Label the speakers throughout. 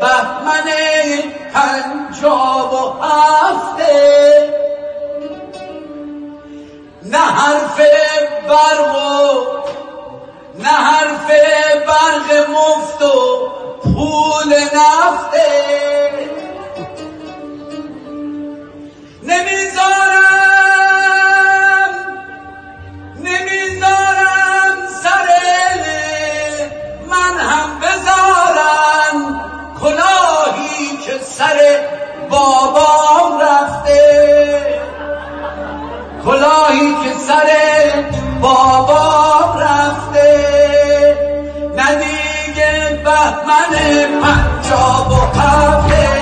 Speaker 1: بهمن پنجاب و هفته. نه حرف برق و نه حرف برق مفت و پول نفته. بابام رفته. کلاهی که سر بابام رفته. ندیگه بهمن پنجاب و هفته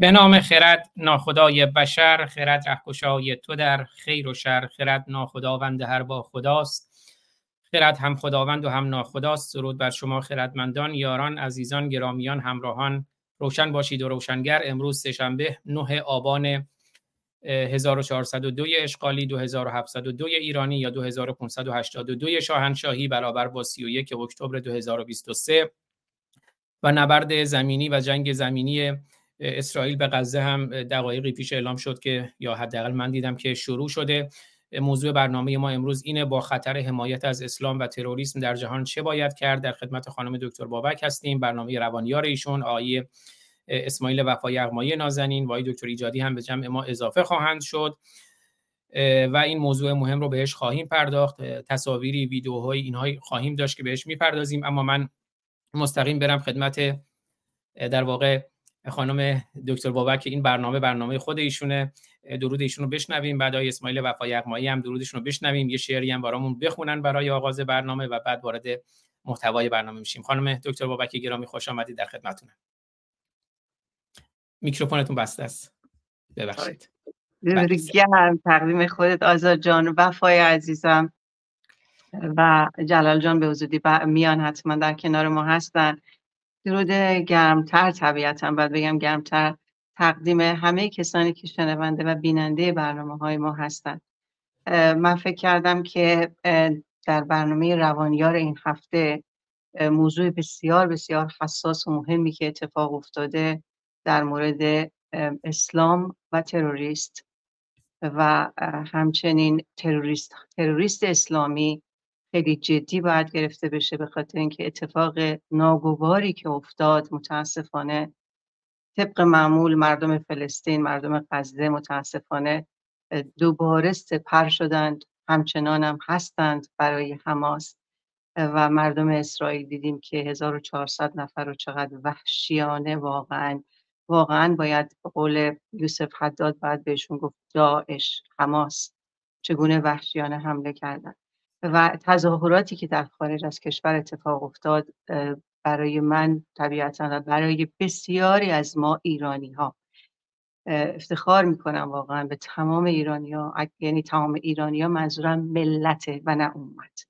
Speaker 2: به نام خرد ناخدای بشر خرد رهکشای تو در خیر و شر خرد ناخداوند هر با خداست. خرد هم خداوند و هم ناخداست. درود بر شما خردمندان یاران عزیزان گرامیان همراهان. روشن باشید و روشنگر. امروز سهشنبه 9 آبان 1402 اشغالی 2702 ایرانی یا 2582 شاهنشاهی برابر با 31 اکتبر 2023 و نبرد زمینی و جنگ زمینی اسرائیل به غزه هم دقایقی پیش اعلام شد که یا حداقل من دیدم که شروع شده. موضوع برنامه ما امروز اینه با خطر حمایت از اسلام و تروریسم در جهان چه باید کرد؟ در خدمت خانم دکتر بابک هستیم برنامه روانیار ایشون آقای اسماعیل وفای اقمایی نازنین و آقای دکتر ایجادی هم به جمع ما اضافه خواهند شد. و این موضوع مهم رو بهش خواهیم پرداخت. تصاویری ویدیوهای اینهای خواهیم داشت که بهش می‌پردازیم. اما من مستقیم برم خدمت در واقع خانم دکتر بابک این برنامه برنامه خود ایشونه. درود ایشون رو بشنویم. بعد آقای اسماعیل وفای اقمایی هم درودشون رو بشنویم. یه شعری هم برامون بخونن برای آغاز برنامه و بعد وارد محتوای برنامه میشیم. خانم دکتر بابک گرامی خوش آمدید در خدمتتونم میکروفونتون بسته است. ببخشید.
Speaker 3: گرم تقدیم خودت آزاد جان وفای عزیزم. و جلال جان به وجودی میان حتما در کنار ما هستن. درود گرمتر طبیعتا باید بگم گرمتر. تقدیم همه کسانی که شنونده و بیننده برنامه های ما هستند من فکر کردم که در برنامه روانیار این هفته موضوع بسیار بسیار حساس و مهمی که اتفاق افتاده در مورد اسلام و تروریست و همچنین تروریست تروریست اسلامی خیلی جدی باید گرفته بشه به خاطر اینکه اتفاق ناگواری که افتاد متاسفانه طبق معمول مردم فلسطین مردم غزه متاسفانه دوباره سپر شدند همچنان هم هستند برای حماس. و مردم اسرائیل دیدیم که 1400 نفر رو چقدر وحشیانه واقعا واقعا باید به قول یوسف حداد باید بهشون گفت داعش حماس. چگونه وحشیانه حمله کردند و تظاهراتی که در خارج از کشور اتفاق افتاد برای من طبیعتا و برای بسیاری از ما ایرانی ها افتخار می‌کنم واقعا به تمام ایرانی ها یعنی تمام ایرانی ها منظورم ملته و نه امت.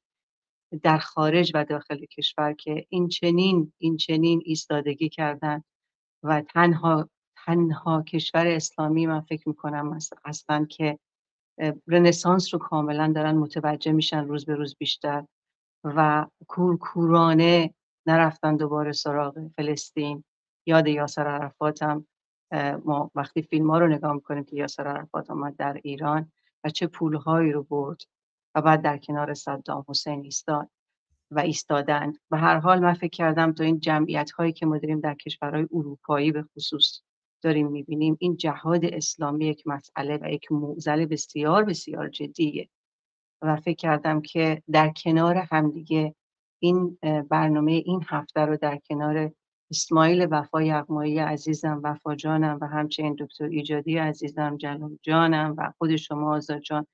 Speaker 3: در خارج و داخل کشور که این چنین این چنین ایستادگی کردن و تنها تنها کشور اسلامی من فکر می‌کنم اصلا که رنسانس رو کاملا دارن متوجه میشن روز به روز بیشتر و کورکورانه نرفتن دوباره سراغ فلسطین. یاد یاسر عرفات هم ما وقتی فیلم ها رو نگاه می‌کنیم که یاسر عرفات آمد در ایران و چه پولهایی رو برد و بعد در کنار صدام حسین ایستاد و ایستادند و هر حال من فکر کردم تو این جمعیت هایی که ما داریم در کشورهای اروپایی به خصوص داریم می‌بینیم این جهاد اسلامی یک مسئله و یک موزل بسیار بسیار جدیه. و فکر کردم که در کنار همدیگه این برنامه این هفته رو در کنار اسماعیل وفا یغمایی عزیزم وفا جانم و همچنین دکتر ایجادی عزیزم جلال جانم و خود شما آزاد جان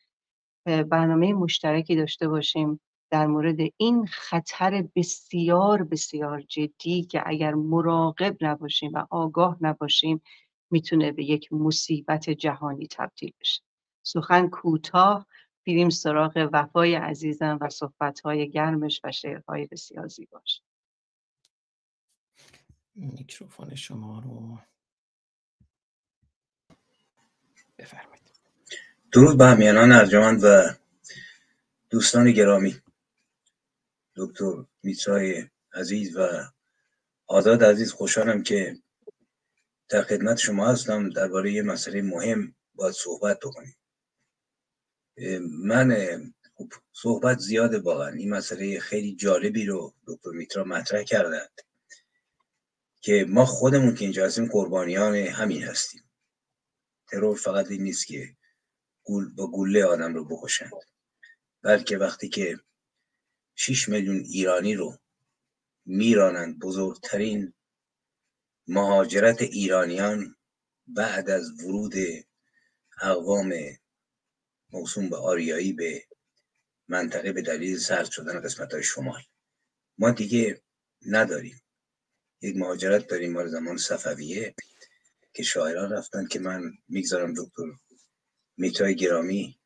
Speaker 3: برنامه مشترکی داشته باشیم. در مورد این خطر بسیار بسیار جدی که اگر مراقب نباشیم و آگاه نباشیم می‌تونه به یک مصیبت جهانی تبدیل بشه. سخن کوتاه بیریم سراغ وفای عزیزم و صحبتهای گرمش و شعرهای بسیار زیباش.
Speaker 2: میکروفون شما رو بفرمایید.
Speaker 4: درود به همیانان ارجمند و دوستان گرامی. دکتر میترای عزیز و آزاد عزیز خوشحالم که در خدمت شما هستم. درباره یه مسئله مهم باید صحبت بکنیم. من خب صحبت زیاده واقعا. این مسئله خیلی جالبی رو دکتر میترا مطرح کردند که ما خودمون که اینجا هستیم قربانیان همین هستیم. ترور فقط این نیست که گول با گوله آدم رو بکشند. بلکه وقتی که 6 میلیون ایرانی رو میرانند بزرگترین مهاجرت ایرانیان بعد از ورود اقوام موسوم به آریایی به منطقه به دلیل سرد شدن قسمت های شمال. ما دیگه نداریم. یک مهاجرت داریم مال زمان صفویه که شاعران رفتن که من می‌گذارم دکتر میتای گرامی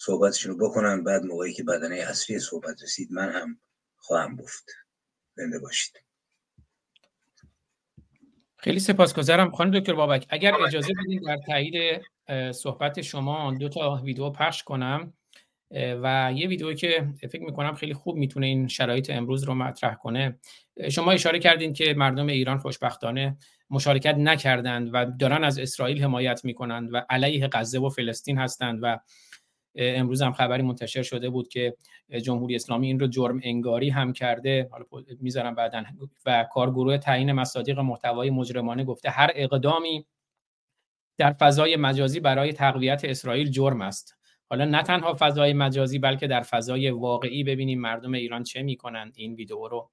Speaker 4: صحبتشون رو بکنم. بعد موقعی که بدنه اصلی صحبت رسید من هم خواهم گفت. زنده باشید.
Speaker 2: خیلی سپاسگزارم. خانم دکتر بابک اگر اجازه بدید در تایید صحبت شما دو تا ویدیو پخش کنم. و یه ویدیو که فکر می‌کنم خیلی خوب می‌تونه این شرایط امروز رو مطرح کنه. شما اشاره کردین که مردم ایران خوشبختانه مشارکت نکردند و دارن از اسرائیل حمایت می‌کنند و علیه غزه و فلسطین هستند و امروز هم خبری منتشر شده بود که جمهوری اسلامی این رو جرم انگاری هم کرده. حالا می‌ذارم بعدا. و کارگروه تعیین مصادیق محتوای مجرمانه گفته هر اقدامی در فضای مجازی برای تقویت اسرائیل جرم است. حالا نه تنها فضای مجازی بلکه در فضای واقعی. ببینیم مردم ایران چه می‌کنند این ویدیو رو.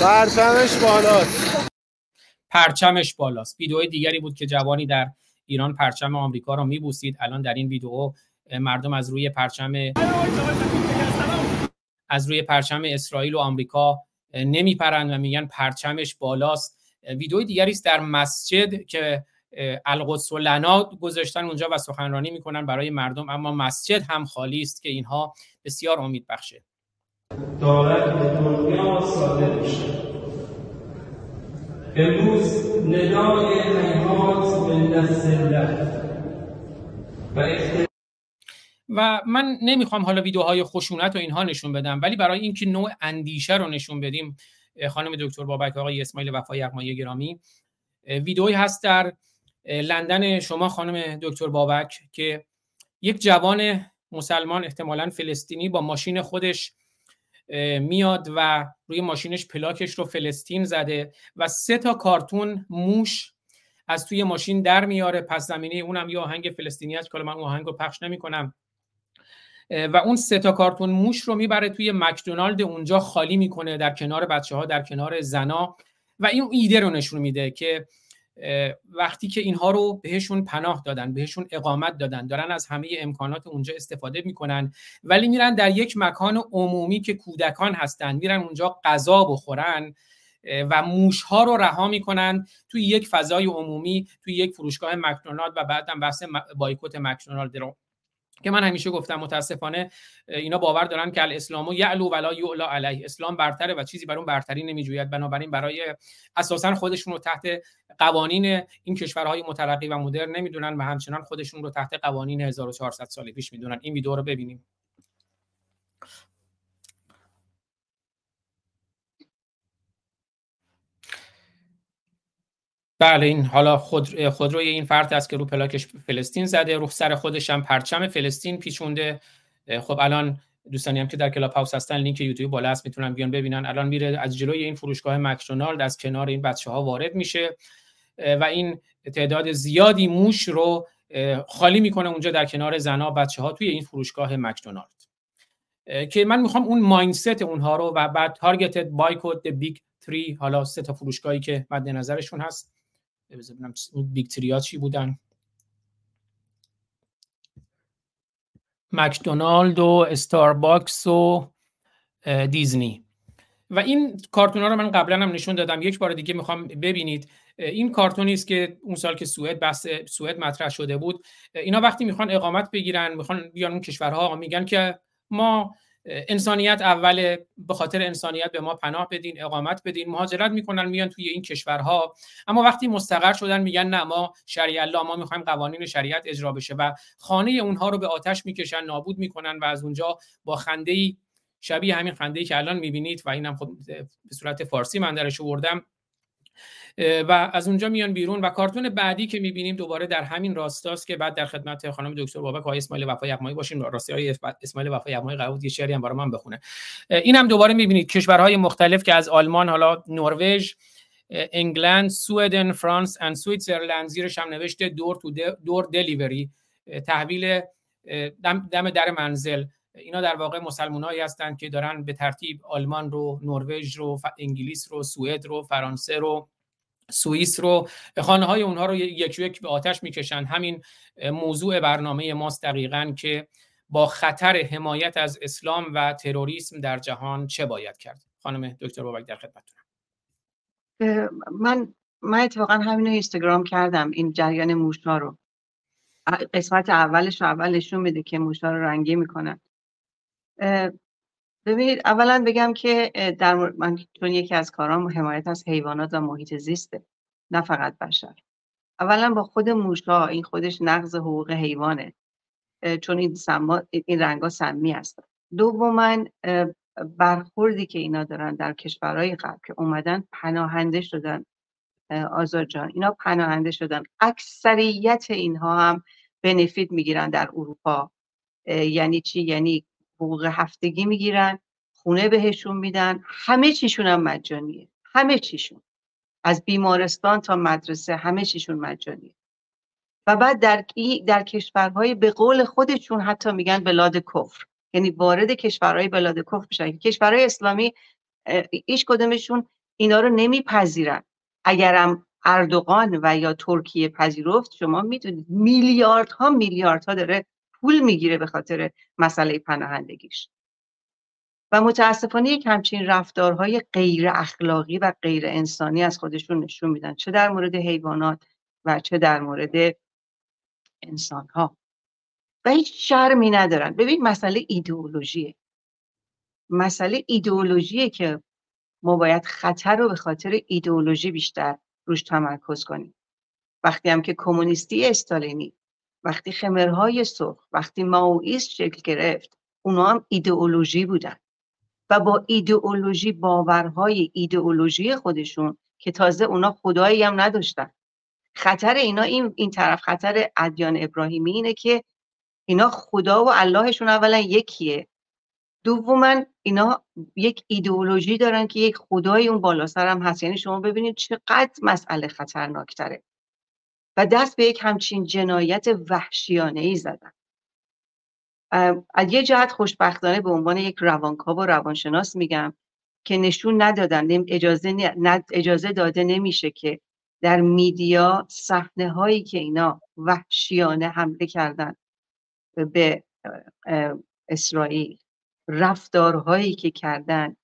Speaker 5: پرچمش بالاست.
Speaker 2: پرچمش بالاست. ویدیو دیگری بود که جوانی در ایران پرچم آمریکا رو میبوسید. الان در این ویدیو مردم از روی پرچم از روی پرچم اسرائیل و آمریکا نمیپرند و میگن پرچمش بالاست. ویدیو دیگری است در مسجد که القدس و لنا گذاشتن اونجا و سخنرانی می‌کنن برای مردم اما مسجد هم خالی است که اینها بسیار امید بخشه.
Speaker 6: دارد به دنیا صادر میشه. امروز ندای حیات زلت و
Speaker 2: و من نمی‌خوام حالا ویدیوهای خشونت و اینها نشون بدم ولی برای اینکه نوع اندیشه رو نشون بدیم خانم دکتر بابک آقای اسماعیل وفای یغمایی گرامی ویدئویی هست در لندن شما خانم دکتر بابک که یک جوان مسلمان احتمالا فلسطینی با ماشین خودش میاد و روی ماشینش پلاکش رو فلسطین زده و سه تا کارتون موش از توی ماشین در میاره. پس زمینه اونم یه آهنگ فلسطینی است که من آهنگ رو پخش نمی کنم و اون سه تا کارتون موش رو می‌بره توی مکدونالد اونجا خالی می‌کنه در کنار بچه ها در کنار زنا و این ایده رو نشون میده که وقتی که اینها رو بهشون پناه دادن بهشون اقامت دادن دارن از همه امکانات اونجا استفاده می‌کنن ولی میرن در یک مکان عمومی که کودکان هستن میرن اونجا غذا بخورن و موش ها رو رها می‌کنن توی یک فضای عمومی توی یک فروشگاه مکدونالد و بعدم بحث بایکوت مکدونالد رو. که من همیشه گفتم متاسفانه اینا باور دارن که الاسلام یعلو ولا یعلا علیه اسلام برتره و چیزی بر اون برتری نمیجوید. بنابراین برای اساسا خودشون رو تحت قوانین این کشورهای مترقی و مدرن نمی‌دونن و همچنان خودشون رو تحت قوانین 1400 سال پیش می‌دونن. این ویدیو رو ببینیم. بله این حالا خود خودروی این فرد است که رو پلاکش فلسطین زده رو سر خودش هم پرچم فلسطین پیچونده. خب الان دوستانی هم که در کلاب هاوس هستن لینک یوتیوب بالا است می‌تونن بیان ببینن. الان میره از جلوی این فروشگاه مکدونالد از کنار این بچه ها وارد میشه. و این تعداد زیادی موش رو خالی می‌کنه اونجا در کنار زنا بچه ها توی این فروشگاه مکدونالد. که من می‌خوام اون mindset اونها رو و بعد targeted boycott big 3 حالا سه تا فروشگاهی که مد نظرشون هست ببینم بیکتریا چی بودن. مکدونالد و استارباکس و دیزنی. و این کارتون ها رو من قبلا هم نشون دادم. یک بار دیگه می‌خوام ببینید. این کارتونی است که اون سال که سوئد بحث سوئد مطرح شده بود. اینا وقتی می‌خوان اقامت بگیرن می‌خوان بیان اون کشورها میگن که ما انسانیت اول به خاطر انسانیت به ما پناه بدین اقامت بدین. مهاجرت می‌کنن میان توی این کشورها. اما وقتی مستقر شدن میگن نه ما شریع الله ما می‌خوایم قوانین شریعت اجرا بشه و خانه اونها رو به آتش می‌کشن نابود می‌کنن و از اونجا با خنده شبیه همین خنده که الان می‌بینید و اینم خب به صورت فارسی من درش آوردم و از اونجا میان بیرون و کارتون بعدی که می‌بینیم دوباره در همین راستاست که بعد در خدمت خانم دکتر بابک های اسماعیل وفا یغمایی باشیم. راستی های اسماعیل وفا یغمایی قرار بود یه شعری هم برای من بخونه. این هم دوباره می‌بینید. کشورهای مختلف که از آلمان حالا نروژ انگلند سوئدن فرانس و سوئیسرلند زیرش هم نوشته دور تو دور دلیوری. تحویل دم, دم در منزل. اینا در واقع مسلمانایی هستند که دارن به ترتیب آلمان رو نروژ رو انگلیس رو سوئد رو فرانسه رو سوئیس رو خانه های اونها رو یک یک به آتش می‌کشند همین موضوع برنامه ماست دقیقا که با خطر حمایت از اسلام و تروریسم در جهان چه باید کرد؟ خانم دکتر بابک در خدمتتونم.
Speaker 3: من من اتفاقا همین رو اینستاگرام کردم این جریان موشا رو. قسمت اولش رو اول نشون میده که موشا رو رنگی می‌کنن. ببینید اولا بگم که در من چون یکی از کارام حمایت از حیوانات و محیط زیسته نه فقط بشر. اولا با خود موشا این خودش نقض حقوق حیوانه. چون این سما این رنگا سمی هستن دوما برخوردی که اینا دارن در کشورهای قبل که اومدن پناهنده شدن. آزاد جان اینا پناهنده شدن. اکثریت اینها هم بنفیت می‌گیرن در اروپا. یعنی چی؟ یعنی حقوق هفتگی می‌گیرن خونه بهشون میدن. همه چیشون هم مجانیه. همه چیشون. از بیمارستان تا مدرسه همه چیشون مجانیه. و بعد در, در کشورهای به قول خودشون حتی میگن بلاد کفر. یعنی وارد کشورهای بلاد کفر بشن کشورهای اسلامی هیچ کدومشون اینا رو نمیپذیرن. اگرم اردوغان و یا ترکیه پذیرفت شما می‌دونید میلیاردها میلیاردها داره پول می‌گیره به خاطر مسئله پناهندگیش. و متاسفانه یک همچین رفتارهای غیر اخلاقی و غیر انسانی از خودشون نشون میدن چه در مورد حیوانات و چه در مورد انسان ها و هیچ شرمی ندارن. ببین مسئله ایدئولوژیه. مسئله ایدئولوژیه که ما باید خطر رو به خاطر ایدئولوژی بیشتر روش تمرکز کنیم. وقتی هم که کمونیستی استالینی وقتی خمرهای سرخ وقتی ماویست شکل گرفت اونا هم ایدئولوژی بودن. و با ایدئولوژی باورهای ایدئولوژی خودشون که تازه اونا خدایی هم نداشتن. خطر اینا این, این طرف خطر ادیان ابراهیمی اینه که اینا خدا و اللهشون اولا یکیه. دوما اینا یک ایدئولوژی دارن که یک خدای اون بالا سر هم هست. یعنی شما ببینید چقدر مسئله خطرناکتره. و دست به یک همچین جنایت وحشیانه ای زدن از یه جهت خوشبختانه به عنوان یک روانکاو و روانشناس میگم که نشون ندادن اجازه, اجازه داده نمیشه که در میدیا صحنه هایی که اینا وحشیانه حمله کردن به اسرائیل رفتارهایی که کردن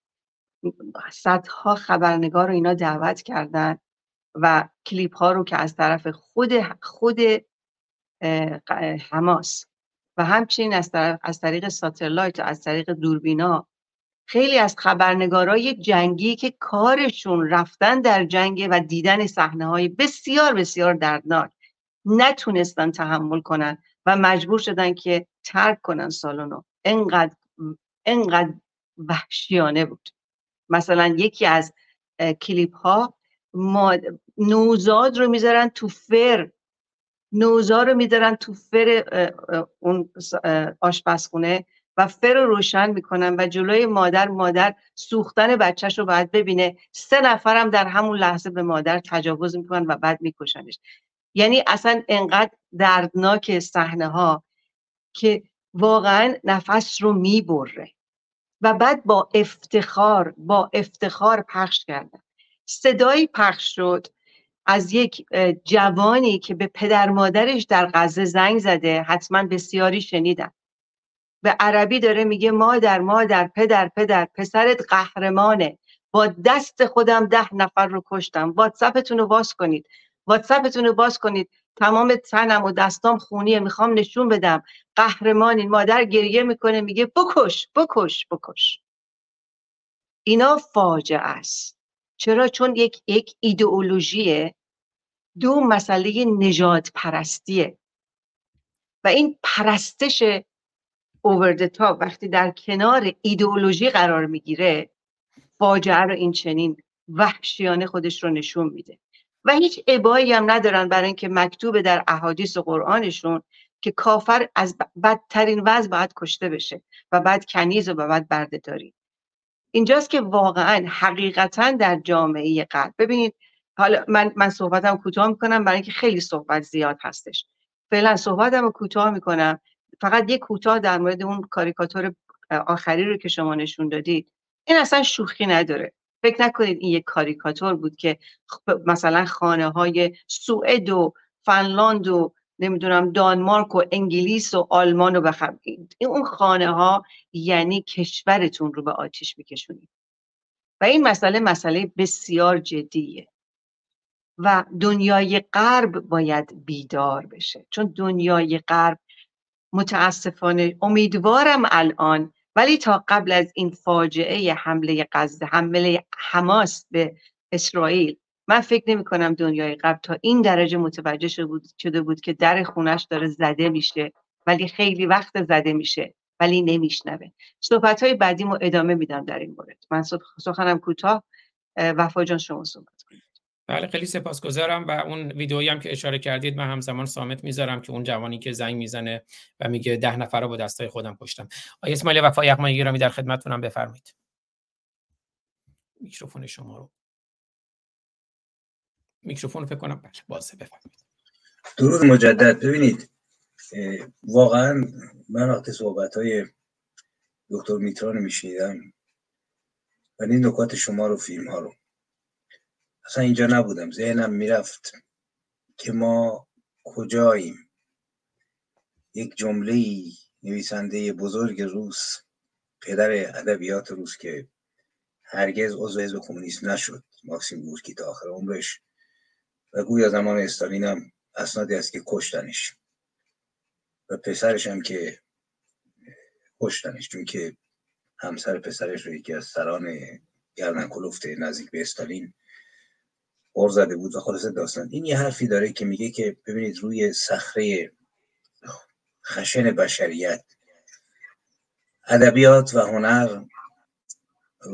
Speaker 3: صدها خبرنگار رو اینا دعوت کردن و کلیپ ها رو که از طرف خود خود حماس و همچنین از, طرف از طریق ساتلایت و از طریق دوربینا خیلی از خبرنگارای جنگی که کارشون رفتن در جنگ و دیدن صحنه های بسیار بسیار دردناک نتونستن تحمل کنن و مجبور شدن که ترک کنن سالونو انقدر انقدر وحشیانه بود. مثلا یکی از کلیپ ها نوزاد رو می‌ذارن تو فر. نوزاد رو می‌ذارن تو فر اون آشپزخونه و فر رو روشن می‌کنن و جلوی مادر مادر سوختن بچهش رو باید ببینه. سه نفرم در همون لحظه به مادر تجاوز می‌کنن و بعد میکشنش. یعنی اصلا انقدر دردناک صحنه ها که واقعا نفس رو می‌بره. و بعد با افتخار با افتخار پخش کردن. صدایی پخش شد. از یک جوانی که به پدر مادرش در غزه زنگ زده حتما بسیاری شنیدن. به عربی داره میگه مادر مادر پدر پدر پسرت قهرمانه. با دست خودم ده نفر رو کشتم. واتساپتون رو باز کنید. واتساپتون رو باز کنید. تمام تنم و دستام خونیه. می‌خوام نشون بدم. قهرمانین. مادر گریه می‌کنه میگه بکش بکش بکش. اینا فاجعه است. چرا؟ چون یک یک ایدئولوژیه. دو مسئله نجات پرستیه و این پرستش اوورد وقتی در کنار ایدئولوژی قرار می‌گیره فاجعه رو این چنین وحشیانه خودش رو نشون میده. و هیچ عبایی هم ندارن برای اینکه مکتوب در احادیث و قرآنشون که کافر از بدترین وضع باید کشته بشه و بعد کنیز و بعد بردهداری. اینجاست که واقعا حقیقتا در جامعه قلب. ببینید حالا من من صحبتم کوتاه می‌کنم برای اینکه خیلی صحبت زیاد هستش. فعلا صحبتم رو کوتاه می‌کنم. فقط یک کوتاه در مورد اون کاریکاتور آخری رو که شما نشون دادید. این اصلا شوخی نداره. فکر نکنید این یک کاریکاتور بود که مثلا خانه های سوئد و فنلاند و نمی‌دونم دانمارک و انگلیس و آلمان رو بخرید اون خانه ها یعنی کشورتون رو به آتیش میکشونید. و این مسئله مسئله بسیار جدیه. و دنیای غرب باید بیدار بشه. چون دنیای غرب متاسفانه امیدوارم الان ولی تا قبل از این فاجعه حمله غزه حمله حماس به اسرائیل من فکر نمی کنم دنیای قبل تا این درجه متوجه شده بود, شده بود که در خونش داره زده میشه ولی خیلی وقت زده میشه ولی نمیشنوه. صحبت های بعدیمو ادامه میدم در این مورد. من سخنم کوتاه. وفا جان شما صحبت.
Speaker 2: بله خیلی سپاسگزارم و اون ویدئویی هم که اشاره کردید من همزمان سامت می‌ذارم که اون جوانی که زنگ می‌زنه و میگه ده نفر رو با دستای خودم کشتم. آیه اسماعیل وفا یغمایی گرامی در خدمتتونم بفرمایید. میکروفون شما رو. میکروفون فکر کنم بله بازه بفرمایید.
Speaker 4: درود مجدد. ببینید واقعا من وقتی صحبت های دکتر میتران میشنیدم و این نکات شما رو فیلم ها رو اصلا اینجا نبودم ذهنم می‌رفت که ما کجاییم. یک جمله نویسنده بزرگ روس پدر ادبیات روس که هرگز عضو حزب کمونیست نشد ماکسیم گورکی تا آخر عمرش. و گویا زمان استالین هم اسنادی است که کشتنش. و پسرش هم که کشتنش چون که همسر پسرش رو یکی از سران گردن کلفت نزدیک به استالین غور زده بود و خلاص داستان. این یه حرفی داره که میگه که ببینید روی صخره خشن بشریت ادبیات و هنر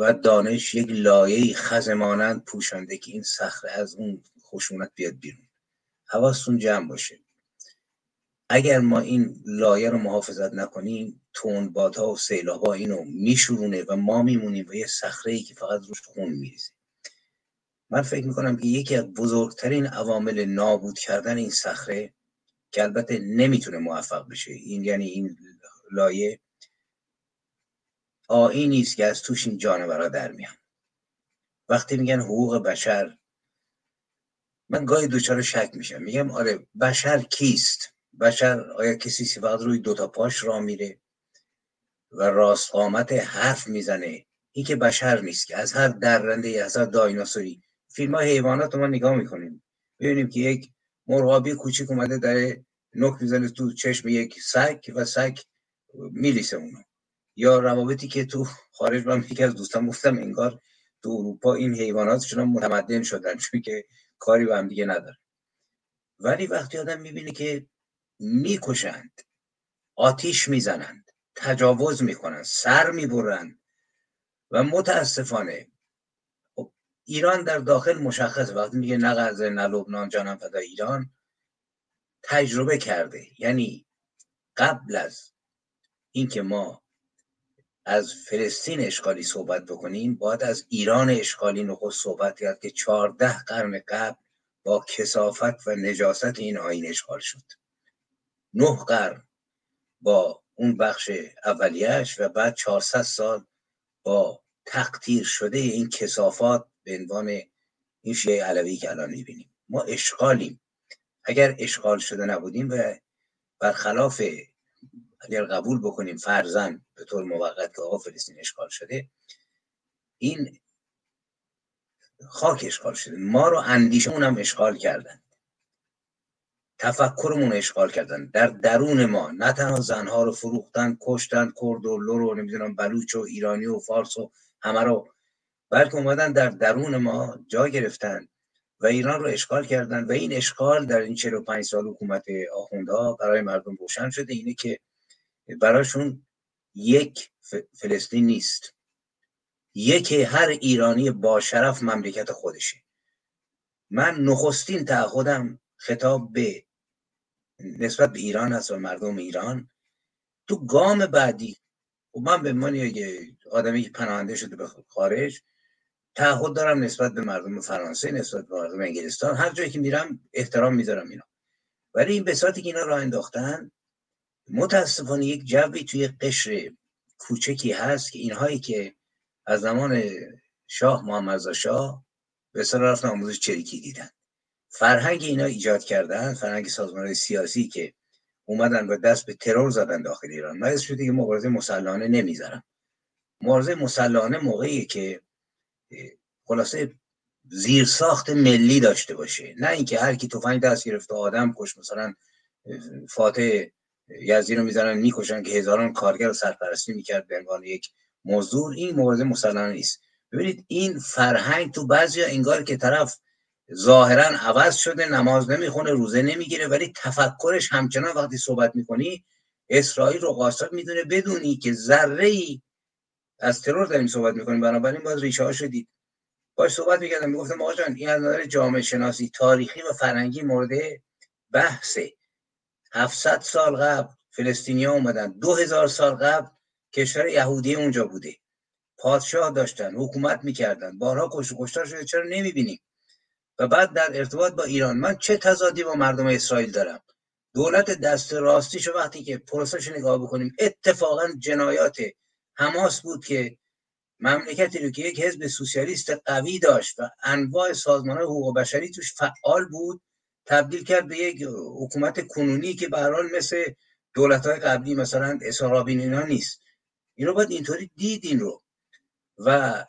Speaker 4: و دانش یک لایه خزمانند پوشانده که این صخره از اون خشونت بیاد بیرون. حواستون جمع باشه. اگر ما این لایه رو محافظت نکنیم تندبادها و سیلابها اینو میشورونه و ما میمونیم و یه صخره ای که فقط روش خون میریزه. من فکر می‌کنم که یکی از بزرگترین عوامل نابود کردن این صخره که البته نمی‌تونه موفق بشه این یعنی این لایه آینی است که از توش این جانورا در میان. وقتی میگن حقوق بشر من گاهی دوچار شک میشم. میگم آره بشر کیست؟ بشر آیا کسی سی فقط روی دوتا پاش را میره و راست قامت حرف می‌زنه؟ این که بشر نیست که از هر درنده از هر دایناسوری فیلم حیوانات رو ما نگاه می‌کنیم. ببینیم که یک مرغابی کوچیک اومده در نک می‌زنه تو چشم یک سگ و سگ میلیسه اونو. یا روابطی که تو خارج من یکی از دوستان گفتم انگار تو اروپا این حیوانات شما متمدن شدن چون که کاری به هم دیگه نداره ولی وقتی آدم می‌بینه که می‌کشند آتیش می‌زنند تجاوز می‌کنند سر می‌برند و متاسفانه ایران در داخل مشخص وقتی میگه نه غزه نه لبنان جانم فدا ایران تجربه کرده. یعنی قبل از اینکه ما از فلسطین اشغالی صحبت بکنیم باید از ایران اشغالی نخست صحبت کرد که چهارده قرن قبل با کسافت و نجاست این آین اشغال شد. نه قرن با اون بخش اولیش و بعد 400 سال با تقدیر شده این کسافات به عنوان این شیعه علوی که الان می‌بینیم. ما اشغالیم. اگر اشغال شده نبودیم و برخلاف اگر قبول بکنیم فرزن به طور موقت که آقا فلسطین اشغال شده این خاک اشغال شده. ما رو اندیشمون هم اشغال کردن. تفکرمون رو اشغال کردن. در درون ما. نه تنها زنها رو فروختن کشتن کرد و لور و نمی‌دونم بلوچ و ایرانی و فارس و همه رو بلکه اومدن در درون ما جا گرفتن و ایران رو اشغال کردن و این اشغال در این 45 سال حکومت آخوندها برای مردم روشن شده. اینه که براشون یک فلسطین نیست. یک هر ایرانی با شرف مملکت خودشه. من نخستین تعهدم خطاب به نسبت به ایران هست و مردم ایران. تو گام بعدی و من به من یه آدمی که پناهنده شده به خارج تعهد دارم نسبت به مردم فرانسه نسبت به مردم انگلستان. هر جایی که میرم احترام می‌ذارم اینا. ولی این بساتی که اینا راه انداختن متاسفانه یک جوی توی قشر کوچکی هست که اینهایی که از زمان شاه محمد شاه به سر رفتن آموزش چریکی دیدن. فرهنگ اینا ایجاد کردن فرهنگ سازمان سیاسی که اومدن و دست به ترور زدن داخل ایران. من شده که مبارزه مسلحانه نمی‌ذارم مبارزه مسلحانه موقعی که خلاصه زیر ساخت ملی داشته باشه. نه اینکه هر کی تفنگ دست گرفته آدم کش مثلا فاتح یزدی رو می‌زنن می‌کشن که هزاران کارگر رو سرپرستی می‌کرد به عنوان یک موضوع این مبارزه مسلحانه نیست. ببینید این فرهنگ تو بعضی انگار که طرف ظاهرا عوض شده نماز نمی‌خونه روزه نمی‌گیره ولی تفکرش همچنان وقتی صحبت می‌کنی اسرائیل رو قاصد می‌دونه بدونی که ذره ای از ترور داریم صحبت می‌کنیم. بنابراین باید ریشه ها شدید باش صحبت می‌کردم. می‌گفتم آقا جان این از نظر جامعه شناسی تاریخی و فرنگی مورد بحثه 700 سال قبل فلسطینیا اومدن. 2000 سال قبل کشور یهودی اونجا بوده. پادشاه داشتن حکومت می‌کردن. بارها کش کشتار شده. چرا نمی‌بینیم؟ و بعد در ارتباط با ایران. من چه تضادی با مردم اسرائیل دارم؟ دولت دست راستیشو وقتی که پروسش نگاه بکنیم اتفاقا جنایات حماس بود که مملکتی رو که یک حزب سوسیالیست قوی داشت و انواع سازمان حقوق بشری توش فعال بود تبدیل کرد به یک حکومت کنونی که به حال مثل دولت های قبلی مثلا اسارابین اینا نیست. این رو باید اینطوری دید این رو و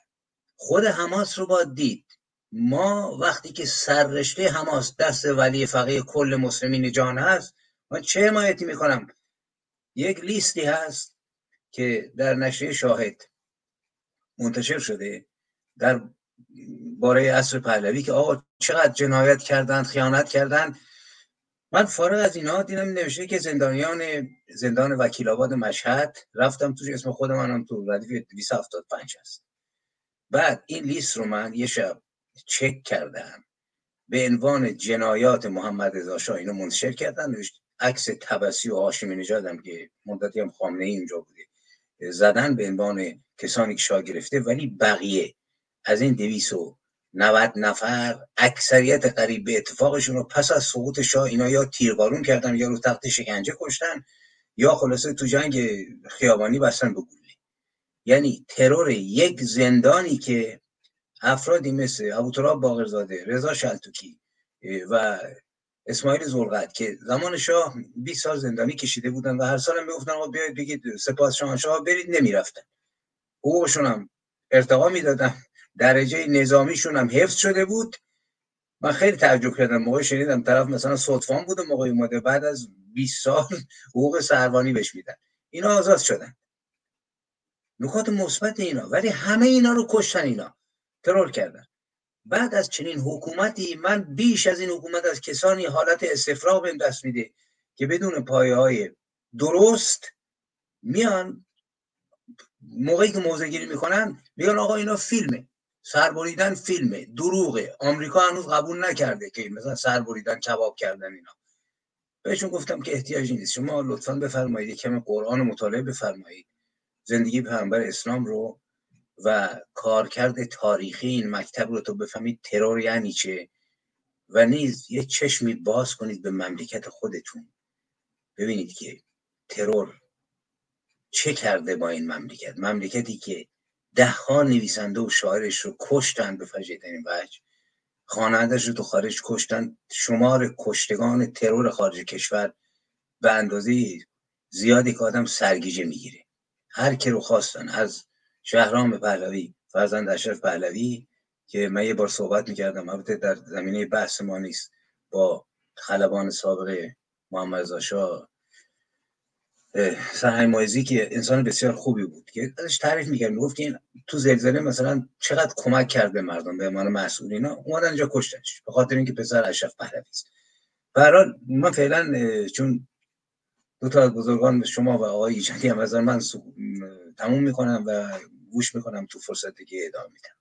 Speaker 4: خود حماس رو باید دید. ما وقتی که سررشته حماس دست ولی فقیه کل مسلمین جان هست من چه حمایتی می‌کنم؟ یک لیستی هست که در نشریه شاهد منتشر شده در باره عصر پهلوی که آقا چقدر جنایت کردند خیانت کردند. من فارغ از اینها دیدم نوشته که زندانیان زندان وکیل آباد مشهد رفتم توش اسم خود منم تو ردیف 275 هست. بعد این لیست رو من یه شب چک کردم. به عنوان جنایات محمد رضا شاه اینو منتشر کردن نوشت عکس تبسی و هاشمی نژادم که مدتی هم خامنه ای اینجا بوده زدن به عنوان کسانی که شاه گرفته ولی بقیه. از این دویس و 90 نفر اکثریت قریب به اتفاقشون رو پس از سقوط شاه اینا یا تیربارون کردن یا رو تخت شکنجه کشتن یا خلاصه تو جنگ خیابانی بستن به یعنی ترور یک زندانی که افرادی مثل ابوتراب باقرزاده رضا شلتوکی و اسماعیل زلغت که زمان شاه 20 سال زندانی کشیده بودن و هر سال هم می‌گفتن آقا بیاید بگید سپاس شاه برید نمی‌رفتن. حقوقشون هم ارتقا می‌دادن. درجه نظامیشون هم حفظ شده بود. من خیلی تعجب کردم. موقع شنیدم طرف مثلا صدفان بود موقع اومده بعد از 20 سال حقوق سروانی بهش میدن. اینا آزاد شدن. نکات مثبت اینا. ولی همه اینا رو کشتن اینا. ترور کردن. بعد از چنین حکومتی من بیش از این حکومت از کسانی حالت استفراغ بهم دست میده که بدون پایه های درست میان موقعی که موضع گیری می‌کنن میگن آقا اینا فیلمه. سربریدن فیلمه. دروغه. آمریکا هنوز قبول نکرده که مثلا سربریدن کباب کردن اینا. بهشون گفتم که احتیاجی نیست. شما لطفا بفرمایید کم قرآن مطالعه بفرمایید. زندگی پیامبر اسلام رو و کارکرد تاریخی این مکتب رو تو بفهمید ترور یعنی چه؟ و نیز یه چشمی باز کنید به مملکت خودتون. ببینید که ترور چه کرده با این مملکت؟ مملکتی که ده ها نویسنده و شاعرش رو کشتن به فجیترین وجه. خانهدش رو تو خارج کشتن. شمار کشتگان ترور خارج کشور به اندازه زیادی که آدم سرگیجه می‌گیره. هر کی رو خواستن از شهرام پهلوی فرزند اشرف پهلوی که من یه بار صحبت می‌کردم البته در زمینه بحث ما نیست. با خلبان سابق محمد رضا شاه. سرهنگ مایزی که انسان بسیار خوبی بود که ازش تعریف می‌کرد می‌گفت این تو زلزله مثلا چقدر کمک کرد به مردم به عنوان مسئول؟ اینا اومدن اینجا کشتنش به خاطر اینکه پسر اشرف پهلوی است. به من فعلا چون دو تا از بزرگان شما و آقای ایجادی هم از من تموم می‌کنم و گوش می‌کنم تو فرصت دیگه ادامه میدم.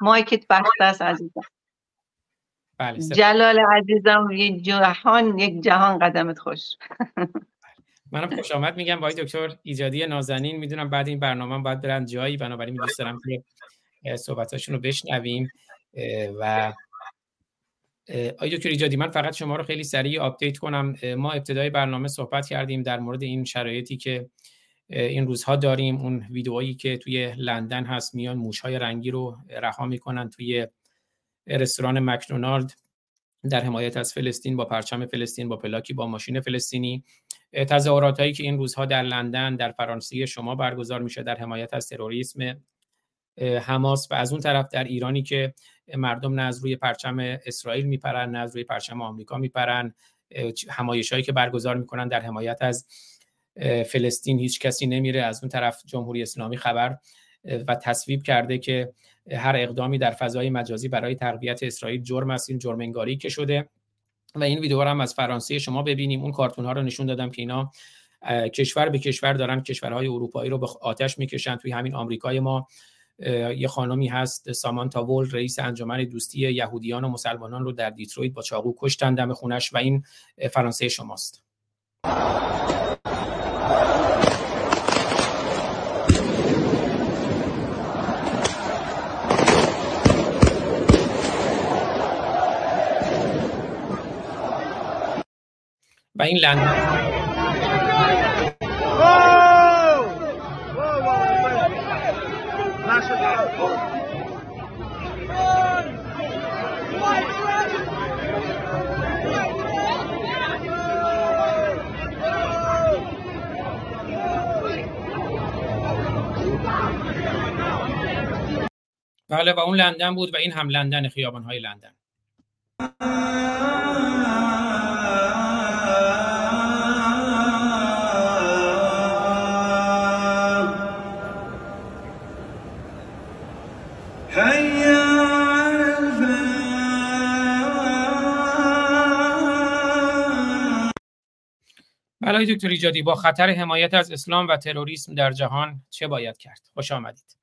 Speaker 3: mic ت بسته است عزیزم.
Speaker 2: بله.
Speaker 3: جلال عزیزم یک جهان یک جهان قدمت خوش.
Speaker 2: منم خوش آمد. میگم با دکتر ایجادی نازنین می‌دونم بعد این برنامه باید برن جایی بنابراین دوست دارم که صحبتاشون رو بشنویم و آقای دکتر ایجادی من فقط شما رو خیلی سریع update کنم. ما ابتدای برنامه صحبت کردیم در مورد این شرایطی که این روزها داریم. اون ویدئویی که توی لندن هست میان موشهای رنگی رو رها می‌کنن توی رستوران مکدونالد در حمایت از فلسطین با پرچم فلسطین با پلاکی با ماشین فلسطینی. تظاهرات هایی که این روزها در لندن در فرانسه شما برگزار میشه در حمایت از تروریسم حماس. و از اون طرف در ایرانی که مردم نه از روی پرچم اسرائیل میپرن نه از روی پرچم آمریکا میپرن. همایش هایی که برگزار می‌کنن در حمایت از فلسطین هیچ کسی نمیره. از اون طرف جمهوری اسلامی خبر و تصویب کرده که هر اقدامی در فضای مجازی برای تقویت اسرائیل جرم است. این جرم انگاری که شده. و این ویدیو هم از فرانسه شما ببینیم. اون کارتون ها رو نشون دادم که اینا کشور به کشور دارن کشورهای اروپایی رو به آتش می‌کشن. توی همین آمریکای ما یه خانمی هست سامانتا وول رئیس انجمن دوستی یهودیان و مسلمانان رو در دیترویت با چاقو کشتن دم خونش و این فرانسه شماست. و این لندن بله و اون لندن بود و این هم لندن خیابان های لندن. بله دکتر ایجادی با خطر حمایت از اسلام و تروریسم در جهان چه باید کرد؟ خوش آمدید.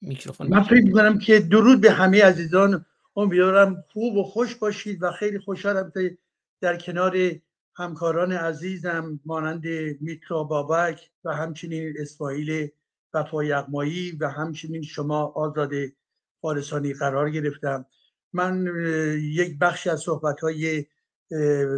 Speaker 2: میکروفون
Speaker 7: من فکر می‌کنم که درود به همه عزیزان. امیدوارم خوب و خوش باشید و خیلی خوشحالم که در کنار همکاران عزیزم مانند میترا بابک و همچنین اسماعیل وفا یغمایی و همچنین شما آزاد فارسانی قرار گرفتم. من یک بخش از صحبت های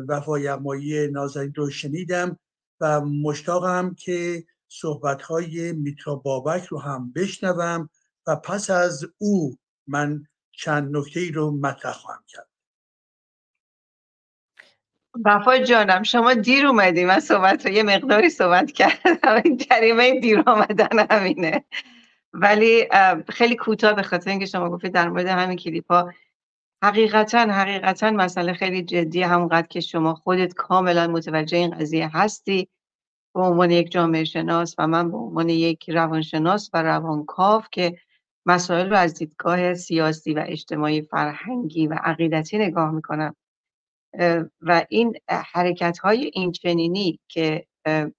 Speaker 7: وفا یغمایی نازنین رو شنیدم و مشتاقم که صحبت های میترا بابک رو هم بشنوم و پس از او من چند نکته ای رو مطرح خواهم کرد.
Speaker 3: وفا جانم شما دیر اومدی. من صحبت رو یه مقداری صحبت کردم. این جریمه دیر آمدن همینه. ولی خیلی کوتاه به خاطر اینکه شما گفتید در مورد همین کلیپ ها حقیقتا حقیقتا مسئله خیلی جدی همونقدر که شما خودت کاملا متوجه این قضیه هستی. به عنوان یک جامعه شناس و من به عنوان یک روانشناس و روانکاو که مسائل رو از دیدگاه سیاسی و اجتماعی فرهنگی و عقیدتی نگاه می‌کنم. و این حرکت های این چنینی که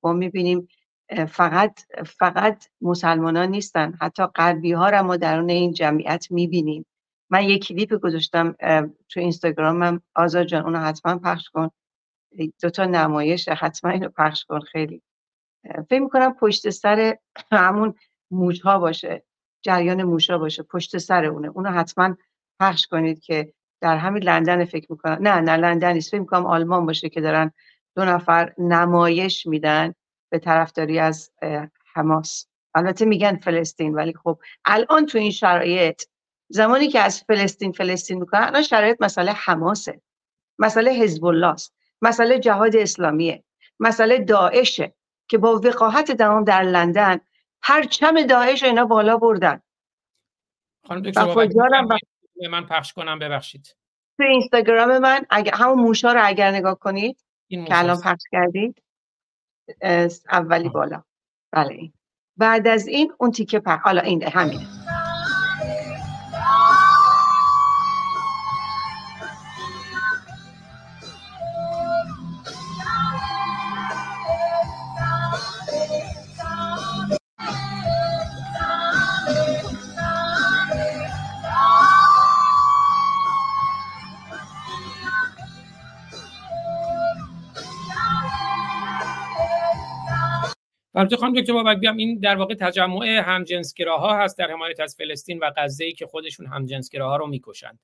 Speaker 3: ما می‌بینیم فقط فقط مسلمانان نیستن حتی غربی ها را ما درون این جمعیت می‌بینیم. من یک کلیپ گذاشتم تو اینستاگرامم. آزاد جان اونو حتما پخش کن. دو تا نمایش حتما اینو پخش کن خیلی. فکر می‌کنم پشت سر همون موجها باشه جریان موشا باشه پشت سر اونه. اونو حتما پخش کنید که در همین لندن فکر می‌کنم. نه نه لندن نیست. فکر می‌کنم آلمان باشه که دارن دو نفر نمایش میدن به طرفداری از حماس. البته میگن فلسطین ولی خب الان تو این شرایط زمانی که از فلسطین فلسطین می‌کنن الان شرایط مسئله حماسه. مسئله حزب الله است مسئله جهاد اسلامیه. مسئله داعشه که با وقاحت تمام در لندن پرچم داعش اینا بالا بردن.
Speaker 2: خانم دکتر من پخش کنم ببخشید.
Speaker 3: تو اینستاگرام من اگر همون موشا رو اگر نگاه کنید که الان پخش کردید اولی بالا. بله بعد از این اون تیکه پر حالا این همینه.
Speaker 2: البته خانم دکتر بابک بیام این در واقع تجمع همجنسگراها هست در حمایت از فلسطین و غزه که خودشون همجنسگراها رو می‌کشند.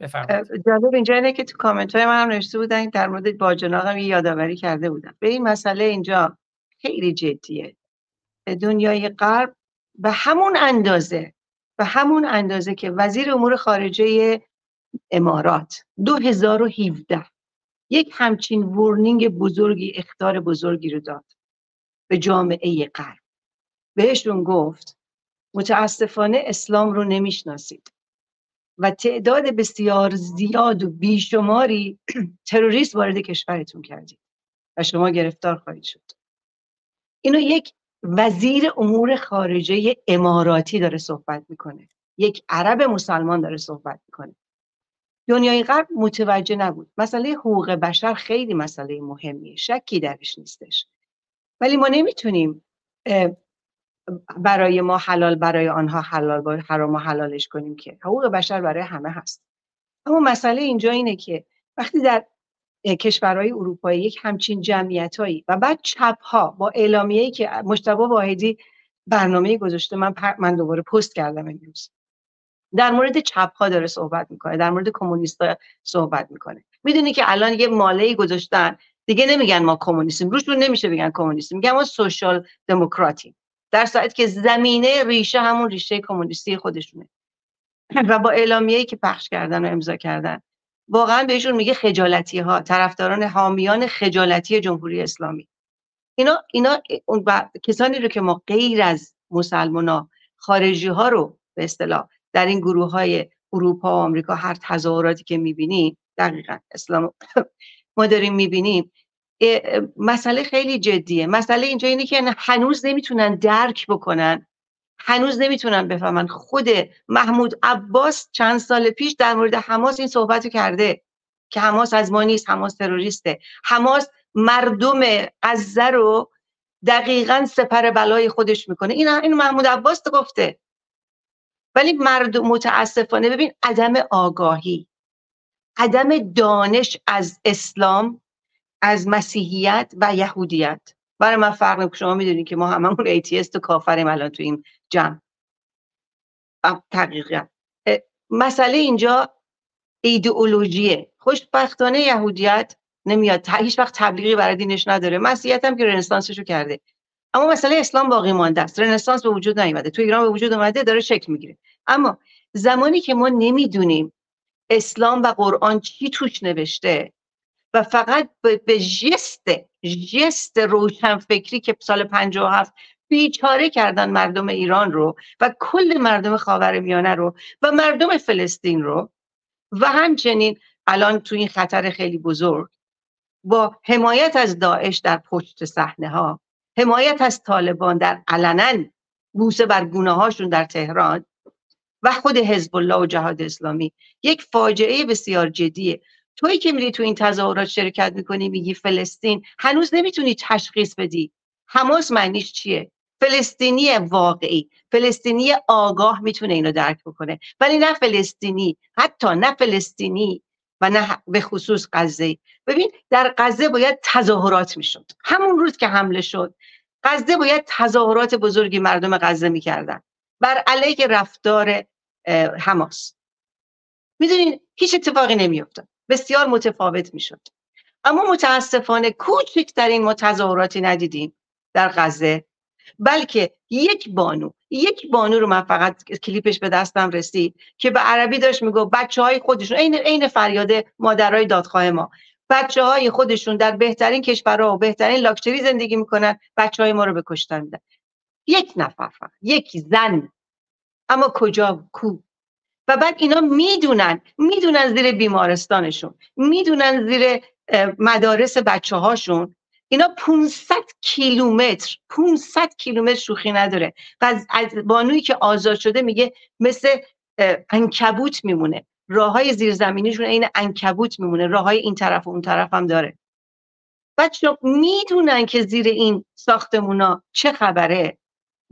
Speaker 2: بفرمایید.
Speaker 3: جالب اینجا اینه که تو کامنت های من هم نوشته بودن در مورد باجناق یه یادآوری کرده بودم. به این مسئله اینجا خیلی جدیه. دنیای غرب به همون اندازه به همون اندازه که وزیر امور خارجه امارات 2017 یک همچین ورنینگ بزرگی اختار بزرگی رو داد. به جامعه غرب بهشون گفت متاسفانه اسلام رو نمی‌شناسید و تعداد بسیار زیاد و بیشماری تروریست وارد کشورتون کردید و شما گرفتار خواهید شد. اینو یک وزیر امور خارجه اماراتی داره صحبت می‌کنه. یک عرب مسلمان داره صحبت می‌کنه. دنیای غرب متوجه نبود. مسئله حقوق بشر خیلی مسئله مهمیه. شکی درش نیستش. ولی ما نمی‌تونیم برای ما حلال برای آنها حلال با حرام حلالش کنیم که حقوق بشر برای همه هست. اما مسئله اینجا اینه که وقتی در کشورهای اروپایی یک همچین جمعیت هایی و بعد چپ ها با اعلامیه‌ای که مشتبه واحدی برنامه گذاشته من من دوباره پست کردم امروز. در مورد چپ ها داره صحبت می‌کنه در مورد کمونیست صحبت می‌کنه. می‌دونی که الان یه ماله گذاشتن دیگه نمیگن ما کمونیستیم. روشون نمیشه بگن کمونیستیم. میگن ما سوشال دموکراتیم. در ساعت که زمینه ریشه همون ریشه کمونیستی خودشونه. و با اعلامیه‌ای که پخش کردن و امضا کردن. واقعا بهشون میگه خجالتی ها طرفداران حامیان خجالتی جمهوری اسلامی. اینا اینا اون کسانی رو که ما غیر از مسلمان خارجی ها رو به اصطلاح در این گروه های اروپا و آمریکا هر تظاهراتی که می‌بینیم دقیقا اسلام ما داریم می‌بینیم. مسئله خیلی جدیه. مسئله اینجا اینه که هنوز نمی‌تونن درک بکنن. هنوز نمی‌تونن بفهمن. خود محمود عباس چند سال پیش در مورد حماس این صحبت کرده که حماس از ما نیست حماس تروریسته. حماس مردم غزه رو دقیقا سپر بلای خودش می‌کنه. این این محمود عباس گفته. ولی مردم متاسفانه ببین عدم آگاهی. عدم دانش از اسلام از مسیحیت و یهودیت. برای من فرق شما می‌دونید که ما هممون atheist و کافریم الان تو این جمع. دقیقا مسئله اینجا ایدئولوژیه. خوشبختانه یهودیت نمیاد. هیچ وقت تبلیغی برای دینش نداره. مسیحیت هم که رنسانسشو کرده. اما مسئله اسلام باقی مانده است. رنسانس به وجود نیومده. تو ایران به وجود اومده داره شکل می‌گیره. اما زمانی که ما نمی‌دونیم اسلام و قرآن چی توش نوشته؟ و فقط به جست جست روشن فکری که سال 57 بیچاره کردن مردم ایران رو و کل مردم خاور میانه رو و مردم فلسطین رو و همچنین الان تو این خطر خیلی بزرگ با حمایت از داعش در پشت صحنه ها حمایت از طالبان در علنا بوسه بر گونه هاشون در تهران و خود حزب الله و جهاد اسلامی. یک فاجعه بسیار جدیه. تویی که میری تو این تظاهرات شرکت می‌کنی میگی فلسطین هنوز نمی‌تونی تشخیص بدی. حماس معنیش چیه؟ فلسطینی واقعی. فلسطینی آگاه می‌تونه اینو درک بکنه. ولی نه فلسطینی حتی نه فلسطینی و نه به خصوص غزه. ببین در غزه باید تظاهرات می‌شد. همون روز که حمله شد غزه باید تظاهرات بزرگی مردم غزه می‌کردن. بر علیه رفتار حماس. می‌دونین هیچ اتفاقی نمیافتاد بسیار متفاوت می‌شد. اما متاسفانه کوچکترین ما تظاهراتی ندیدیم در غزه. بلکه یک بانو یک بانو رو من فقط کلیپش به دستم رسید که به عربی داشت میگو بچه های خودشون عین عین فریاد مادرای دادخواه ما. بچه های خودشون در بهترین کشورها و بهترین لاکچری زندگی می‌کنن بچه های ما رو به کشتن میدن. یک نفر فقط یک زن اما کجا کو؟ و بعد اینا می‌دونن می‌دونن زیر بیمارستانشون می‌دونن زیر مدارس بچه هاشون اینا 500 کیلومتر 500 کیلومتر شوخی نداره. و از بانویی که آزاد شده میگه مثل انکبوت میمونه. راه های زیرزمینیشون این انکبوت میمونه. راه های این طرف و اون طرف هم داره. بچه می‌دونن که زیر این ساختمونا چه خبره؟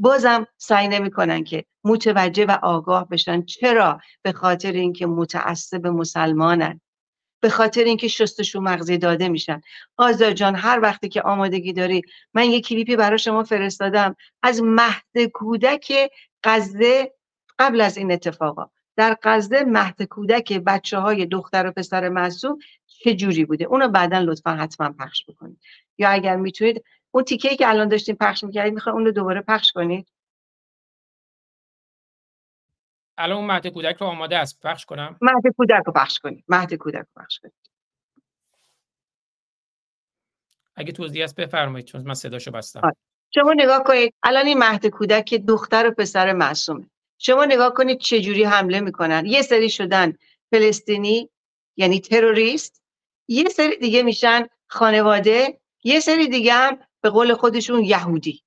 Speaker 3: بازم سعی نمی‌کنن که متوجه و آگاه بشن. چرا؟ به خاطر اینکه متعصب مسلمانن. به خاطر اینکه شستشو مغزی داده میشن. آزاد جان هر وقتی که آمادگی داری من یه کلیپی برای شما فرستادم از مهد کودک غزه قبل از این اتفاقا. در غزه مهد کودک بچه های دختر و پسر معصوم چه جوری بوده؟ اونو بعدا لطفا حتما پخش بکنید. یا اگر می‌تونید اون تیکه که الان داشتیم پخش می‌کردید می‌خوای اون رو دوباره پخش کنید؟
Speaker 2: الان اون مهد کودک رو آماده است. پخش کنم.
Speaker 3: مهد کودک رو پخش کنید. مهد کودک رو پخش کنید.
Speaker 2: اگه توضیح هست بفرمایید چون من صداشو بستم.
Speaker 3: آره. شما نگاه کنید الان این مهد کودک دختر و پسر معصومه. شما نگاه کنید چه جوری حمله می‌کنن. یه سری شدن فلسطینی یعنی تروریست. یه سری دیگه میشن خانواده. یه سری دیگه هم به قول خودشون یهودی.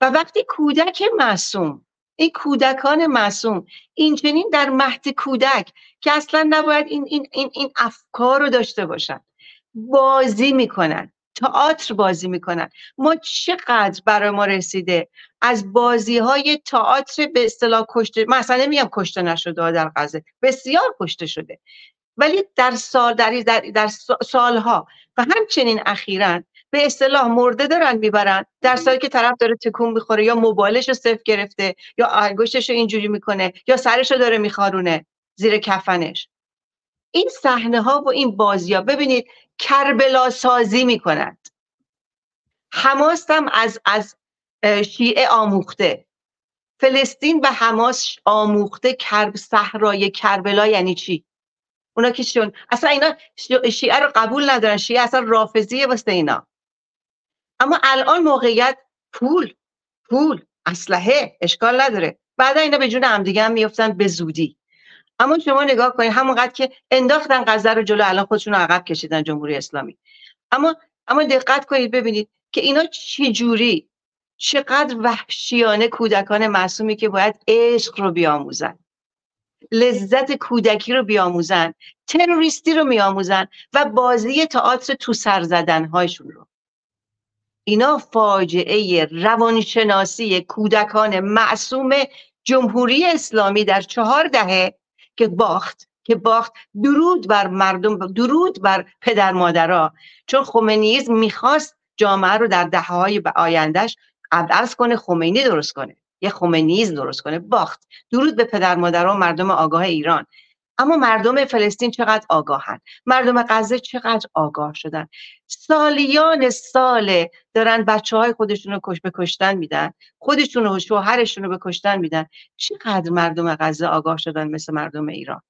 Speaker 3: و وقتی کودک معصوم این کودکان معصوم این چنین در مهد کودک که اصلا نباید این, این, این, این افکار رو داشته باشن. بازی می‌کنن تئاتر بازی می‌کنن. ما چقدر برای ما رسیده از بازی های تئاتر به اصطلاح کشته مثلا نمیگم کشته نشده در غزه بسیار کشته شده. ولی در سال در, در, در سالها و همچنین اخیرا به اصطلاح مرده دارن می‌برن در سالی که طرف داره تکون می‌خوره یا موبایلش رو صفر گرفته یا انگشتش رو اینجوری می‌کنه یا سرش رو داره میخارونه زیر کفنش. این صحنه ها و این بازی ها ببینید کربلا سازی می‌کنند حماس هم از از شیعه آموخته. فلسطین و حماس آموخته کرب صحرای کربلا یعنی چی؟ اونا که اصلا اینا شیعه رو قبول ندارن. شیعه اصلا رافضیه واسه اینا. اما الان موقعیت پول پول اسلحه اشکال نداره. بعدا اینا به جون همدیگه هم میفتن به زودی. اما شما نگاه کنید همونقدر که انداختن غزه رو جلو الان خودشون رو عقب کشیدن جمهوری اسلامی. اما اما دقت کنید ببینید که اینا چه جوری چقدر وحشیانه کودکان معصومی که باید عشق رو بیاموزن لذت کودکی رو بیاموزن تروریستی رو میآموزن و بازی تئاتر تو سر زدن هایشون رو. اینا فاجعه روانشناسی کودکان معصوم جمهوری اسلامی در چهار دهه که باخت که باخت درود بر مردم درود بر پدر مادرها. چون خمینیز می‌خواست جامعه رو در دهه های آیندهش عوض کنه خمینی درست کنه. یه خمینیز درست کنه. باخت. درود به پدر مادرها و مردم آگاه ایران. اما مردم فلسطین چقدر آگاهن؟ مردم غزه چقدر آگاه شدن؟ سالیان ساله دارن بچه های خودشون رو کش بکشتن میدن خودشون و شوهرشون رو به کشتن میدن. چقدر مردم غزه آگاه شدن مثل مردم ایران؟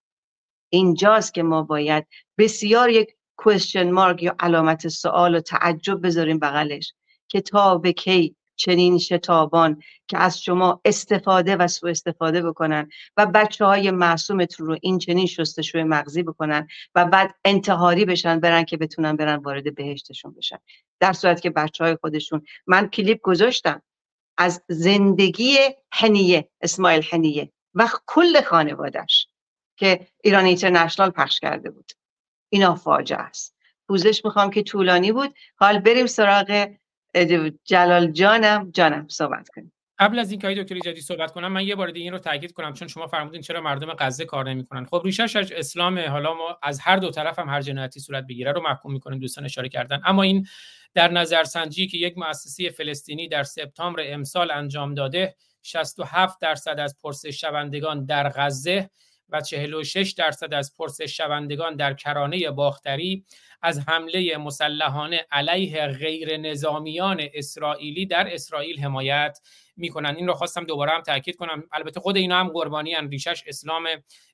Speaker 3: اینجاست که ما باید بسیار یک کوشن مارک یا علامت سوال و تعجب بذاریم بغلش که تا به کی چنین شتابان که از شما استفاده و سوء استفاده بکنن و بچه های معصومتون رو این چنین شستشوی مغزی بکنن و بعد انتحاری بشن برن که بتونن برن وارد بهشتشون بشن. در صورت که بچه های خودشون من کلیپ گذاشتم از زندگی هنیه اسماعیل هنیه و کل خانوادش که ایران اینترنشنال پخش کرده بود. اینا فاجعه است. پوزش می‌خوام که طولانی بود. حال بریم سراغ جلال جانم جانم صحبت کنیم
Speaker 2: قبل از اینکه دکتر ایجادی صحبت کنم من یه بار دیگه این رو تاکید کنم چون شما فرمودین چرا مردم غزه کار نمی‌کنن. خب ریشش از اسلام حالا ما از هر دو طرف هم هر جنایتی صورت بگیره رو محکوم می‌کنیم دوستان اشاره کردن. اما این در نظرسنجی که یک مؤسسه فلسطینی در سپتامبر امسال انجام داده 67 درصد از پرسش شوندگان در غزه و 46 درصد از پرسش شوندگان در کرانه باختری از حمله مسلحانه علیه غیر نظامیان اسرائیلی در اسرائیل حمایت می‌کنن این رو خواستم دوباره هم تاکید کنم. البته خود اینا هم قربانی ان ریشش اسلام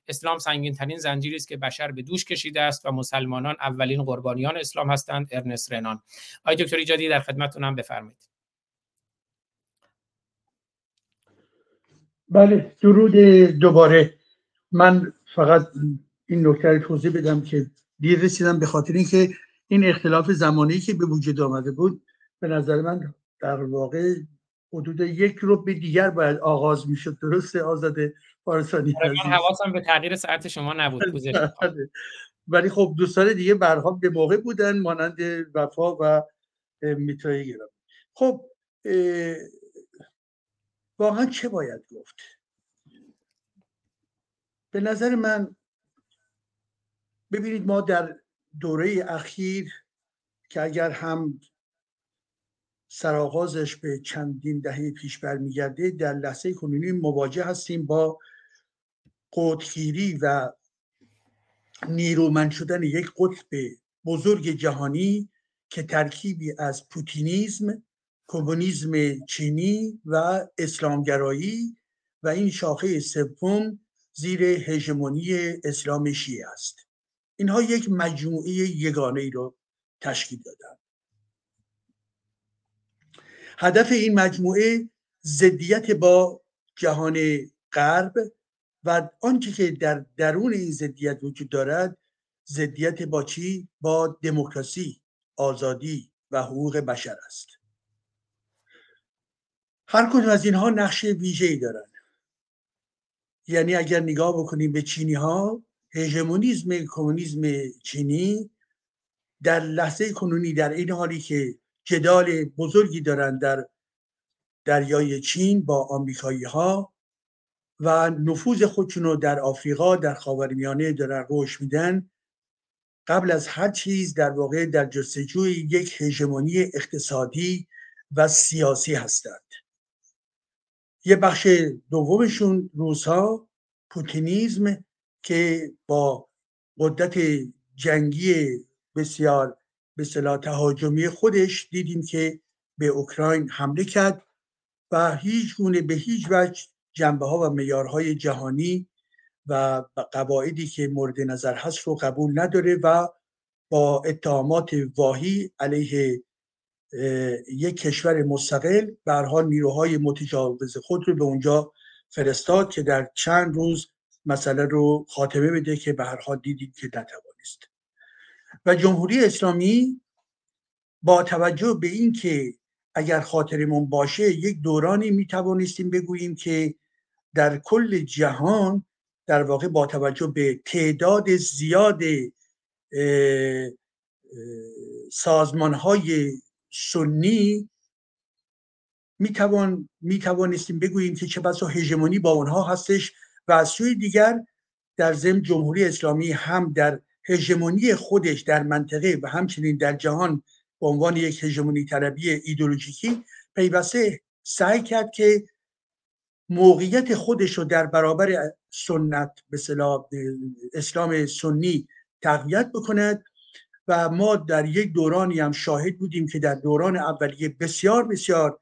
Speaker 2: اسلام سنگین ترین زنجیری است که بشر به دوش کشیده است و مسلمانان اولین قربانیان اسلام هستند. ارنست رنان. آقای دکتر ایجادی در خدمتتونم بفرمایید.
Speaker 7: بله درود دوباره من فقط این نکته توضیح بدم که دیر رسیدم به خاطر اینکه این اختلاف زمانی که به وجود آمده بود به نظر من در واقع حدود یک رو به دیگر باید آغاز می‌شد درسته آزاده فارسانی
Speaker 2: آره، من حواسم به تغییر ساعت شما نبود
Speaker 7: بله. ولی خب دوستان دیگه برها به موقع بودن مانند وفا و میترای گرام خب واقعا چه باید گفت؟ به نظر من ببینید ما در دوره اخیر که اگر هم سرآغازش به چندین دهه پیش برمیگرده در لحظه کنونی مواجه هستیم با قطبگیری و نیرومند شدن یک قطب بزرگ جهانی که ترکیبی از پوتینیزم کمونیسم چینی و اسلامگرایی و این شاخه سوم زیر هژمونی اسلام شیعه است. اینها یک مجموعه یگانه ای رو تشکیل دادن هدف این مجموعه ضدیت با جهان غرب و آنچه که در درون این ضدیت وجود دارد ضدیت با چی؟ با دموکراسی آزادی و حقوق بشر است. هر کدوم از اینها نقشه ویژه‌ای دارند. یعنی اگر نگاه بکنیم به چینی ها هژمونیزم کمونیسم چینی در لحظه کنونی در این حالی که جدال بزرگی دارند در دریای چین با آمریکایی ها و نفوذ خودشون رو در آفریقا در خاورمیانه دارن رشد میدن قبل از هر چیز در واقع در جستجوی یک هژمونی اقتصادی و سیاسی هستند یه بخش دومشون روزها پوتینیزم که با قدرت جنگی بسیار به صلاح تهاجمی خودش دیدیم که به اوکراین حمله کرد و هیچ گونه به هیچ وجه جنبه ها و میارهای جهانی و قواعدی که مورد نظر هست رو قبول نداره و با اتهامات واهی علیه یک کشور مستقل. برها نیروهای متجاوز خود رو به اونجا فرستاد که در چند روز مسئله رو خاتمه بده که به هر حال دیدید که نتوانست. و جمهوری اسلامی با توجه به اینکه اگر خاطرمون باشه یک دورانی می توانستیم بگوییم که در کل جهان در واقع با توجه به تعداد زیاد سازمان های سنی می, توان می توانستیم بگوییم که چه بسا هژمونی با اونها هستش و از سوی دیگر در ضمن جمهوری اسلامی هم در هژمونی خودش در منطقه و همچنین در جهان به عنوان یک هژمونی طلبی ایدولوژیکی پیوسته سعی کرد که موقعیت خودش رو در برابر سنت به اسلام سنی تقویت بکند. و ما در یک دورانی هم شاهد بودیم که در دوران اولیه بسیار بسیار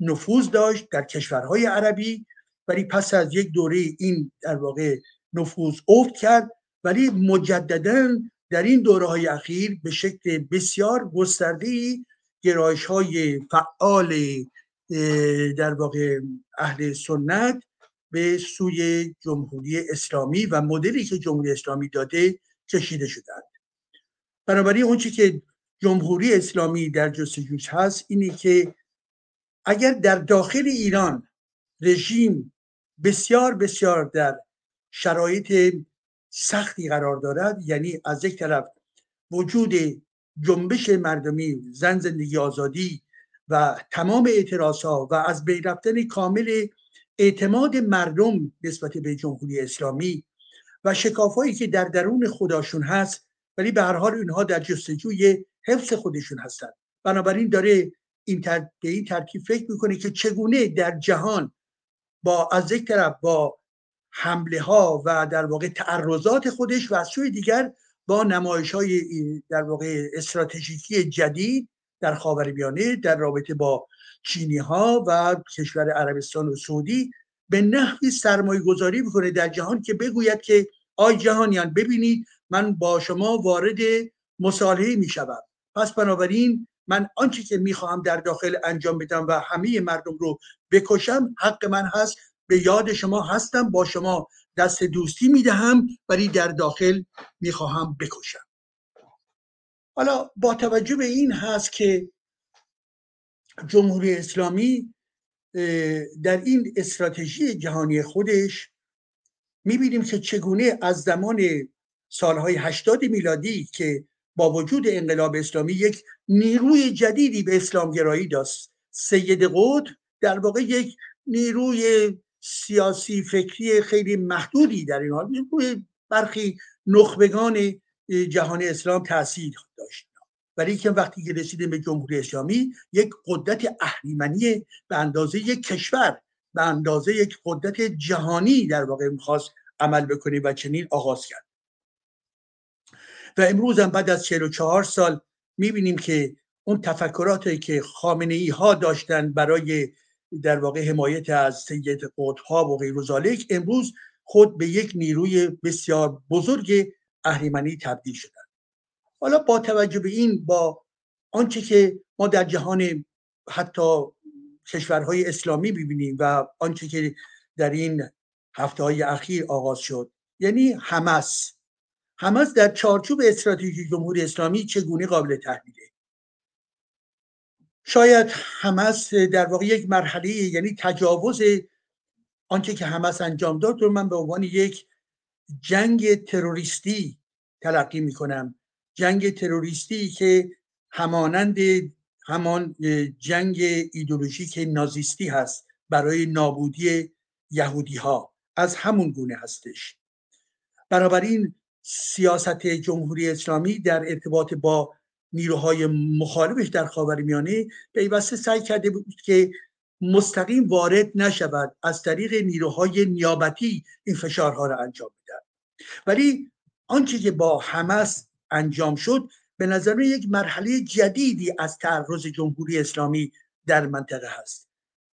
Speaker 7: نفوذ داشت در کشورهای عربی. ولی پس از یک دوره این در واقع نفوذ افت کرد. ولی مجددا در این دوره های اخیر به شکل بسیار گسترده گرایش های فعال در واقع اهل سنت به سوی جمهوری اسلامی و مدلی که جمهوری اسلامی داده کشیده شدند. بنابراین اونچه که جمهوری اسلامی در جستجوش هست اینه که اگر در داخل ایران رژیم بسیار بسیار در شرایط سختی قرار دارد یعنی از یک طرف وجود جنبش مردمی زن زندگی آزادی و تمام اعتراض ها و از بین رفتن کامل اعتماد مردم نسبت به جمهوری اسلامی و شکافهایی که در درون خداشون هست ولی به هر حال اینها در جستجوی حفظ خودشون هستند بنابراین داره این تر... به این ترکیب فکر می‌کنه که چگونه در جهان با از یک طرف با حمله ها و در واقع تعرضات خودش و از سوی دیگر با نمایش های در واقع استراتژیکی جدید در خاورمیانه در رابطه با چینی ها و کشور عربستان و سعودی به نحوی سرمایه گذاری می‌کنه در جهان که بگوید که آی جهانیان ببینید من با شما وارد مصالحه می‌شوم. پس بنابراین من آنچه که می‌خواهم در داخل انجام بدم و همه مردم رو بکشم حق من هست. به یاد شما هستم. با شما دست دوستی می‌دهم. ولی در داخل می‌خواهم بکشم. حالا با توجه به این هست که جمهوری اسلامی در این استراتژی جهانی خودش می‌بینیم که چگونه از زمان سالهای 80 میلادی که با وجود انقلاب اسلامی یک نیروی جدیدی به اسلامگرایی داشت. سید قطب در واقع یک نیروی سیاسی فکری خیلی محدودی در این حال روی برخی نخبگان جهان اسلام تاثیر داشت. ولی که وقتی که رسیدیم به جمهوری اسلامی یک قدرت اهریمنی به اندازه یک کشور به اندازه یک قدرت جهانی در واقع می‌خواست عمل بکنه و چنین آغاز کرد. و امروز هم بعد از 44 سال می‌بینیم که اون تفکراتی که خامنه ای ها داشتن برای در واقع حمایت از سید قطبها و غیر امروز خود به یک نیروی بسیار بزرگ اهریمنی تبدیل شدن. حالا با توجه به این با آنچه که ما در جهان حتی کشورهای اسلامی ببینیم و آنچه که در این هفته های اخیر آغاز شد یعنی حمس حماس در چارچوب استراتژی جمهوری اسلامی چگونه قابل تحلیله شاید حماس در واقع یک مرحله یعنی تجاوز آنچه که حماس انجام داد رو من به عنوان یک جنگ تروریستی تلقی می کنم جنگ تروریستی که همانند همان جنگ ایدولوژیک نازیستی هست برای نابودی یهودی ها از همون گونه هستش. بنابراین سیاست جمهوری اسلامی در ارتباط با نیروهای مخالفش در خاورمیانه پیوسته سعی کرده بود که مستقیم وارد نشود از طریق نیروهای نیابتی این فشارها را انجام بدن ولی آنچه که با حماس انجام شد به نظر یک مرحله جدیدی از تعرض جمهوری اسلامی در منطقه هست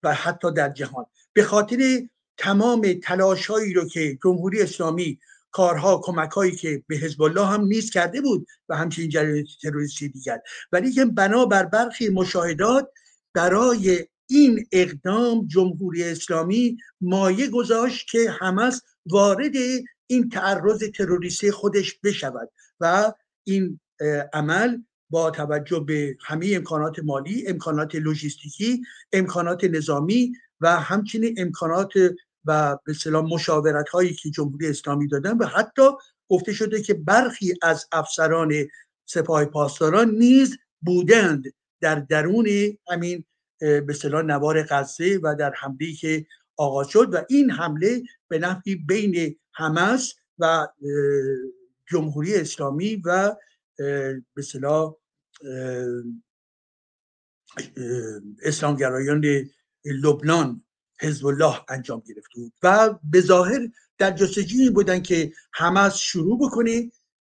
Speaker 7: و حتی در جهان. به خاطر تمام تلاش هایی رو که جمهوری اسلامی کارها کمک هایی که به حزب الله هم نیز کرده بود و همچنین جریان تروریستی دیگر. ولی که بنابر برخی مشاهدات برای این اقدام جمهوری اسلامی مایه گذاشت که همس وارد این تعرض تروریستی خودش بشود و این عمل با توجه به همه امکانات مالی امکانات لوجستیکی امکانات نظامی و همچنین امکانات و به سلام مشاورت هایی که جمهوری اسلامی دادن و حتی گفته شده که برخی از افسران سپاه پاسداران نیز بودند در درون همین به صلاح نوار غزه و در حمله که آغاز شد و این حمله به نحوی بین حماس و جمهوری اسلامی و به صلاح اسلامگرایان لبنان. حزب الله انجام گرفته بود و به ظاهر در جستجوی بودن که حماس شروع بکنه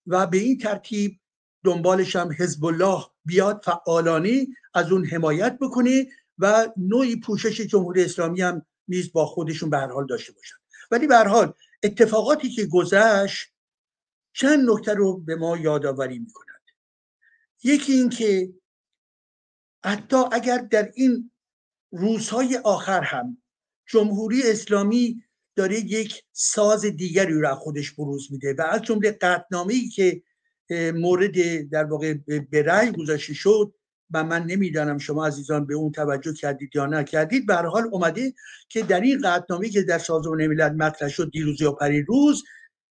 Speaker 7: و به این ترتیب دنبالش هم حزب الله بیاد فعالانه از اون حمایت بکنه و نوعی پوشش جمهوری اسلامی هم نیز با خودشون به حال داشته باشن. ولی به حال اتفاقاتی که گذشت چند نکته رو به ما یادآوری می‌کنند یکی این که حتی اگر در این روزهای آخر هم جمهوری اسلامی داره یک ساز دیگری را خودش بروز میده و از جمله قطنامه ای که مورد در واقع به رأی گذاشته شد و من نمی‌دانم شما عزیزان به اون توجه کردید یا نکردید به حال اومده که در این قطنامه که در سازمان ملل مطرح شد دیروز یا روز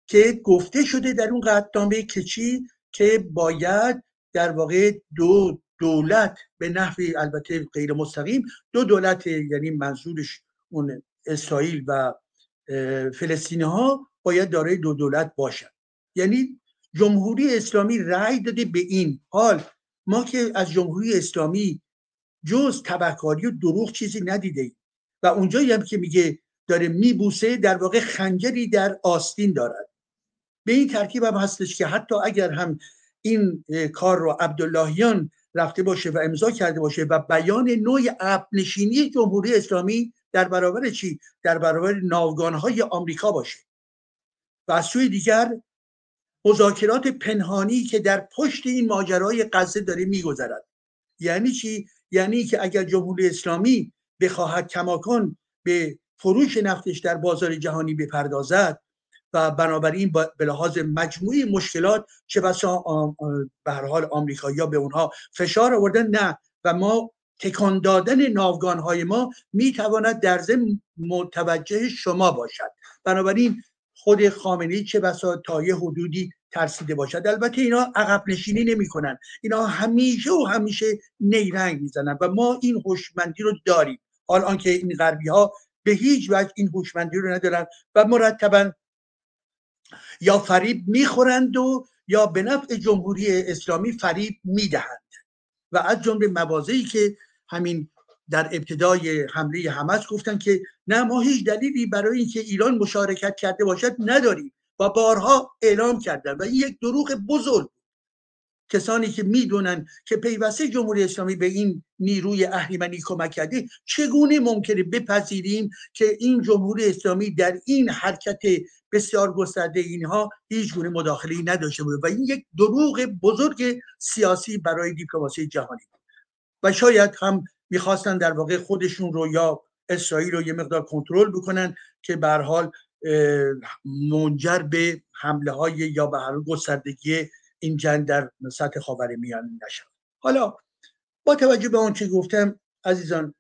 Speaker 7: که گفته شده در اون قطنامه که چی؟ که باید در واقع دو دولت به نحوی البته غیر مستقیم دو دولت یعنی منظورش اون اسرائیل و فلسطینی ها باید دارای دو دولت باشن. یعنی جمهوری اسلامی رأی داده به این حال. ما که از جمهوری اسلامی جز تبهکاری و دروغ چیزی ندیده ایم. و اونجایی هم که میگه داره میبوسه در واقع خنجری در آستین دارد. به این ترکیب هم هستش که حتی اگر هم این کار رو عبداللهیان رفته باشه و امضا کرده باشه و بیان نوع عقب جمهوری اسلامی در برابر چی؟ در برابر ناوگانهای آمریکا باشه. و از سوی دیگر مذاکرات پنهانی که در پشت این ماجرای غزه داره میگذرد. یعنی چی؟ یعنی که اگر جمهوری اسلامی بخواهد کماکان به فروش نفتش در بازار جهانی بپردازد و بنابراین به لحاظ مجموعی مشکلات چه بسا به هر حال آمریکایی‌ها به اونها فشار آوردن نه. و ما تکان دادن ناوگان های ما می‌تواند در ضمن متوجه شما باشد. بنابراین خود خامنه چه بسا تا یه حدودی ترسیده باشد. البته اینا عقب نشینی نمی‌کنن. اینا همیشه و همیشه نیرنگ می‌زنن و ما این هوشمندی رو داریم. حال آنکه این غربی ها به هیچ وجه این هوشمندی رو ندارن و مرتبا یا فریب می‌خورند و یا به نفع جمهوری اسلامی فریب می‌دهند. و از جمله مواضعی که همین در ابتدای حمله حماس گفتن که نه ما هیچ دلیلی برای اینکه ایران مشارکت کرده باشد نداریم و بارها اعلام کردن و این یک دروغ بزرگ کسانی که می‌دونن که پیوسته جمهوری اسلامی به این نیروی اهریمنی کمک کرده چگونه ممکنه بپذیریم که این جمهوری اسلامی در این حرکت بسیار گسترده اینها هیچ گونه مداخله نداشته بود و این یک دروغ بزرگ سیاسی برای دیپلماسی جهانی و شاید هم می‌خواستن در واقع خودشون رو یا اسرائیل رو یه مقدار کنترل بکنن که به حال منجر به حمله های یا به هر گستردگی این جنگ در سطح خاور میان نشد حالا با توجه به آنچه گفتم عزیزان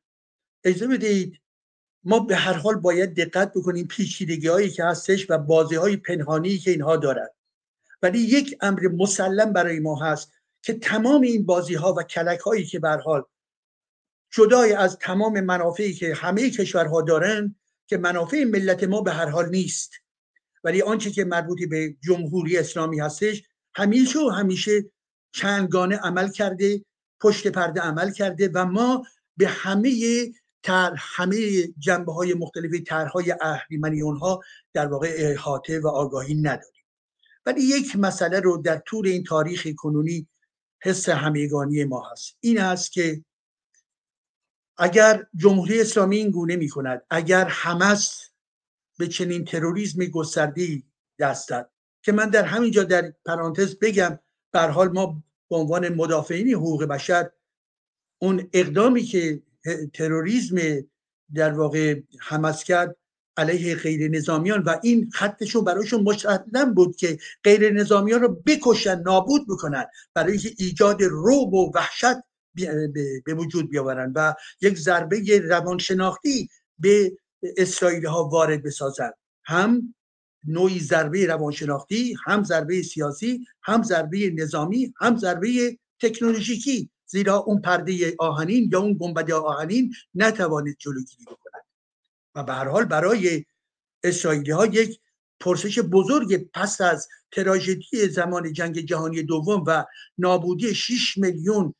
Speaker 7: اجازه بدهید ما به هر حال باید دقت بکنیم پیچیدگی هایی که هستش و بازی های پنهانی که اینها دارد ولی یک امر مسلم برای ما هست که تمام این بازی ها و کلک هایی که به حال جدای از تمام منافعی که همه کشورها دارن که منافع ملت ما به هر حال نیست. ولی آنچه که مربوطی به جمهوری اسلامی هستش همیشه و همیشه چندگانه عمل کرده پشت پرده عمل کرده و ما به همه تر همه جنبه های مختلف طرحهای اهریمنی اونها در واقع احاطه و آگاهی نداریم. ولی یک مسئله رو در طول این تاریخ کنونی حس همگانی ما هست. این هست که اگر جمهوری اسلامی این گونه می کند اگر حمس به چنین تروریسم گسترده دستد که من در همینجا در پرانتز بگم بر حال ما به عنوان مدافعین حقوق بشر اون اقدامی که تروریسم در واقع حمس کرد علیه غیر نظامیان و این خطشون برایشون مسلم بود که غیر نظامیان رو بکشن نابود بکنن برای ایجاد روب و وحشت به وجود بیاورن و یک ضربه روانشناختی به اسرائیل ها وارد بسازن. هم نوعی ضربه روانشناختی هم ضربه سیاسی هم ضربه نظامی هم ضربه تکنولوژیکی. زیرا اون پرده آهنین یا اون گنبد آهنین نتوانید جلوگیری بکند به هر حال برای اسرائیلی ها یک پرسش بزرگ پس از تراژدی زمان جنگ جهانی دوم و نابودی 6 میلیون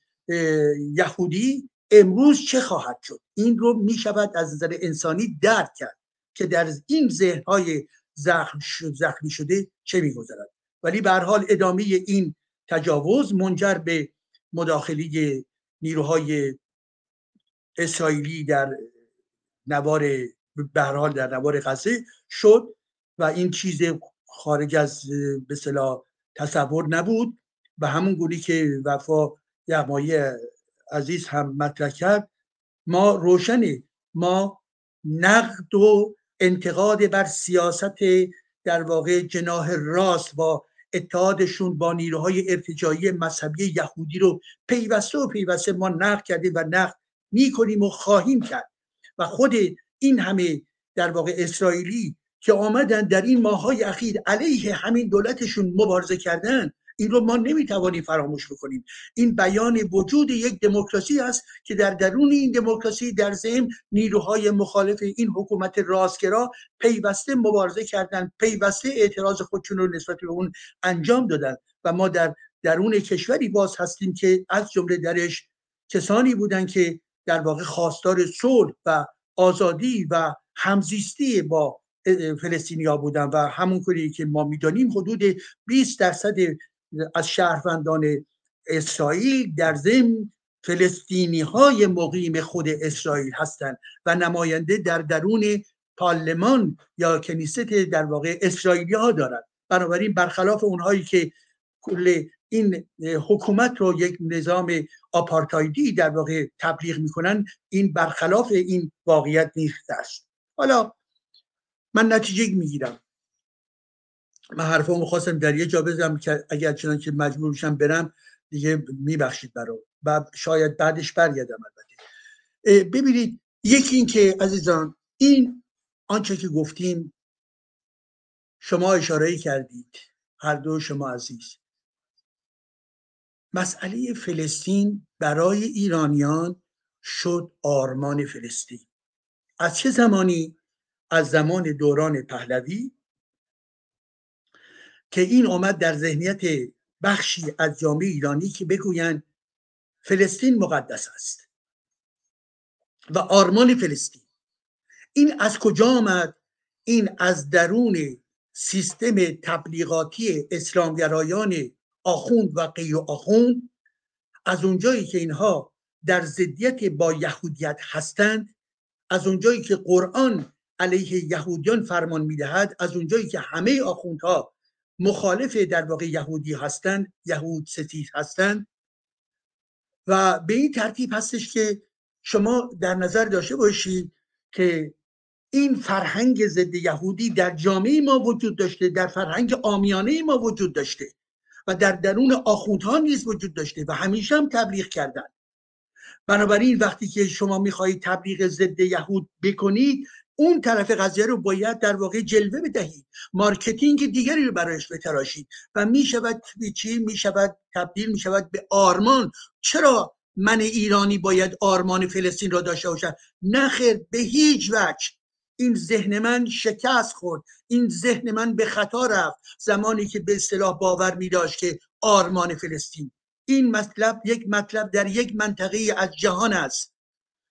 Speaker 7: یهودی امروز چه خواهد شد؟ این رو می شود از نظر انسانی درک کرد که در این ذهن های زخم زخمی شده چه میگذرد. ولی به حال ادامه این تجاوز منجر به مداخله نیروهای اسرائیلی در نوار به حال در نوار غزه شد و این چیز خارج از به تصور نبود و همون گونه که وفا یغمایی عزیز هم مطرح کرد ما روشنه ما نقد و انتقاد بر سیاست در واقع جناه راست با اتحادشون با نیروهای ارتجایی مذهبی یهودی رو پیوسته و پیوسته ما نقد کردیم و نقد می‌کنیم و خواهیم کرد. و خود این همه در واقع اسرائیلی که آمدن در این ماهای اخیر علیه همین دولتشون مبارزه کردن این رو ما نمی‌توانیم فراموش بکنیم. این بیان وجود یک دموکراسی است که در درون این دموکراسی در ضمن نیروهای مخالف این حکومت راستگرا پیوسته مبارزه کردند پیوسته اعتراض خودشون رو نسبت به اون انجام دادن. و ما در درون کشوری باز هستیم که از جمله درش کسانی بودند که در واقع خواستار صلح و آزادی و همزیستی با فلسطینیا بودن و همون کاری که ما می‌دانیم حدود 20 درصد از شهروندان اسرائیل در ضمن فلسطینی های مقیم خود اسرائیل هستند و نماینده در درون پارلمان یا کنیست در واقع اسرائیلی ها دارند بنابراین برخلاف اونهایی که کل این حکومت رو یک نظام آپارتایدی در واقع تبلیغ می‌کنن این برخلاف این واقعیت نیست است. حالا من نتیجه می‌گیرم. من حرفمو خواستم در یه جا بزنم که اگر چنان که مجبور شم برم دیگه میبخشید برا و شاید بعدش برگردم البته. ببینید یکی این که عزیزان این آنچه که گفتیم شما اشاره کردید هر دو شما عزیز. مسئله فلسطین برای ایرانیان شد آرمان فلسطین. از چه زمانی؟ از زمان دوران پهلوی که این آمد در ذهنیت بخشی از جامعه ایرانی که بگویند فلسطین مقدس است و آرمان فلسطین. این از کجا آمد؟ این از درون سیستم تبلیغاتی اسلامگرایان آخوند و غیر آخوند از اونجایی که اینها در ضدیت با یهودیت هستند از اونجایی که قرآن علیه یهودیان فرمان می‌دهد از اونجایی که همه آخوندها مخالف در واقع یهودی هستند یهود ستیز هستند. و به این ترتیب هستش که شما در نظر داشته باشید که این فرهنگ ضد یهودی در جامعه ما وجود داشته در فرهنگ آمیانه ما وجود داشته. و در درون آخوندها نیز وجود داشته و همیشه هم تبلیغ کردن بنابراین وقتی که شما می‌خواهید تبلیغ ضد یهود بکنید اون طرف قضیه رو باید در واقع جلوه بدهید. marketing دیگری رو برایش بتراشید و می‌شود چی؟ می‌شود تبدیل می‌شود به آرمان. چرا من ایرانی باید آرمان فلسطین را داشته باشم؟ نخیر به هیچ وجه. این ذهن من شکست خورد. این ذهن من به خطا رفت. زمانی که به اصطلاح باور می داشت که آرمان فلسطین. این مطلب یک مطلب در یک منطقه از جهان است.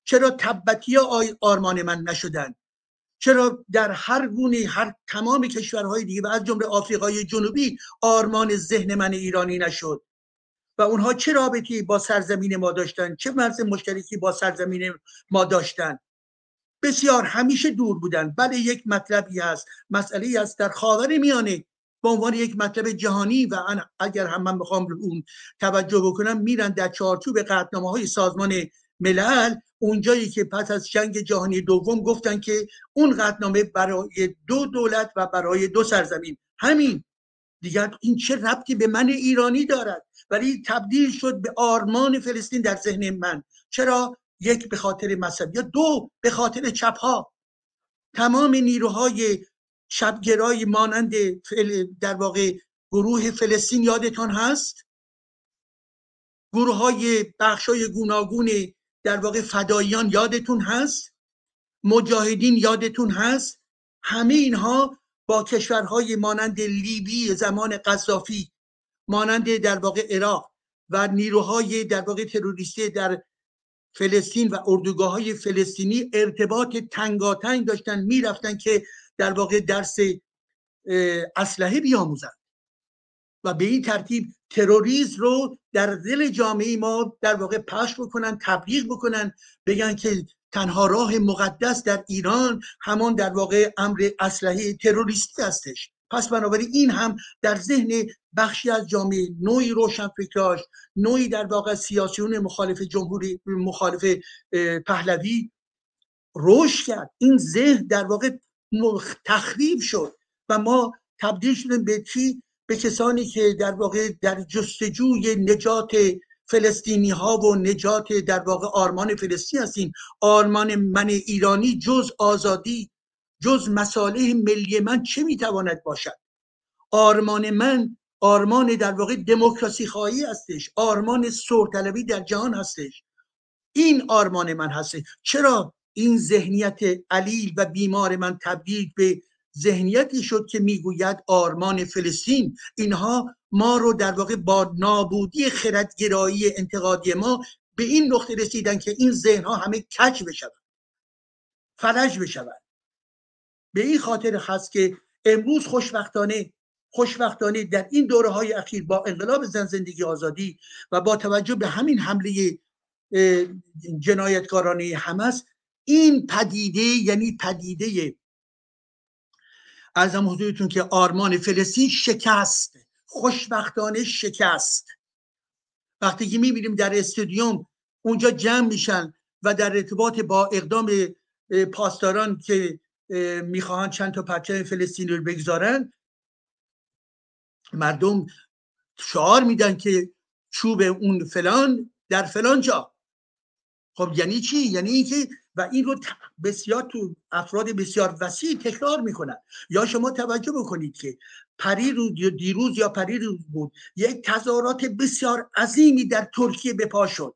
Speaker 7: چرا تبتی آرمان من نشدن؟ چرا در هر گونه هر تمام کشورهای دیگه و از جمله آفریقای جنوبی آرمان ذهن من ایرانی نشد؟ و اونها چه رابطی با سرزمین ما داشتن؟ چه مرز مشترکی با سرزمین ما داشتن؟ بسیار همیشه دور بودن. بله یک مطلبی هست. مسئله است در خاور میانه. به عنوان یک مطلب جهانی و اگر هم من بخوام اون توجه بکنم میرن در چارچوب قطنامه های سازمان ملل. اونجایی که پس از جنگ جهانی دوم گفتن که اون قطنامه برای دو دولت و برای دو سرزمین. همین. دیگر این چه ربطی به من ایرانی دارد؟ ولی تبدیل شد به آرمان فلسطین در ذهن من. چرا؟ یک به خاطر مذهب یا دو به خاطر چپ ها تمام نیروهای شبگرای مانند در واقع گروه فلسطین یادتان هست؟ گروه های بخش های گوناگون در واقع فداییان یادتون هست؟ مجاهدین یادتون هست؟ همه اینها با کشورهای مانند لیبی زمان قذافی مانند در واقع عراق و نیروهای در واقع تروریستی در فلسطین و اردوگاه های فلسطینی ارتباط تنگاتنگ داشتن می‌رفتن که در واقع درس اسلحه بیاموزن و به این ترتیب تروریسم رو در دل جامعه ما در واقع پخش بکنن تبلیغ بکنن بگن که تنها راه مقدس در ایران همان در واقع امر اسلحه تروریستی هستش. پس بنابراین این هم در ذهن بخشی از جامعه نوعی روشن فکراش نوعی در واقع سیاسیون مخالف جمهوری مخالف پهلوی روش کرد. این ذهن در واقع تخریب شد و ما تبدیل شدیم به چی؟ به کسانی که در واقع در جستجوی نجات فلسطینی ها و نجات در واقع آرمان فلسطین هستیم. آرمان من ایرانی جز آزادی جز مصالح ملی من چه می‌تواند باشد؟ آرمان من آرمان در واقع دموکراسی خواهی هستش. آرمان سرطلبی در جهان هستش. این آرمان من هستش. چرا این ذهنیت علیل و بیمار من تبدیل به ذهنیتی شد که می‌گوید آرمان فلسطین؟ اینها ما رو در واقع با نابودی خردگرایی انتقادی ما به این نقطه رسیدن که این ذهن ها همه کج بشوند. فلج بشوند. به این خاطر هست که امروز خوشبختانه خوشبختانه در این دوره های اخیر با انقلاب زن زندگی آزادی و با توجه به همین حمله جنایتکارانه حماس این پدیده یعنی پدیده ارزم حضورتون که آرمان فلسطین شکست خوشبختانه شکست. وقتی که می‌بینیم در استودیوم اونجا جمع میشن و در ارتباط با اقدام پاسداران که می‌خواهند چند تا پرچم فلسطینی رو بگذارن. مردم شعار میدن که چوب اون فلان در فلان جا. خب یعنی چی؟ یعنی اینکه و این رو بسیار تو افراد بسیار وسیع تکرار می‌کنن. یا شما توجه بکنید که پری روز یا دیروز یا پری روز بود یک تظاهرات بسیار عظیمی در ترکیه به پا شد.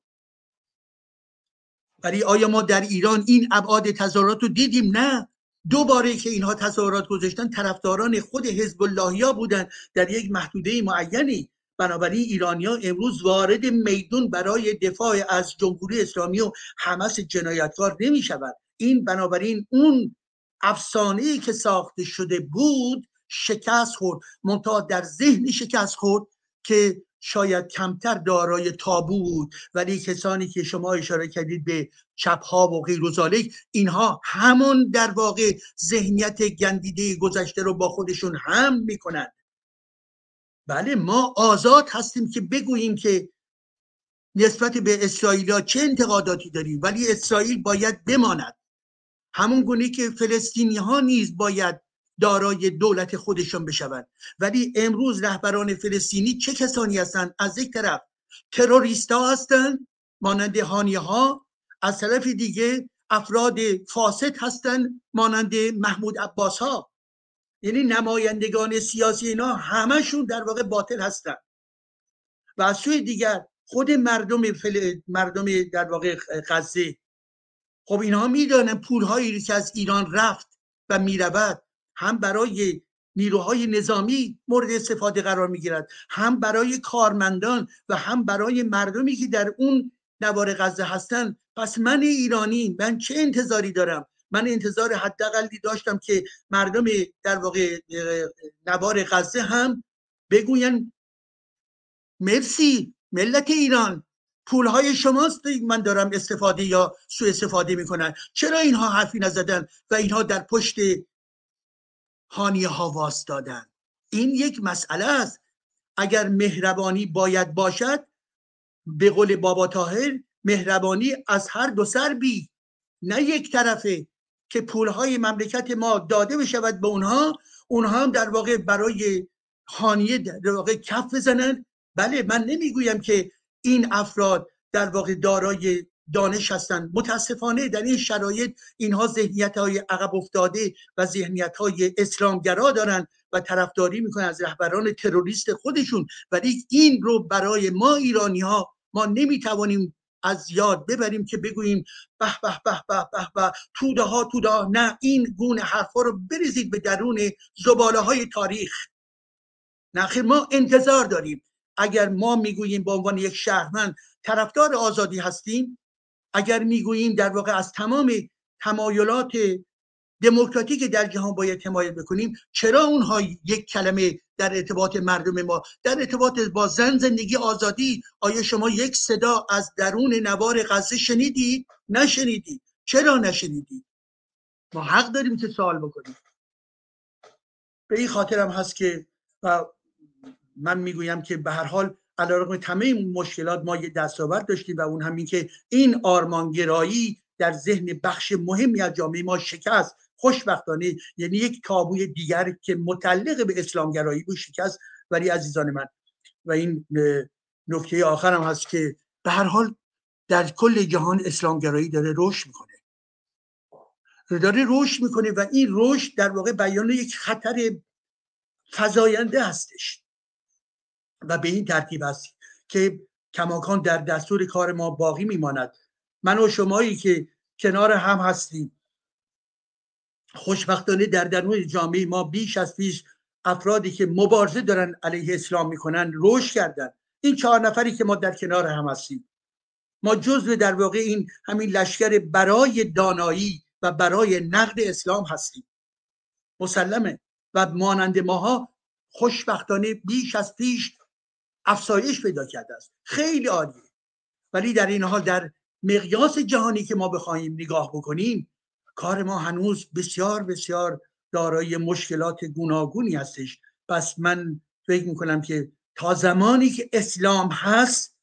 Speaker 7: ولی آیا ما در ایران این ابعاد تظاهرات رو دیدیم؟ نه. دوباره که اینها تظاهرات گذاشتن طرفداران خود حزب اللهیا بودن در یک محدوده معینی. بنابراین ایرانیا امروز وارد میدون برای دفاع از جمهوری اسلامی و حماس جنایتکار نمی شود این بنابراین اون افسانه که ساخته شده بود شکست خورد. منتها در ذهن شکست خورد که شاید کمتر دارای تابو بود ولی کسانی که شما اشاره کردید به چپ ها و غیر اینها همون در واقع ذهنیت گندیده گذشته رو با خودشون هم می‌کنند بله ما آزاد هستیم که بگوییم که نسبت به اسرائیل چه انتقاداتی داریم ولی اسرائیل باید بماند. همون گونه که فلسطینی ها نیز باید دارای دولت خودشان بشوند. ولی امروز رهبران فلسطینی چه کسانی هستند؟ از یک طرف تروریست ها هستند مانند هانی ها از طرف دیگه افراد فاسد هستند مانند محمود عباس ها یعنی نمایندگان سیاسی اینا همشون در واقع باطل هستن و از سوی دیگر خود مردم فل... مردم در واقع غزه. خب اینها می‌دانن پولهایی که از ایران رفت و می‌رود. هم برای نیروهای نظامی مورد استفاده قرار می‌گیرد هم برای کارمندان و هم برای مردمی که در اون نوار غزه هستن. پس من ایرانی من چه انتظاری دارم؟ من انتظار حداقلی داشتم که مردم در واقع نوار غزه هم بگوین مرسی ملت ایران پولهای شماست من دارم استفاده یا سوء استفاده می‌کنن چرا اینها حرفی نزدن و اینها در پشت هانیه ها واستادن این یک مسئله است. اگر مهربانی باید باشد به قول بابا تاهر مهربانی از هر دو سر بی. نه یک طرفه که پولهای مملکت ما داده بشود به اونها اونها هم در واقع برای هانیه در واقع کف بزنن. بله من نمی‌گویم که این افراد در واقع دارای دانش هستند. متاسفانه در این شرایط اینها ذهنیت های عقب افتاده و ذهنیت های اسلامگرا دارند و طرفداری می‌کنن از رهبران تروریست خودشون. ولی این رو برای ما ایرانی ها ما نمی‌توانیم از یاد ببریم که بگوییم به به به به به به توده ها توده ها. نه این گونه حرفا رو بریزید به درون زباله های تاریخ نخیر ما انتظار داریم. اگر ما می‌گوییم به عنوان یک شهرمند طرفدار آزادی هستیم اگر می‌گوییم در واقع از تمام تمایلات دموکراتیک در جهان باید حمایت بکنیم چرا اونها یک کلمه در ارتباط مردم ما در ارتباط با زن زندگی آزادی آیا شما یک صدا از درون نوار غزه شنیدید نشنیدید چرا نشنیدید ما حق داریم که سوال بکنیم. به این خاطرم هست که و من می‌گویم که به هر حال علیرغم تمام مشکلات ما یه دستاورد داشتیم و اون همین که این آرمانگرایی در ذهن بخش مهمی از جامعه ما شکست خوشبختانه یعنی یک تابوی دیگر که متعلق به اسلامگرایی بود شکست. ولی عزیزان من و این نکته آخرم هست که به هر حال در کل جهان اسلامگرایی داره رشد می‌کنه. داره رشد می‌کنه و این رشد در واقع بیان یک خطر فزاینده هستش. و به این ترتیب است که کماکان در دستور کار ما باقی میماند. من و شمایی که کنار هم هستیم خوشبختانه در درون جامعه ما بیش از پیش افرادی که مبارزه دارن علیه اسلام می‌کنن رشد کردن. این چهار نفری که ما در کنار هم هستیم. ما جزو در واقع این همین لشکر برای دانایی و برای نقد اسلام هستیم. مسلمه و مانند ماها خوشبختانه بیش از پیش افزایش پیدا کرده است. خیلی عالیه. ولی در این حال در مقیاس جهانی که ما بخواهیم نگاه بکنیم کار ما هنوز بسیار بسیار دارای مشکلات گوناگونی هستش. پس من فکر می‌کنم که تا زمانی که اسلام هست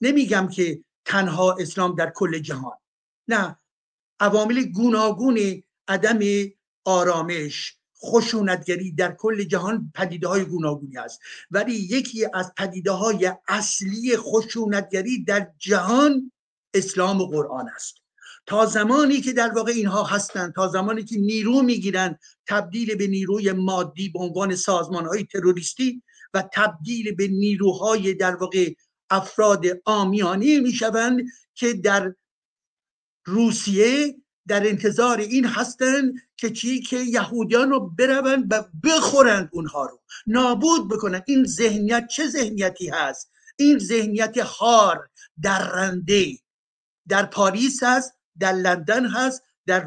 Speaker 7: نمیگم که تنها اسلام در کل جهان. نه. عوامل گوناگون عدم آرامش خشونتگری در کل جهان پدیده های گوناگونی است. ولی یکی از پدیده های اصلی خشونتگری در جهان اسلام و قرآن است. تا زمانی که در واقع اینها هستند تا زمانی که نیرو می‌گیرند تبدیل به نیروی مادی به عنوان سازمان های تروریستی و تبدیل به نیروهای در واقع افراد آمیانی می‌شوند که در روسیه در انتظار این هستند که چی که یهودیان رو بروند و بخورند اونها رو. نابود بکنند این ذهنیت چه ذهنیتی هست؟ این ذهنیت هار درنده در پاریس هست در لندن هست در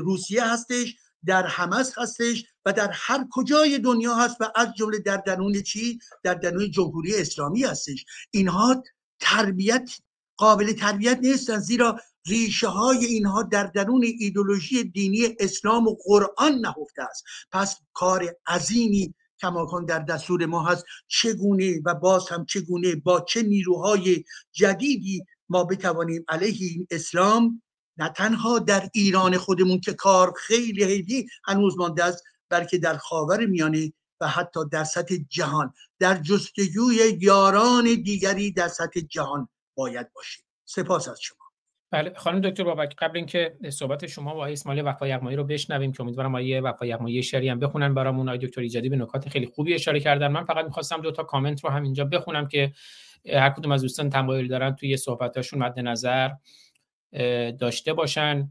Speaker 7: روسیه هستش در حمس هستش و در هر کجای دنیا هست و از جمله در درون چی؟ در درون جمهوری اسلامی هستش. اینها تربیت قابل تربیت نیستن زیرا ریشه های اینها در درون ایدولوژی دینی اسلام و قرآن نهفته است. پس کار عظیمی کماکان در دستور ما هست. چگونه و باز هم چگونه با چه نیروهای جدیدی ما بتوانیم علیه این اسلام؟ نه تنها در ایران خودمون که کار خیلی خیلی هنوز مانده است بلکه در خاور میانه و حتی در سطح جهان. در جستجوی یاران دیگری در سطح جهان باید باشیم. سپاس از شما.
Speaker 2: بله خانم دکتر بابک قبل اینکه صحبت شما با اسماعیل وفا یغمایی رو بشنویم که امیدوارم آیه وفا یغمایی شری هم بخونن برامون. آیه دکتر ایجادی به نکات خیلی خوبی اشاره کردن. من فقط می‌خواستم دو تا کامنت رو هم اینجا بخونم که هر کدوم از دوستان تمایل دارن توی صحبتاشون مد نظر داشته باشن.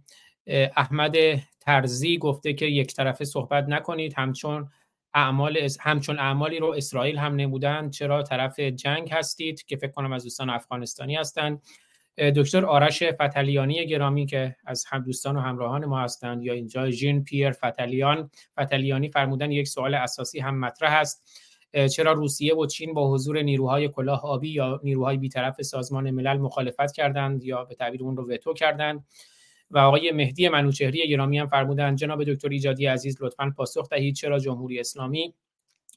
Speaker 2: احمد ترزی گفته که یک طرفه صحبت نکنید همچون اعمال همچون اعمالی رو اسرائیل هم نمودن. چرا طرف جنگ هستید که فکر کنم از دوستان افغانستانی هستند دکتر آرش فتلیانی گرامی که از هم دوستان و همراهان ما هستند یا اینجا ژین پیر فتلیان. فتلیانی فرمودن یک سوال اساسی هم مطرح است. چرا روسیه و چین با حضور نیروهای کلاه آبی یا نیروهای بیطرف سازمان ملل مخالفت کردند یا به تعبیر اون رو وتو کردند؟ و آقای مهدی منوچهری گرامی هم فرمودند جناب دکتر ایجادی عزیز لطفا پاسخ دهید چرا جمهوری اسلامی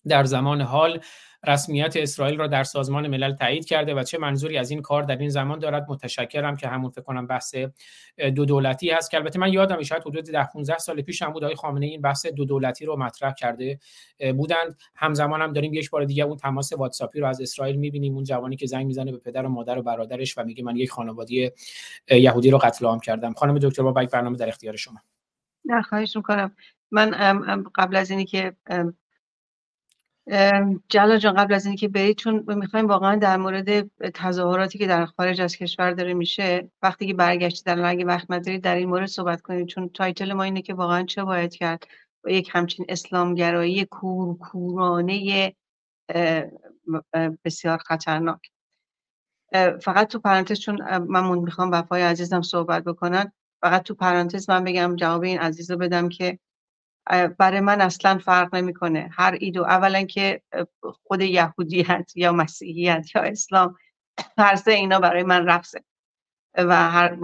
Speaker 2: در زمان حال رسمیت اسرائیل را در سازمان ملل تایید کرده و چه منظوری از این کار در این زمان دارد متشکرم که همون فکر کنم بحث دو دولتی هست. که البته من یادم شاید حدود 10 15 سال پیش هم بود آقای خامنه این بحث دو دولتی رو مطرح کرده بودند. همزمان هم داریم یک بار دیگه اون تماس واتساپی رو از اسرائیل می‌بینیم اون جوانی که زنگ می‌زنه به پدر و مادر و برادرش و میگه من یک خانواده یهودی رو قتل عام کردم. خانم دکتر بابک برنامه در اختیار شما.
Speaker 3: نه خواهش می‌کنم. من قبل از اینی که جلال جان قبل از اینکه برید چون می‌خوایم واقعا در مورد تظاهراتی که در خارج از کشور داره میشه وقتی که برگشتی در اگه وقت ندارید در این مورد صحبت کنید. چون title ما اینه که واقعا چه باید کرد؟ با یک همچین اسلامگرایی کورکورانه بسیار خطرناک. فقط تو پرانتز چون من می‌خوام وفای عزیزم صحبت بکنن فقط تو پرانتز من بگم جواب این عزیز رو بدم که برای من اصلا فرق نمی‌کنه. هر ایدو اولا که خود یهودیت یا مسیحیت یا اسلام هر سه اینا برای من رفضه و هر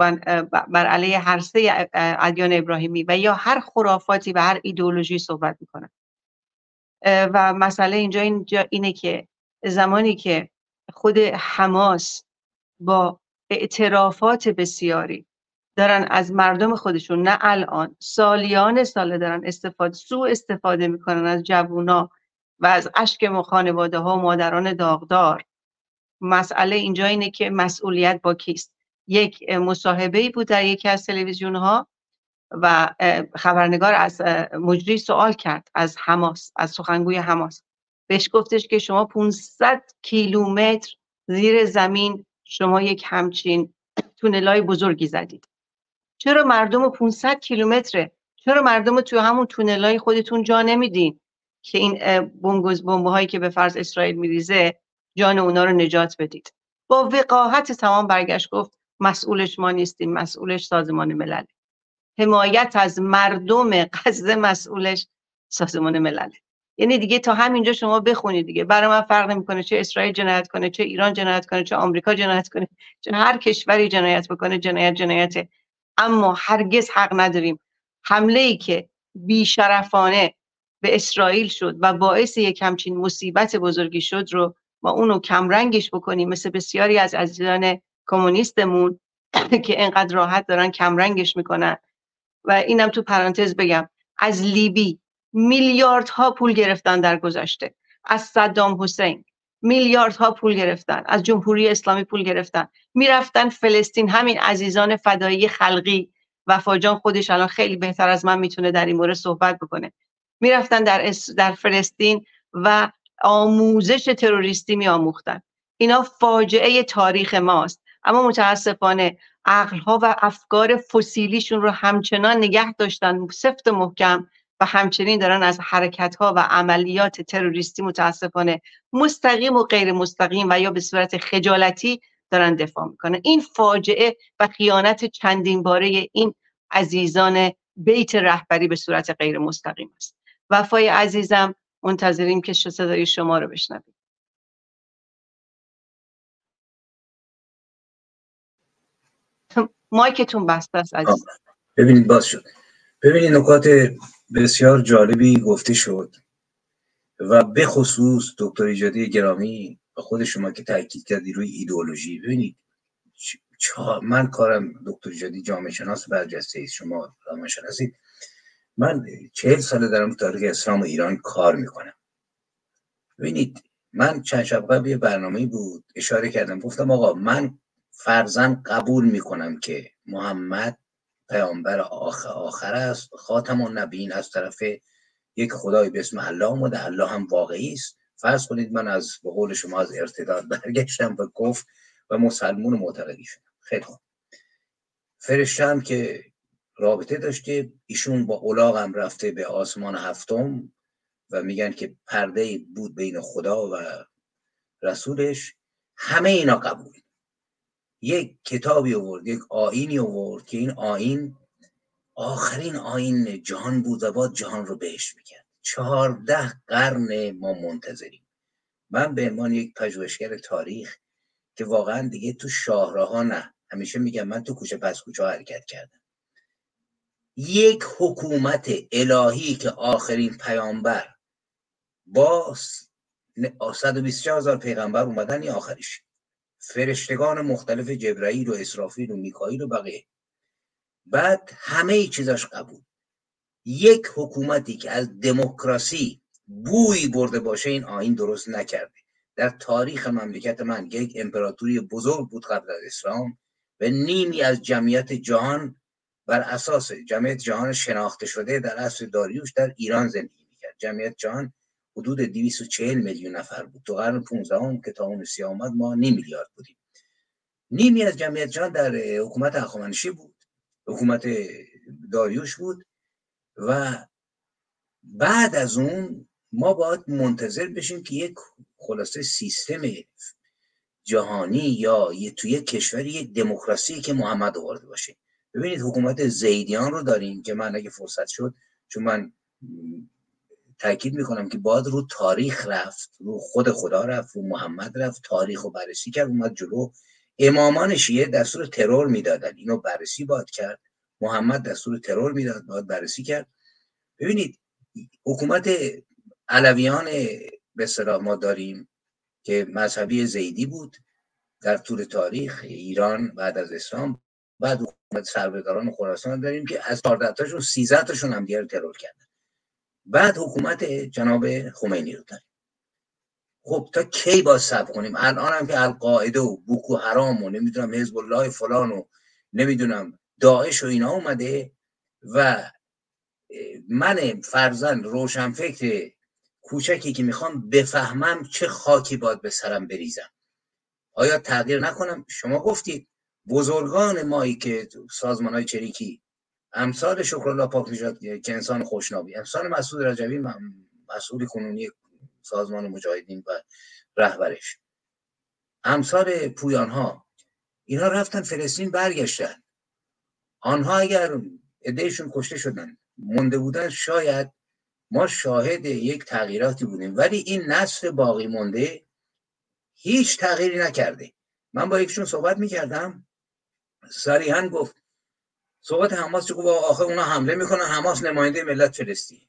Speaker 3: بر علیه هر سه ادیان ابراهیمی و یا هر خرافاتی و هر ایدئولوژی صحبت می‌کنه و مسئله اینجا, اینجا اینه که زمانی که خود حماس با اعترافات بسیاری دارن از مردم خودشون نه الان. سالیان ساله دارن استفاده سو استفاده می‌کنن از جوونا و از اشک خانواده ها و مادران داغدار. مسئله اینجا اینه که مسئولیت با کیست؟ یک مصاحبه بود در یکی از تلویزیون ها و خبرنگار از مجری سوال کرد از حماس از سخنگوی حماس. بهش گفتش که شما 500 کیلومتر زیر زمین شما یک همچین تونلای بزرگی زدید. چرا مردم رو 500 کیلومتره؟ چرا مردم رو توی همون تونلای خودتون جا نمیدین که این بمبگز بمب هایی که به فرض اسرائیل میریزه جان اونا رو نجات بدید؟ با وقاحت تمام برگشت گفت مسئولش ما نیستیم مسئولش سازمان ملل حمایت از مردم غزه مسئولش سازمان ملل یعنی دیگه تا همینجا شما بخونید دیگه. برای من فرق نمی‌کنه چه اسرائیل جنایت کنه چه ایران جنایت کنه چه آمریکا جنایت کنه چه هر کشوری جنایت بکنه جنایت جنایته اما هرگز حق نداریم. حمله ای که بیشرفانه به اسرائیل شد و باعث یک همچین مصیبت بزرگی شد رو ما اونو کمرنگش بکنیم مثل بسیاری از عزیزان کمونیستمون که انقدر راحت دارن کمرنگش می‌کنن. و اینم تو پرانتز بگم از لیبی میلیاردها پول گرفتن در گذشته. از صدام حسین. میلیاردها پول گرفتن از جمهوری اسلامی پول گرفتن. می‌رفتن فلسطین همین عزیزان فدایی خلقی. وفاجان خودش الان خیلی بهتر از من می‌تونه در این مورد صحبت بکنه. می‌رفتن در, در فلسطین و آموزش تروریستی می آموختن اینا فاجعه تاریخ ماست. اما متاسفانه عقلها و افکار فسیلیشون رو همچنان نگه داشتن. سفت محکم و همچنین دارن از حرکت ها و عملیات تروریستی متاسفانه مستقیم و غیر مستقیم و یا به صورت خجالتی دارن دفاع می‌کنن. این فاجعه و خیانت چندین باره این عزیزان بیت رهبری به صورت غیر مستقیم است. وفای عزیزم منتظریم که صدای شما رو بشنویم. مایکتون بسته است عزیز
Speaker 4: ببینید باز شد. ببینید نکات بسیار جالبی گفته شد و به خصوص دکتر ایجادی گرامی و خود شما که تاکید کردی روی ایدئولوژی. ببینید من کارم دکتر ایجادی جامعه شناس برجسته است. شما جامعه شناسید. من چهل ساله دارم تاریخ اسلام و ایران کار می‌کنم. ببینید من چند شب قبل یه برنامه بود اشاره کردم. گفتم آقا من فرزن قبول می‌کنم که محمد پیامبر آخر, آخر است. خاتم و نبین از طرف یک خدای به اسم الله آمده. الله هم واقعی است. فرض کنید من از به قول شما از ارتداد برگشتم و گفت و مسلمون معتقدی شدم. خیلی خوب. فرشتم که رابطه داشته ایشون با اولاغم رفته به آسمان هفتم و میگن که پرده بود بین خدا و رسولش. همه اینا قبول. یک کتابی آورد یک آینی آورد که این آین آخرین آین جهان بود و با جهان رو بهش می‌کرد. چهارده قرن ما منتظریم. من به عنوان یک پژوهشگر تاریخ که واقعا دیگه تو شاهراه نه. همیشه میگم من تو کوچه پس کوچه حرکت کردم. یک حکومت الهی که آخرین پیامبر با 120 هزار پیغمبر اومدن این فرشتگان مختلف جبرائیل و اسرافیل و میکائیل و بقیه. بعد همه چیزاش قبول. یک حکومتی که از دموکراسی بوی برده باشه این آین درست نکرده. در تاریخ مملکت من یک امپراتوری بزرگ بود قبل از اسلام و نیمی از جمعیت جهان بر اساس جمعیت جهان شناخته شده در عصر داریوش در ایران زندگی می‌کرد. جمعیت جهان حدود 240 میلیون نفر بود. تو قرن 15 هم که تا اون آمد ما نیم میلیارد بودیم. نیمی از جمعیت جهان در حکومت هخامنشی بود. حکومت داریوش بود و بعد از اون ما باید منتظر بشیم که یک خلاصه سیستم جهانی یا یه توی کشوری یک دموکراسی که محمد آورده باشه. ببینید حکومت زیدیان رو داریم که من اگه فرصت شد چون من تاکید می‌کنم که باید رو تاریخ رفت رو خود خدا رفت رو محمد رفت تاریخ رو بررسی کرد اومد جلو. امامان شیعه دستور ترور می‌دادن اینو بررسی باید کرد. محمد دستور ترور می‌داد باید بررسی کرد. ببینید حکومت علویان به ما داریم که مذهبی زیدی بود در طول تاریخ ایران بعد از اسلام بعد حکومت سربداران خراسان داریم که از 14 تاشون 13 تاشون هم دیگر ترور کردن. بعد حکومت جناب خمینی رو داریم. خب تا کی با سب کنیم؟ الان هم که القاعده و بوکو حرام و نمی‌دونم حزب الله فلان و نمی‌دونم داعش و اینا اومده و من فرزن روشنفکر کوچکی که می‌خوام بفهمم چه خاکی باید به سرم بریزم. آیا تغییر نکنم؟ شما گفتید بزرگان مایی که سازمان های چریکی امثال شکرالله پاک نجات که انسان خوشنابی امثال مسعود رجبی مسئول کنونی سازمان مجاهدین و رهبرش. امثال پویان ها اینا رفتن فلسطین برگشتن. آنها اگر ادهشون کشته شدن مونده بودن شاید ما شاهد یک تغییراتی بودیم. ولی این نسل باقی مونده هیچ تغییری نکرده. من با یکشون صحبت می‌کردم. صریحا گفت صحبت حماس گفت؟ آخه اونا حمله می‌کنن. حماس نماینده ملت فلسطین.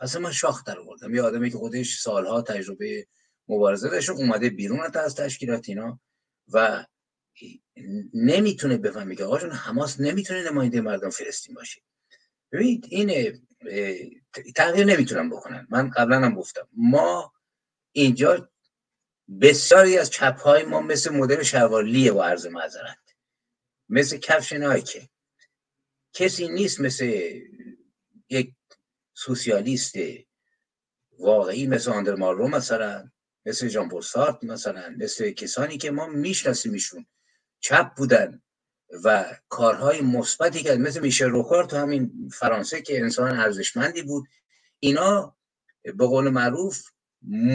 Speaker 4: اصلا من شاخ در آوردم. یه آدمی که خودش سالها تجربه مبارزه داشته اومده بیرون از تشکیلات اینا و نمی‌تونه بفهمی که آقا حماس نمی‌تونه نماینده مردم فلسطین باشه. ببینید این تغییر نمی‌تونم بکنن. من قبلا هم گفتم ما اینجا بسیاری از چپ های ما مثل مدل شوالیه و عرض معذرت مثل کفش نایکه کسی نیست مثل یک سوسیالیست واقعی مثل آندر مارلو مثلا مثل جان بوستارت مثلا مثل کسانی که ما میشناسیمشون چپ بودن و کارهای مثبتی کرد مثل میشل روکار تو همین فرانسه که انسان ارزشمندی بود. اینا به قول معروف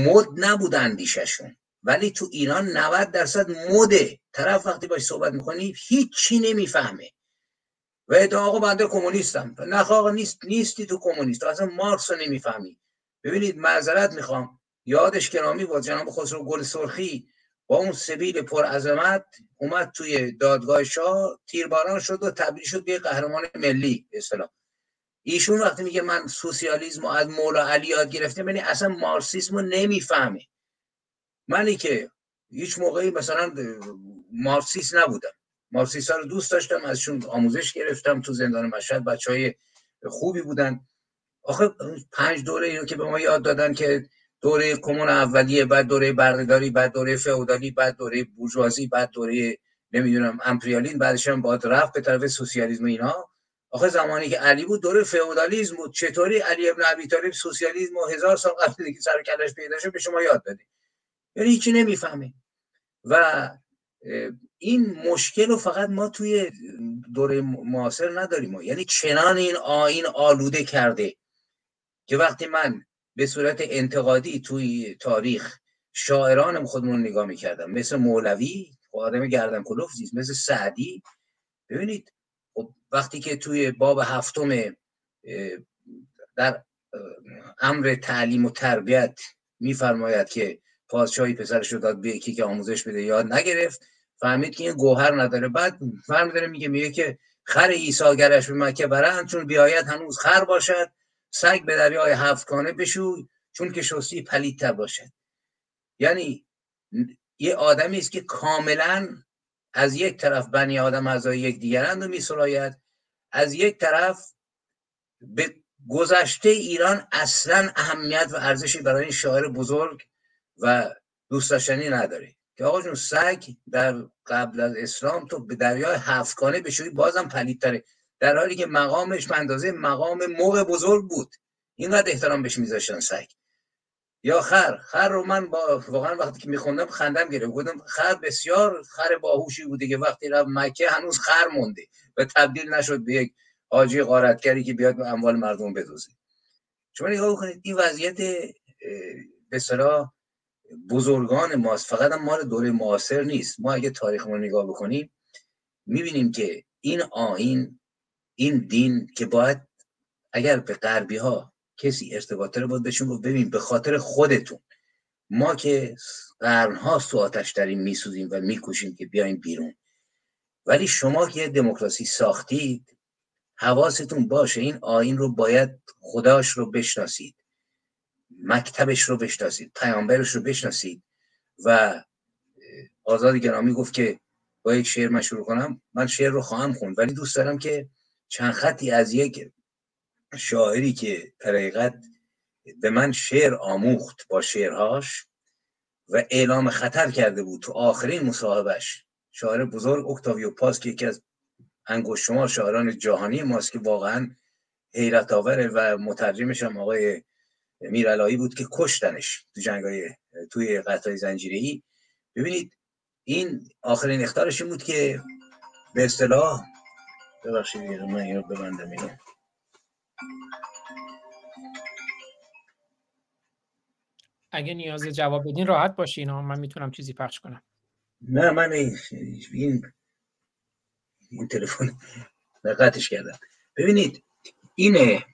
Speaker 4: مد نبود اندیششون ولی تو ایران 90 درصد مده. طرف وقتی باش صحبت می‌کنی هیچی نمی‌فهمه. و ادعا آقا بنده کمونیستم. نه آقا نیست نیستی تو کمونیست. اصلا مارکس رو نمی‌فهمی. ببینید معذرت می‌خوام. یادش گرامی با جناب خسرو گل سرخی با اون سبیل پر عظمت اومد توی دادگاه شاه تیرباران شد و تبدیل شد به قهرمان ملی اصطلاح. ایشون وقتی میگه من سوسیالیسم از مولا علی یاد گرفته یعنی اصلا مارکسیسم رو نمی‌فهمه. منی که هیچ موقعی مثلا مارکسیست نبودم. مارکسیست ها رو دوست داشتم ازشون آموزش گرفتم تو زندان مشهد. بچه های خوبی بودن. آخه پنج دوره که به ما یاد دادن که دوره کمون اولیه بعد دوره بردهداری بعد دوره فئودالی بعد دوره بورژوازی بعد دوره نمی‌دونم امپریالین بعدش هم باید رفت به طرف سوسیالیسم اینا. آخه زمانی که علی بود دوره فئودالیسم بود. چطوری علی ابن ابی طالب سوسیالیسم و هزار سال قبل که سر کلش پیدا شد به شما یاد داده یعنی هیچی نمی‌فهمه و این مشکل رو فقط ما توی دوره معاصر نداریم. یعنی چنان این آین آلوده کرده که وقتی من به صورت انتقادی توی تاریخ شاعران خودمون نگاه می‌کردم مثل مولوی خب آدم گردن کلوف زیست مثل سعدی. ببینید خب وقتی که توی باب هفتم در امر تعلیم و تربیت میفرماید که پادشاهی پسرش رو داد به یکی که آموزش بده یاد نگرفت. فهمید که این گوهر نداره. بعد فرم داره میگه میگه که خر عیسی گرش به مکه برند چون بیاید هنوز خر باشد. سگ به دریای هفتگانه بشوی چون که شستی پلیدتر باشد. یعنی یه آدمی است که کاملا از یک طرف بنی آدم از یک دیگرند رو میسراید. از یک طرف به گذشته ایران اصلا اهمیت و ارزشی برای این شاعر بزرگ و دوست داشتنی نداره. که آقا جون سگ در قبل از اسلام تو به دریای هفتگانه بشوی بازم پلیدتره. در حالی که مقامش به اندازه مقام موقع بزرگ بود. اینقدر احترام بهش میذاشتن سگ یا خر خر رو من با واقعا وقتی که میخوندم خندم گرفت. گفتم خر بسیار خر باهوشی بوده که وقتی رفت مکه هنوز خر مونده. و تبدیل نشد به یک حاجی غارتگری که بیاد به اموال مردم بدوزه. شما نگاه کنید این وضعیت به بزرگان ماست. فقط هم مال دوره معاصر نیست. ما اگه تاریخ رو نگاه بکنیم می‌بینیم که این آین این دین که باید اگر به غربی ها کسی ارتباط داره باید بهشون گفت ببین به خاطر خودتون. ما که قرنها سو آتش داریم میسوزیم و میکوشیم که بیایم بیرون. ولی شما که دموکراسی ساختید حواستون باشه این آین رو باید خداش رو بشناسید. مکتبش رو بشناسید پیامبرش رو بشناسید و آزاد گرامی گفت که با یک شعر من کنم. من شعر رو خواهم خوند ولی دوست دارم که چند خطی از یک شاعری که طریقت به من شعر آموخت با شعرهاش و اعلام خطر کرده بود تو آخرین مصاحبش شاعر بزرگ اکتاویو پاس که یکی از انگوش شما شاعران جهانی ماست که واقعا حیرت آوره و مترجمش هم آقای میرالایی بود که کشتنش تو جنگای توی قطعه زنجیره ای ببینید این آخرین اختارش این بود که به اصطلاح ببخشید من اینو ببندم اینو.
Speaker 2: اگه نیاز جواب بدین راحت باشین من می‌تونم چیزی پخش کنم.
Speaker 4: نه من این این, این تلفن قطعش کردم. ببینید اینه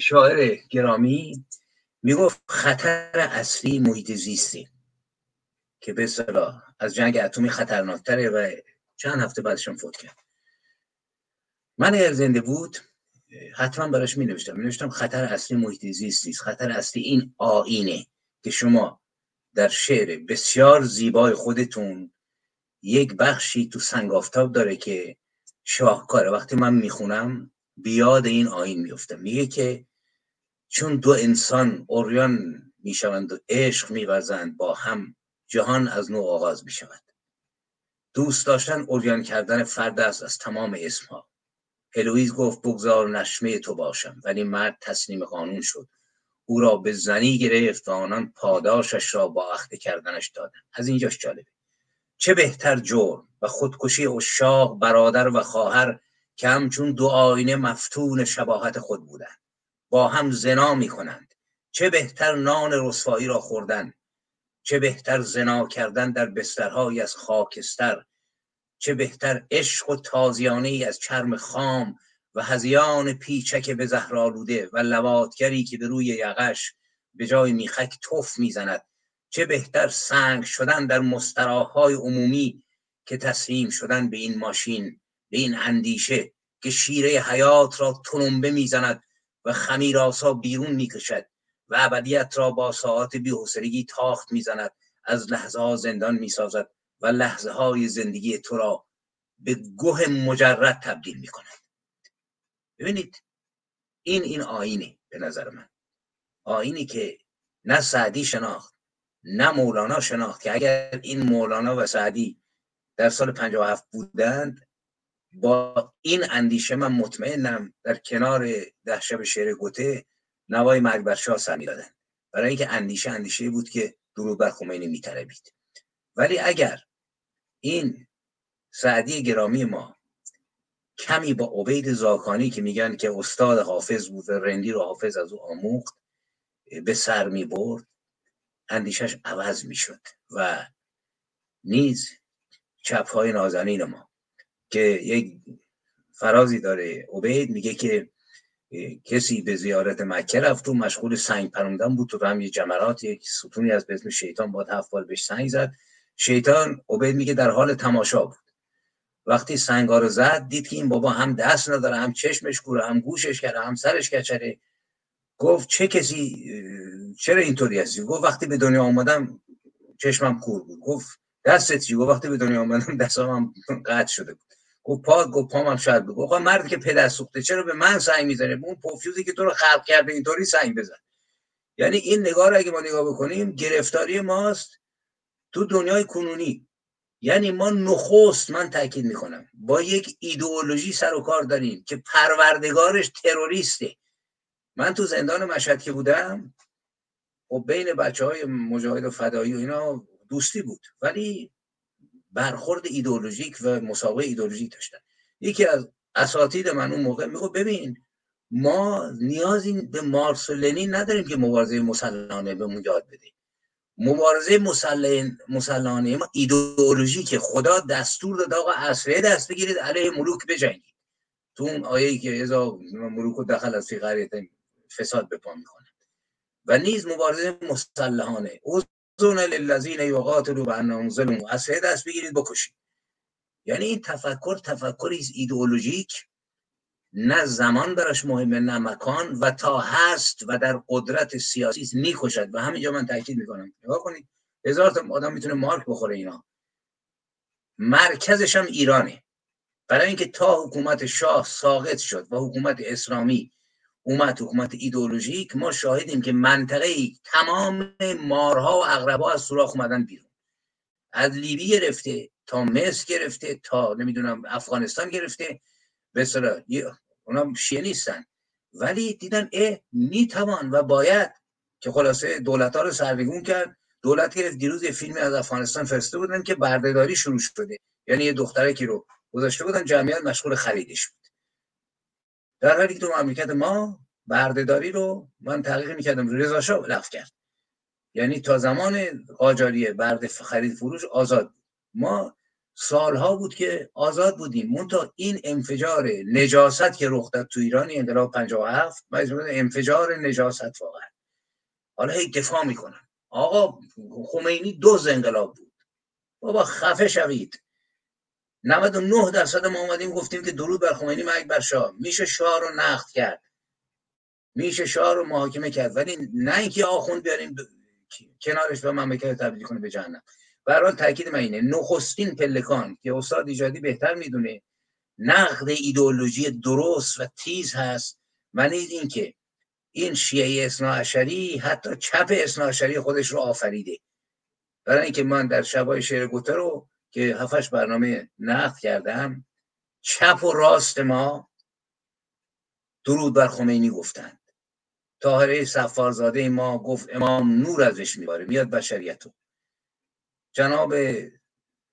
Speaker 4: شاعر گرامی می‌گفت خطر اصلی محیط زیستی که به اصطلاح از جنگ اتمی خطرناکتره و چند هفته بعدشم فوت کرد. من اگر زنده بود حتما براش می نوشتم می نوشتم خطر اصلی محیط زیست نیست. خطر اصلی این آینه که شما در شعر بسیار زیبای خودتون یک بخشی تو سنگ آفتاب داره که شاهکاره. وقتی من می‌خونم بیاد این آین میفتم میگه که چون دو انسان اوریان می‌شوند و عشق میورزند با هم جهان از نو آغاز می‌شود. دوست داشتن اوریان کردن فرد است از تمام اسمها. الویز گفت بگذار نشمه تو باشم. ولی مرد تسلیم قانون شد. او را به زنی گرفت و آنان پاداشش را با اخته کردنش دادن از اینجاش جالبه. چه بهتر جرم و خودکشی اشاق برادر و خواهر که همچون دو آینه مفتون شباهت خود بودند. با هم زنا می کنند چه بهتر نان رسوایی را خوردن چه بهتر زنا کردن در بسترهایی از خاکستر چه بهتر عشق و تازیانه از چرم خام و هزیان پیچک به زهرالوده و لواتگری که به روی یقش به جای میخک توف می‌زند. چه بهتر سنگ شدن در مستراهای عمومی که تسلیم شدن به این ماشین به این اندیشه که شیره حیات را تنبه می‌زند و خمیراسا بیرون می‌کشد و ابدیت را با ساعت بیحسرگی تاخت می‌زند از لحظه ها زندان می‌سازد و لحظه های زندگی تو را به گوه مجرد تبدیل می‌کند. ببینید این این آینه به نظر من. آینی که نه سعدی شناخت نه مولانا شناخت که اگر این مولانا و سعدی در سال 57 بودند با این اندیشه من مطمئنم در کنار ده شب شعر گوته نوای مرگ بر شاه سر می‌دادن. برای اینکه اندیشه اندیشه بود که درود بر خمینی میطلبید. ولی اگر این سعدی گرامی ما کمی با عبید زاکانی که میگن که استاد حافظ بود و رندی رو حافظ از او آموخت به سر می برد اندیشش عوض می‌شد و نیز چپ های نازنین ما که یک فرازی داره. عبید میگه که کسی به زیارت مکه رفت و مشغول سنگ پروندن بود تو هم یه جمرات یک ستونی از اسم شیطان با هفت بار بهش سنگ زد. شیطان عبید میگه در حال تماشا بود. وقتی سنگا رو زد دید که این بابا هم دست نداره هم چشمش کوره هم گوشش کرده هم سرش کچره. گفت چه کسی چرا اینطوری هستی؟ گفت وقتی به دنیا آمدم چشمم کور بود. گفت دستت چی؟ گفت وقتی به دنیا آمدم دستام هم قطع شده بود. گفت پا هم شاید بود گفت مردی که پدر سوخته چرا به من سنگ می‌زنه؟ اون پوفیوزی که تو رو خلق کرده اینطوری سنگ بزن. یعنی این نگاه رو اگه ما نگاه بکنیم گرفتاری ماست تو دنیای کنونی. یعنی ما نخست من تاکید می‌کنم با یک ایدئولوژی سر و کار داریم که پروردگارش تروریسته. من تو زندان مشهد که بودم و خب بین بچه های مجاهد و فدایی و اینا دوستی بود. ولی برخورد ایدئولوژیک و مسابقه ایدئولوژیک داشتن. یکی از اساتید من اون موقع میگو ببین ما نیازی به مارس و لنین نداریم که مبارزه مسلحانه به یاد بده. مبارزه مسلحانه ما ایدئولوژی که خدا دستور داد آقا اسلحه دست بگیرید علیه ملوک بجنگید. تو اون آیه که ازا ملوک دخل از فی فساد به می‌کنه و نیز مبارزه مسلحانه. اوزون للذین یقاتلوا بانهم ظلموا اسلحه دست بگیرید بکشید. یعنی این تفکر تفکری ایدئولوژیک. نه زمان براش مهمه نه مکان. و تا هست و در قدرت سیاسی می‌کشد. و همینجا من تاکید می‌کنم. نگاه کنید. هزار تا آدم می‌تونه مارک بخوره اینا. مرکزش هم ایرانه. برای اینکه تا حکومت شاه ساقط شد و حکومت اسلامی اومد حکومت ایدئولوژیک ما شاهدیم که منطقه ای تمام مارها و اغربا از سوراخ اومدن بیرون. از لیبی گرفته تا مصر گرفته تا نمی‌دونم افغانستان گرفته. به اونا شیعه نیستن. ولی دیدن اه می‌توان و باید که خلاصه دولت ها رو سربگون کرد. دولت گرفت دیروز یه فیلمی از افغانستان فرسته بودن که بردهداری شروع شده. یعنی یه دختره که رو گذاشته بودن جمعیت مشغول خریدش بود. در حالی که تو مملکت ما بردهداری رو من تحقیق می‌کردم رضا شاه لغو کرد. یعنی تا زمان قاجاریه برده خرید فروش آزاد ما سالها بود که آزاد بودیم. منتها این انفجار نجاست که رخ داد تو ایران انقلاب 57 انفجار نجاست واقعا. حالا هی دفاع می‌کنن. آقا خمینی دو انقلاب بود. بابا خفه شوید. 99 درصد ما اومدیم گفتیم که درود بر خمینی مرگ بر شاه. میشه شاه رو نقد کرد. میشه شاه رو محاکمه کرد. ولی نه اینکه آخوند بیاریم کنارش و مملکت تبدیل کنه به جهنم. برای تاکید من اینه. نخستین پلکان که استاد ایجادی بهتر می‌دونه نقد ایدئولوژی درست و تیز هست. من اینکه این شیعه اصناعشری حتی چپ اصناعشری خودش رو آفریده. برای اینکه من در شبای شعر گوته رو که هفتش برنامه نقد کردم چپ و راست ما درود بر خمینی گفتند. طاهره سفارزاده ما گفت امام نور ازش میباره میاد بشریتو جناب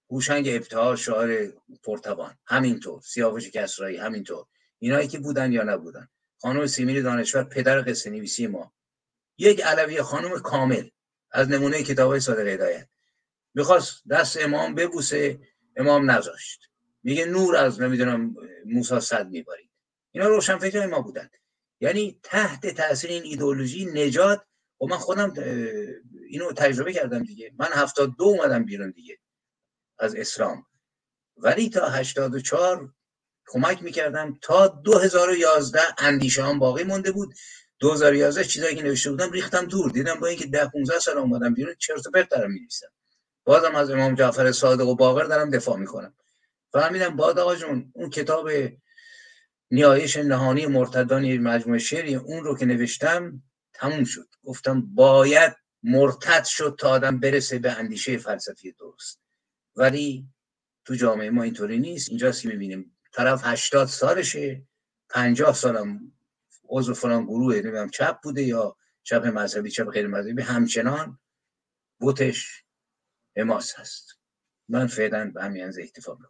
Speaker 4: هوشنگ ابتحال شاعر پرتبان همینطور سیاوش کسرایی همینطور. اینایی که بودن یا نبودن. خانم سیمین دانشور پدر قصه نویسی ما. یک علوی خانم کامل از نمونه کتاب های صادق هدایت. می‌خواست دست امام ببوسه امام نذاشت. میگه نور از نمی‌دونم موسا صد میبارید. اینا روشن فکر ما بودن. یعنی تحت تاثیر این ایدئولوژی نجات و من خودم اینو تجربه کردم دیگه. من هفتاد دو اومدم بیرون دیگه از اسلام. ولی تا هشتاد و چار کمک می‌کردم تا 2011 اندیشه هم باقی مونده بود. 2011 چیزایی که نوشته بودم ریختم دور. دیدم با اینکه 10 15 سال اومدم بیرون چرت و پرت دارم می‌نویسم. بازم از امام جعفر صادق و باقر دارم دفاع می‌کنم. فهمیدم باد آقا جون اون کتاب نیایش نهانی مرتدان مجموعه شعری اون رو که نوشتم تموم شد. گفتم باید مرتد شد تا آدم برسه به اندیشه فلسفی درست. ولی تو جامعه ما اینطوری نیست. اینجاست که می‌بینیم طرف هشتاد سالشه پنجاه سالم عضو فلان گروه نمی‌دونم چپ بوده یا چپ مذهبی چپ غیر مذهبی همچنان بوتش اماس هست. من فعلا به همین انزه اکتفا می‌کنم.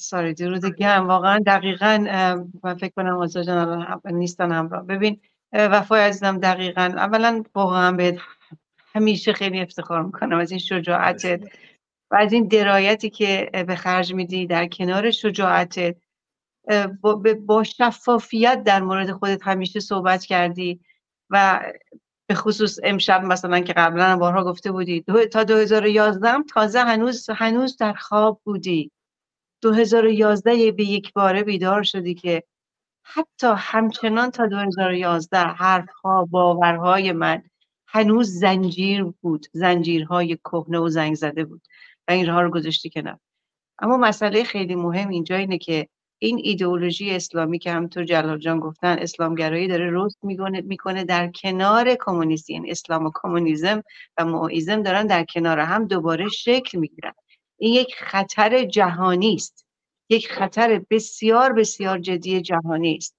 Speaker 3: ساری درود گرم. واقعا دقیقا من فکر کنم آزاد جان نیستن همراه. ببین وفای عزیزم دقیقا. اولا واقعا به همیشه خیلی افتخار می‌کنم از این شجاعتت و از این درایتی که به خرج میدی در کنار شجاعتت. با شفافیت در مورد خودت همیشه صحبت کردی و به خصوص امشب مثلا که قبلا بارها گفته بودی دو تا 2011 تازه هنوز هنوز در خواب بودی. 2011 به یک باره بیدار شدی که حتی همچنان تا 2011 حرفها باورهای من هنوز زنجیر بود زنجیرهای کهنه و زنگ زده بود و اینها رو گذاشتی کنار. اما مسئله خیلی مهم اینجا اینه که این ایدئولوژی اسلامی که همطور جلال جان گفتن اسلامگرایی داره رشد می‌کنه در کنار کمونیستی یعنی اسلام و کمونیسم و معیزم دارن در کنار هم دوباره شکل می‌گیرن. این یک خطر جهانی است. یک خطر بسیار بسیار جدی جهانی است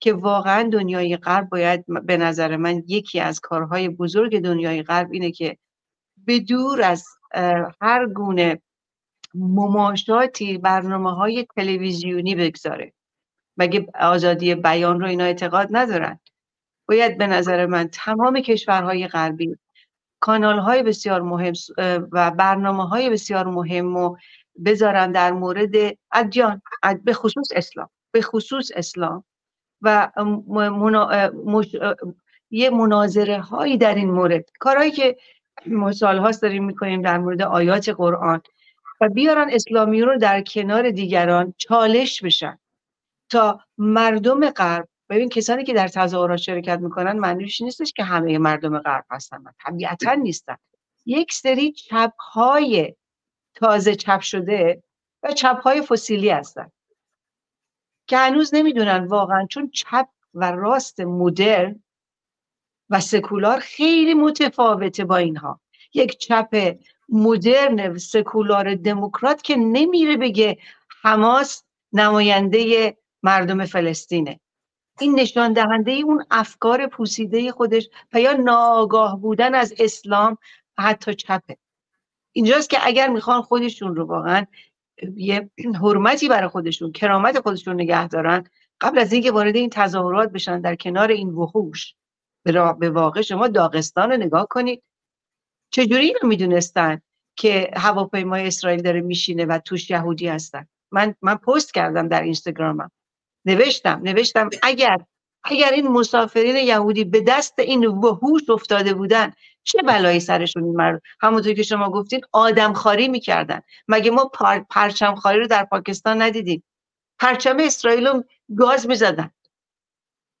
Speaker 3: که واقعا دنیای غرب باید به نظر من یکی از کارهای بزرگ دنیای غرب اینه که به دور از هر گونه مماشاتی برنامه های تلویزیونی بگذاره. مگه آزادی بیان رو اینا اعتقاد ندارن؟ باید به نظر من تمام کشورهای غربی کانال های بسیار مهم و برنامه های بسیار مهم و بذارن در مورد ادیان به خصوص اسلام به خصوص اسلام. و یه مناظره هایی در این مورد. کارهایی که ما سالهاست داریم می‌کنیم در مورد آیات قرآن. و بیارن اسلامی رو در کنار دیگران چالش بشن. تا مردم غرب ببین کسانی که در تظاهرات شرکت می‌کنن معنیش نیستش که همه مردم غرب هستن طبیعتا نیستن. یک سری چپ های تازه چپ شده و چپ های فسیلی هستن که هنوز نمی‌دونن واقعا چون چپ و راست مدرن و سکولار خیلی متفاوته با اینها. یک چپ مدرن سکولار دموکرات که نمیره بگه حماس نماینده مردم فلسطینه. این نشان دهنده اون افکار پوسیده خودش و یا ناگاه بودن از اسلام حتی چپه. اینجاست که اگر می‌خوان خودشون رو واقعا یه حرمتی برای خودشون کرامت خودشون نگه دارن قبل از اینکه وارد این تظاهرات بشن در کنار این وحوش به واقع شما داغستان رو نگاه کنید. چجوری اینو می‌دونستن که هواپیمای اسرائیل داره میشینه و توش یهودی هستن؟ من من پست کردم در اینستاگرامم. نوشتم نوشتم اگر اگر این مسافرین یهودی به دست این وحوش افتاده بودن چه بلایی سرشون میمرد؟ همونطور که شما گفتین آدم خاری می‌کردن. مگه ما پرچم خاری رو در پاکستان ندیدیم؟ پرچم اسرائیل رو گاز می‌زدن.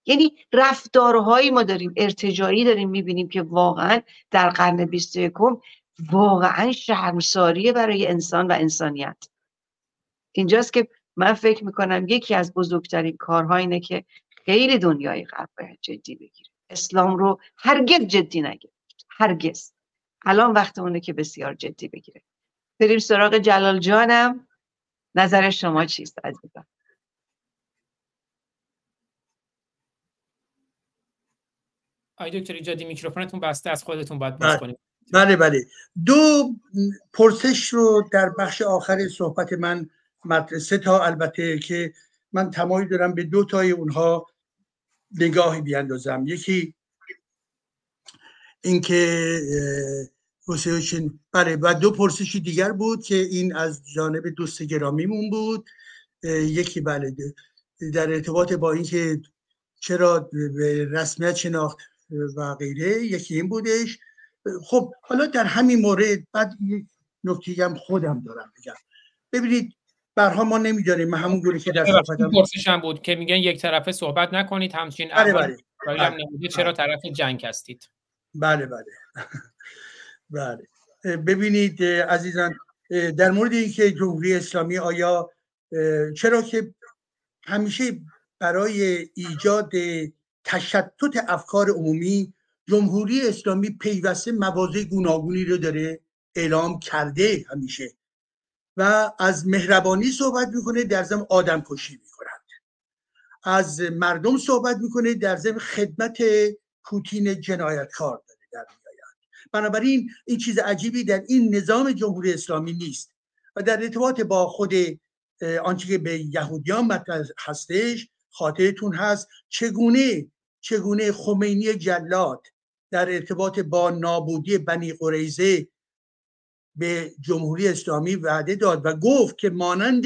Speaker 3: یعنی رفتارهایی ما داریم ارتجایی داریم می‌بینیم که واقعا در قرن 21 واقعا شرمساریه برای انسان و انسانیت. اینجاست که من فکر می‌کنم یکی از بزرگترین کارها اینه که خیلی دنیای غرب باید جدی بگیره. اسلام رو هرگز جدی نگیره هرگز. الان وقت اونه که بسیار جدی بگیره. بریم سراغ جلال جانم. نظر شما چیست عزیزم؟
Speaker 2: آی دکتر ایجادی میکروفونتون بسته از خودتون باید باز
Speaker 7: بله.
Speaker 2: کنید.
Speaker 7: بله بله. دو پرسش رو در بخش آخر صحبت من مدرسه تا البته که من تمایل دارم به دو تای اونها نگاهی بیاندازم. یکی اینکه حسین بله و دو پرسشی دیگر بود که این از جانب دوست گرامیمون بود. یکی بله در ارتباط با اینکه چرا به رسمیت شناخت و غیره یکی این بودش. خب حالا در همین مورد بعد یک نکته هم خودم دارم بگم. ببینید برها ما نمی‌دانیم. من همون گونه که در صحبتم
Speaker 2: پرسشم بود که میگن یک طرفه صحبت نکنید همچین
Speaker 7: بله بله. بله.
Speaker 2: چرا طرف جنگ هستید؟
Speaker 7: بله بله. بله. ببینید عزیزان در مورد اینکه جمهوری اسلامی آیا چرا که همیشه برای ایجاد تشتت افکار عمومی جمهوری اسلامی پیوسته مواضع گوناگونی رو داره اعلام کرده همیشه و از مهربانی صحبت می‌کنه در ضمن آدم کشی می‌کنند از مردم صحبت می‌کنه در ضمن خدمت پوتین جنایتکار داره در میآید. بنابراین این چیز عجیبی در این نظام جمهوری اسلامی نیست و در ارتباط با خود آنچه که به یهودیان مطرح هستش خاطرتون هست. چگونه چگونه خمینی جلاد در ارتباط با نابودی بنی قریزه به جمهوری اسلامی وعده داد و گفت که مانند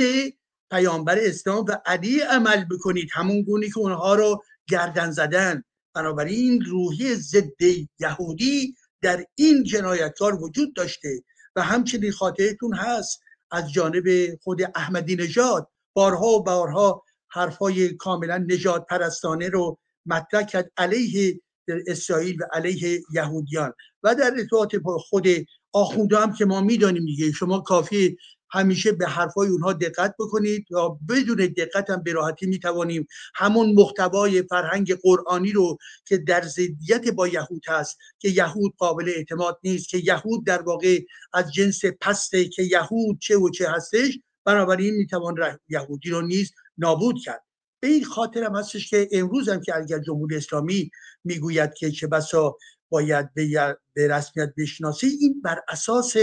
Speaker 7: پیامبر اسلام و علی عمل بکنید همون گونی که اونها رو گردن زدن. بنابراین روحی ضد یهودی در این جنایتکار وجود داشته. و همچنین خاطرتون هست از جانب خود احمدی نژاد. بارها و بارها حرفای کاملا نجات پرستانه رو مطرح کرد علیه اسرائیل و علیه یهودیان. و در ارتباط با خود آخونده هم که ما می‌دانیم دیگه شما کافی همیشه به حرفای اونها دقت بکنید یا بدون دقت هم به راحتی می‌توانیم همون محتوای فرهنگ قرآنی رو که در ضدیت با یهود هست که یهود قابل اعتماد نیست که یهود در واقع از جنس پسته که یهود چه و چه هستش بنابراین می‌توان یهودی رو نیز نابود کرد. به این خاطر هم هستش که امروز هم که اگر جمهوری اسلامی می‌گوید که چه بسا باید به رسمیت بشناسی این بر اساس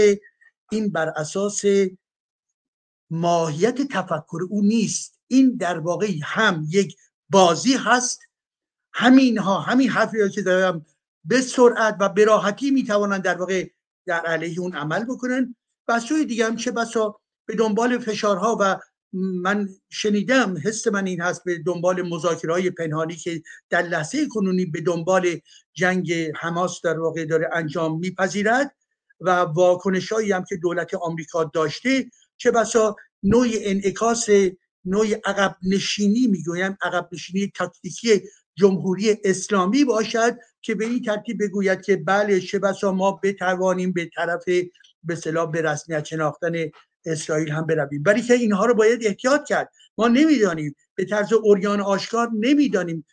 Speaker 7: این بر اساس ماهیت تفکر او نیست. این در واقع هم یک بازی هست. همین ها همین حرفی که دارم به سرعت و به راحتی می‌توانند در واقع در علیه اون عمل بکنن. و سوی دیگه هم چه بسا به دنبال فشارها و من شنیدم حس من این هست به دنبال مذاکره پنهانی که در لحظه کنونی به دنبال جنگ حماس در واقع داره انجام میپذیرد و واکنش هایی هم که دولت آمریکا داشته چه بسا نوع انعکاس نوع عقب نشینی می‌گویم عقب نشینی تاکتیکی جمهوری اسلامی باشد که به این ترتیب بگوید که بله چه بسا ما بتوانیم به طرف به صلاح به رسمیت شناختن اسرائیل هم برویم. ولی که اینها رو باید احتیاط کرد. ما نمی‌دانیم. به طرز اوریان آشکار نمی‌دانیم.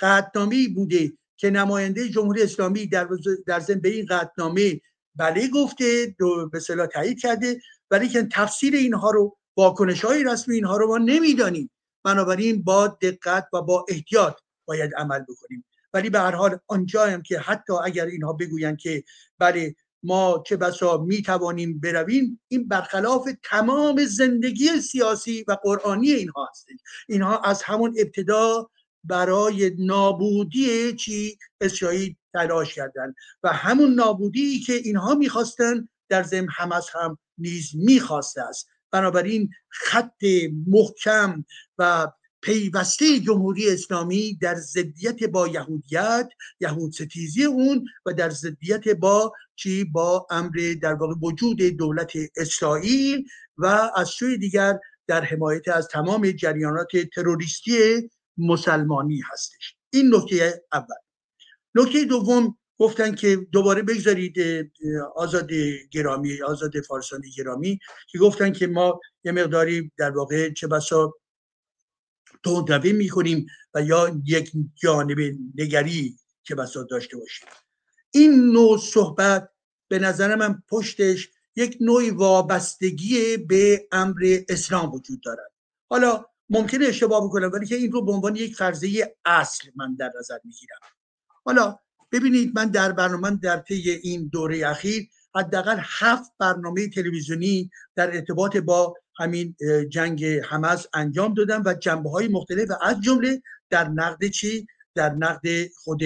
Speaker 7: قطنامه بوده که نماینده جمهوری اسلامی در در ضمن به این قطنامه بله گفته به صلاح تایید کرده. ولی که تفسیر اینها رو واکنش های رسمی اینها رو ما نمی‌دانیم. بنابراین با دقت و با احتیاط باید عمل بکنیم. ولی به هر حال آنجا هم که حتی اگر اینها بگویند که بله ما چه بسا می توانیم برویم این برخلاف تمام زندگی سیاسی و قرآنی اینها هستش. اینها از همون ابتدا برای نابودی چی؟ اسرائیل تلاش کردند و همون نابودی که اینها می‌خواستن در ضمن حماس هم نیز می‌خواسته است. بنابراین خط محکم و پیوسته جمهوری اسلامی در ضدیت با یهودیت یهود ستیزی اون و در ضدیت با چی؟ با امر در واقع وجود دولت اسرائیل و از سوی دیگر در حمایت از تمام جریانات تروریستی مسلمانی هستش. این نکته اول. نکته دوم گفتن که دوباره بگذارید آزاد گرامی آزاد فارسانی گرامی که گفتن که ما یه مقداری در واقع چه بسا تندروی می‌کنیم و یا یک جانب نگری که بسا داشته باشیم. این نوع صحبت به نظر من پشتش یک نوع وابستگی به امر اسلام وجود دارد. حالا ممکنه اشتباه بکنم ولی که این رو به عنوان یک فرضیه اصل من در نظر می‌گیرم. حالا ببینید من در برنامه در طی این دوره اخیر حداقل هفت برنامه تلویزیونی در ارتباط با همین جنگ حماس انجام دادم و جنبه های مختلف از جمله در نقد چی؟ در نقد خود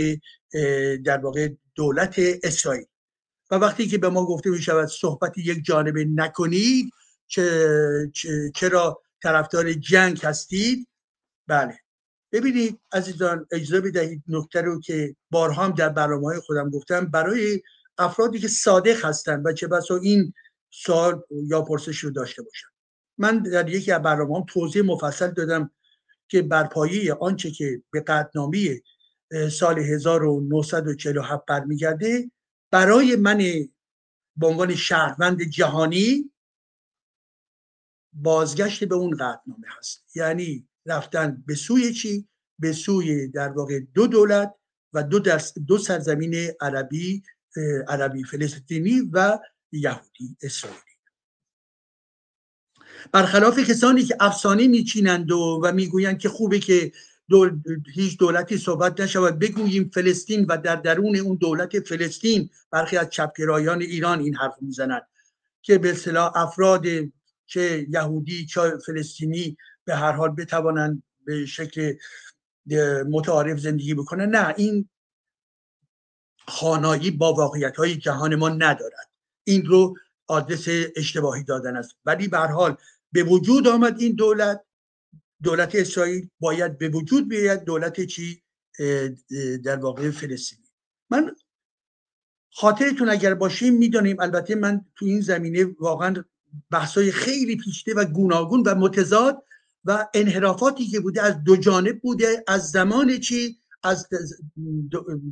Speaker 7: در واقع دولت اسرائیل. و وقتی که به ما گفته می شود صحبت یک جانبه نکنید چرا طرفدار جنگ هستید؟ بله. ببینید عزیزان اجازه بدهید نکته رو که بارها هم در برنامه های خودم گفتم. برای افرادی که صادق هستند و چه بسا این سال یا پرسش رو داشته باشن. من در یکی از برنامه هم توضیح مفصل دادم که بر پایه آنچه که به قدنامی سال 1947 برمیگرده برای من به عنوان شهروند جهانی بازگشت به اون قطنامه هست. یعنی رفتن به سوی چی؟ به سوی در واقع دو دولت و دو, دو سرزمین عربی عربی فلسطینی و یهودی اسرائیلی. برخلاف کسانی که افسانه میچینند و, و می‌گویند که خوبه که دول، هیچ دولتی صحبت نشود بگوییم فلسطین و در درون اون دولت فلسطین برخی از چپگرایان ایران این حرف می‌زنند که به اصطلاح افراد چه یهودی چه فلسطینی به هر حال بتوانند به شکل متعارف زندگی بکنن نه این خانایی با واقعیت های جهان ما ندارد. این رو آدرس اشتباهی دادن است. ولی به حال به وجود آمد این دولت دولت اسرائیل باید به وجود بیاید دولت چی؟ در واقع فلسطینی. من خاطرتون اگر باشیم می‌دانیم البته من تو این زمینه واقعا بحثای خیلی پیچیده و گوناگون و متضاد و انحرافاتی که بوده از دو جانب بوده از زمان چی؟ از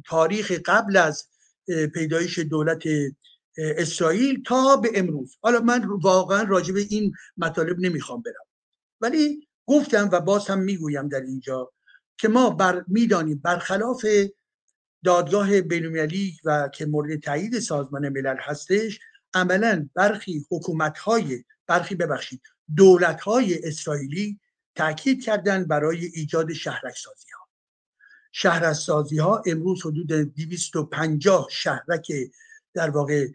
Speaker 7: تاریخ قبل از پیدایش دولت اسرائیل تا به امروز. حالا من واقعا راجع به این مطالب نمی‌خوام برم. ولی گفتم و باز هم می‌گویم در اینجا که ما بر می‌دانیم برخلاف دادگاه بینالمللی و که مورد تایید سازمان ملل هستش عملا برخی حکومت های برخی ببخشید دولت های اسرائیلی تاکید کردن برای ایجاد شهرک سازی ها شهرک سازی ها امروز حدود 250 شهرک در واقع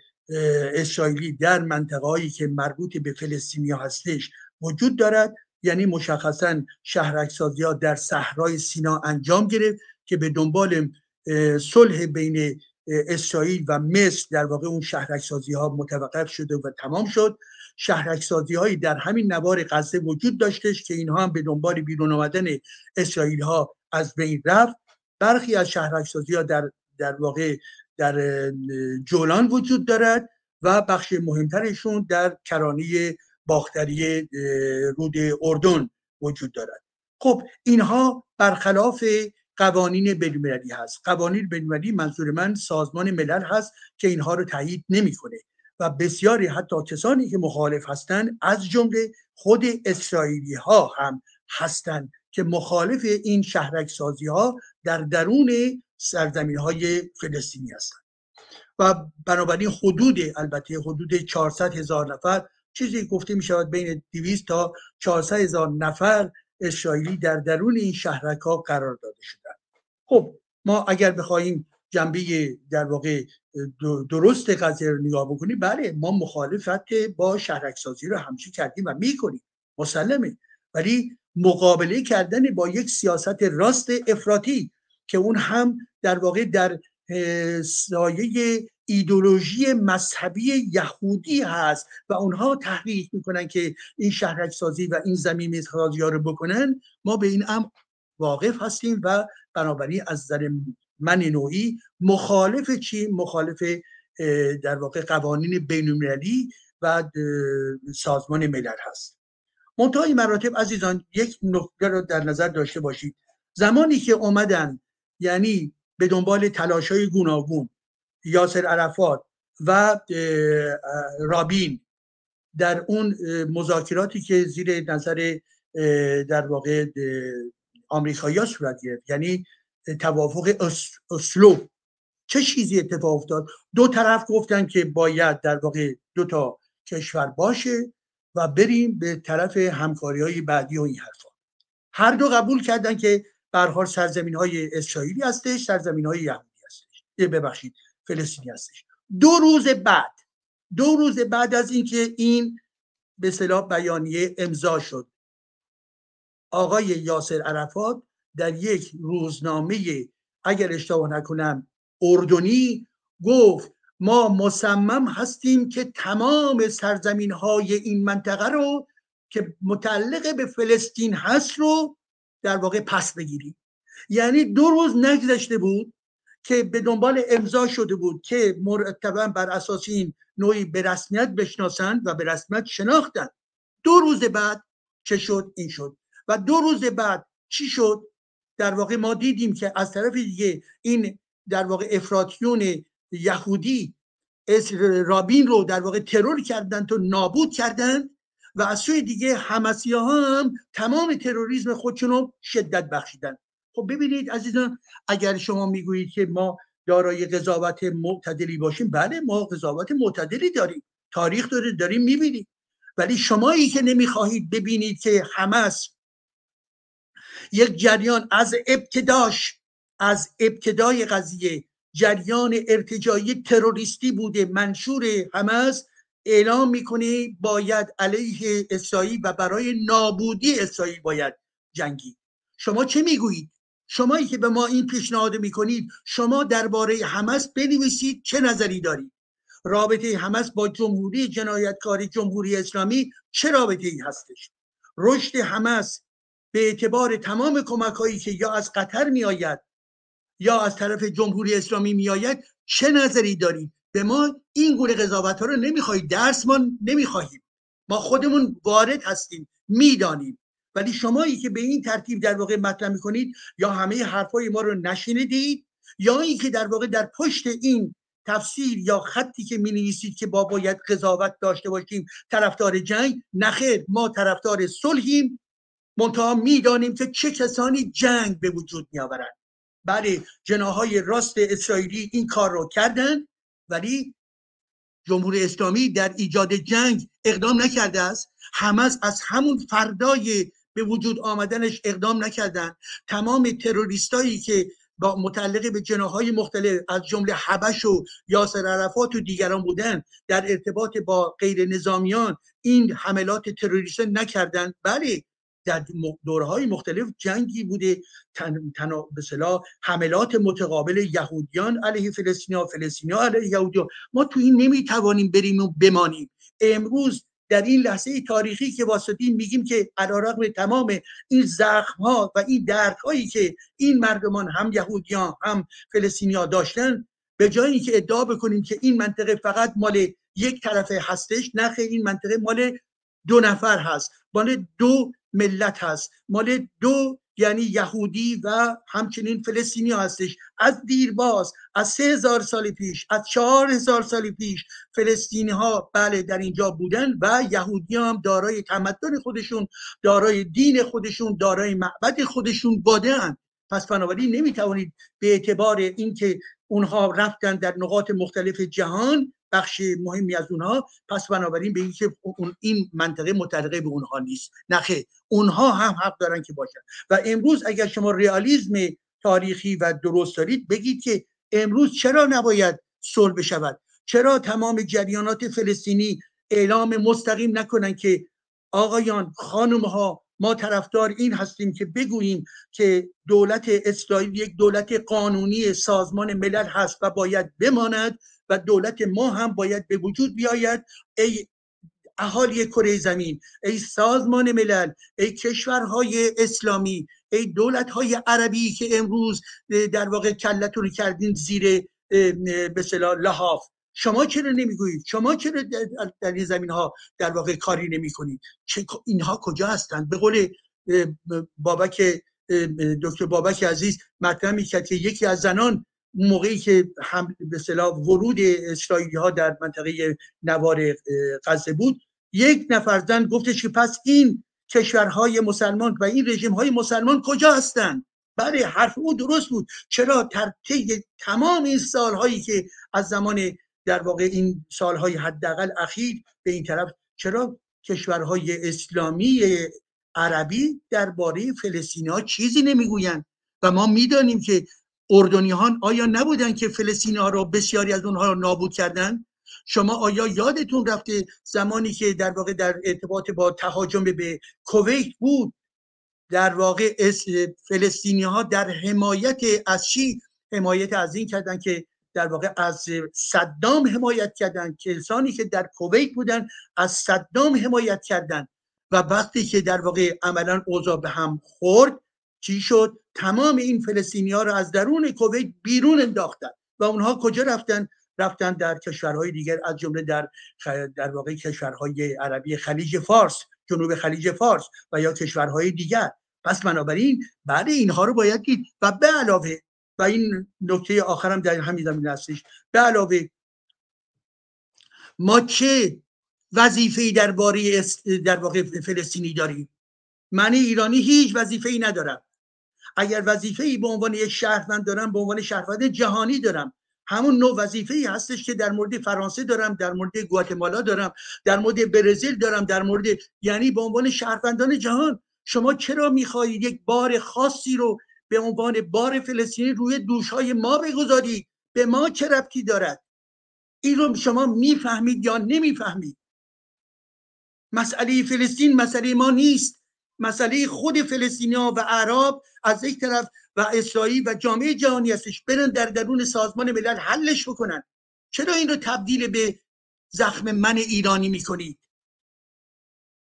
Speaker 7: اسرائیلی در منطقه که مربوط به فلسطینی هستش وجود دارد. یعنی مشخصا شهرک سازی ها در صحرای سینا انجام گرفت که به دنبال صلح بین اسرائیل و مصر در واقع اون شهرک سازی ها متوقف شده و تمام شد. شهرک سازی هایی در همین نوار غزه وجود داشتش که اینها هم به دنبال بیرون آمدن اسرائیل ها از بین رفت. برخی از شهرک سازی ها در در واقع در جولان وجود دارد و بخش مهمترشون در کرانه باختری رود اردن وجود دارد. خب اینها برخلاف قوانین بینالمللی هست. قوانین بینالمللی منظور من سازمان ملل هست که اینها رو تایید نمی‌کنه و بسیاری حتی کسانی که مخالف هستند از جمله خود اسرائیلی ها هم هستند که مخالف این شهرک سازی ها در درون سرزمین های فلسطینی هستند. و بنابراین حدود البته حدود 400 هزار نفر چیزی گفته می شود بین 200 تا 400 هزار نفر اسرائیلی در درون این شهرک ها قرار داده شدن خب ما اگر بخواهیم جنبه در واقع درست قضیه رو نگاه بکنیم بله ما مخالفت با شهرک سازی رو همچی کردیم و می‌کنیم مسلمه. ولی مقابله کردن با یک سیاست راست افراطی که اون هم در واقع در سایه ایدولوژی مذهبی یهودی هست و اونها تحقیق می‌کنن که این شهرک سازی و این زمین سازی رو بکنن ما به این هم واقف هستیم و بنابراین از نظر من نوعی مخالف چی؟ مخالف در واقع قوانین بینالمللی و سازمان ملل هست. منتهای مراتب عزیزان یک نکته رو در نظر داشته باشید. زمانی که اومدن یعنی به دنبال تلاش های گوناگون یاسر عرفات و رابین در اون مذاکراتی که زیر نظر در واقع آمریکایی صورت گرفت یعنی توافق اسلو. چه چیزی اتفاق افتاد؟ دو طرف گفتن که باید در واقع دو تا کشور باشه. و بریم به طرف همکاری های بعدی و این حرفا. هر دو قبول کردن که برحال سرزمین های اسرائیلی هستش سرزمین های یهودی هستش. ببخشید فلسطینی هستش. دو روز بعد دو روز بعد از اینکه این به صلاح بیانیه امضا شد آقای یاسر عرفات در یک روزنامه اگر اشتباه نکنم اردنی گفت ما مصمم هستیم که تمام سرزمین های این منطقه رو که متعلق به فلسطین هست رو در واقع پس بگیریم. یعنی دو روز نگذشته بود که به دنبال امضا شده بود که مرتبا بر اساس این نوعی به رسمیت بشناسند و به رسمیت شناختند. دو روز بعد چه شد؟ این شد. و دو روز بعد چی شد؟ در واقع ما دیدیم که از طرف دیگه این در واقع افراتیون یهودی رابین رو در واقع ترور کردن تو نابود کردن و از سوی دیگه همسی ها هم تمام تروریسم خودشون رو شدت بخشیدن. خب ببینید عزیزان اگر شما می‌گویید که ما دارای قضاوت معتدلی باشیم بله ما قضاوت معتدلی داریم تاریخ داره داریم می‌بینیم. ولی شمایی که نمی‌خواهید ببینید که همس یک جریان از ابتداش از ابتدای قضیه جریان ارتجایی تروریستی بوده. منشور همس اعلام می‌کنه باید علیه اسرائیل و برای نابودی اسرائیل باید جنگی. شما چه می‌گویید؟ شمایی که به ما این پیشنهاد می‌کنید شما درباره حماس بنویسید چه نظری دارید؟ رابطه حماس با جمهوری جنایتکاری جمهوری اسلامی چه رابطه ای هستش؟ رشد حماس به اعتبار تمام کمک هایی که یا از قطر می آید یا از طرف جمهوری اسلامی می آید چه نظری دارید؟ به ما این گونه قضاوت ها رو نمی‌خواهید درس ما نمی‌خواهیم. ما خودمون وارد هستیم می‌دانیم. ولی شمایی که به این ترتیب در واقع مطرح می‌کنید یا همه حرفای ما رو نشنیدید یا اینکه در واقع در پشت این تفسیر یا خطی که می نویسید که با باید قضاوت داشته باشیم طرفدار جنگ نخیر ما طرفدار صلحیم. منتها می‌دانیم که چه کسانی جنگ به وجود می آورند بله جناهای راست اسرائیلی این کار رو کردن ولی جمهوری اسلامی در ایجاد جنگ اقدام نکرده است. همه از همون فردای به وجود آمدنش اقدام نکردن. تمام تروریستایی که با متعلق به جناهای مختلف از جمله حبش و یاسر عرفات و دیگران بودن در ارتباط با غیر نظامیان این حملات تروریستی نکردند بله در دوره های مختلف جنگی بوده. تن, تن به حملات متقابل یهودیان علیه فلسطینیا فلسطینیا علیه یهودیان ما تو این نمی‌توانیم بریم و بمانیم. امروز در این لحظه تاریخی که واسطیم میگیم که علیرغم تمام این زخم ها و این درک هایی که این مردمان هم یهودیان هم فلسطینیا داشتن به جایی که ادعا بکنیم که این منطقه فقط مال یک طرفه هستش نخه این منطقه مال دو نفر هست. مال دو ملت هست. مال دو یعنی یهودی و همچنین فلسطینی هستش. از دیرباز از سه هزار سال پیش از چهار هزار سال پیش فلسطینی ها بله در اینجا بودن و یهودی هم دارای تمدن خودشون دارای دین خودشون دارای معبد خودشون بادن پس بنابراین نمی‌توانید به اعتبار اینکه اونها رفتن در نقاط مختلف جهان بخش مهمی از اونها پس بنابراین به اینکه این منطقه متعلقه به اونها نیست. نخه اونها هم حق دارن که باشن. و امروز اگر شما ریالیزم تاریخی و درست دارید بگید که امروز چرا نباید صلح بشود؟ چرا تمام جریانات فلسطینی اعلام مستقیم نکنن که آقایان خانم ها ما طرفدار این هستیم که بگوییم که دولت اسرائیل یک دولت قانونی سازمان ملل هست و باید بماند و دولت ما هم باید به وجود بیاید ای اهالی کره زمین ای سازمان ملل ای کشورهای اسلامی ای دولتهای عربی که امروز در واقع کلتون کردین زیر به لحاف. شما چرا نمی‌گویید؟ شما چرا در این زمین ها در واقع کاری نمی کنید اینها کجا هستند به قول بابک دکتر بابک عزیز مطرح می‌کرد که یکی از زنان موقعی که هم به ورود اسرائیلی ها در منطقه نوار غزه بود یک نفر زن گفتش که پس این کشورهای مسلمان و این رژیم های مسلمان کجا هستند؟ بله حرف او درست بود. چرا طی تمام این سالهایی که از زمان در واقع این سالهای حداقل اخیر به این طرف چرا کشورهای اسلامی عربی درباره فلسطینی ها چیزی نمی‌گویند؟ و ما می‌دانیم که اردنیان آیا نبودن که فلسطینی ها را بسیاری از اونها را نابود کردن؟ شما آیا یادتون رفته زمانی که در واقع در ارتباط با تهاجم به کویت بود؟ در واقع فلسطینی ها در حمایت از چی؟ حمایت از این کردن که در واقع از صدام حمایت کردن. کسانی که در کویت بودن از صدام حمایت کردن. و وقتی که در واقع عملا اوضاع به هم خورد چی شد؟ تمام این فلسطینی ها رو از درون کویت بیرون انداختن و اونها کجا رفتن؟ رفتن در کشورهای دیگر از جمله در در واقع کشورهای عربی خلیج فارس جنوب خلیج فارس و یا کشورهای دیگر. پس بنابراین بعد اینها رو باید دید و به علاوه و این نکته آخرم در همین زمین هستش به علاوه ما چه وظیفه درباره در واقع فلسطینی داریم؟ من ایرانی هیچ وظیفه ای ندارم. اگر وظیفه ای به عنوان یک شهروند دارم به عنوان شهروند جهانی دارم. همون نوع وظیفه ای هستش که در مورد فرانسه دارم در مورد گواتمالا دارم در مورد برزیل دارم در مورد یعنی به عنوان شهروندان جهان. شما چرا می‌خواهید یک بار خاصی رو به عنوان بار فلسطینی روی دوشهای ما بگذارید؟ به ما چه ربطی دارد؟ این رو شما می‌فهمید یا نمی‌فهمید؟ مسئله فلسطین مسئله ما نیست. مسئله خود فلسطینیا و عرب از یک طرف و اسرائیل و جامعه جهانی هستش برن در درون سازمان ملل حلش بکنن. چرا این رو تبدیل به زخم من ایرانی می‌کنید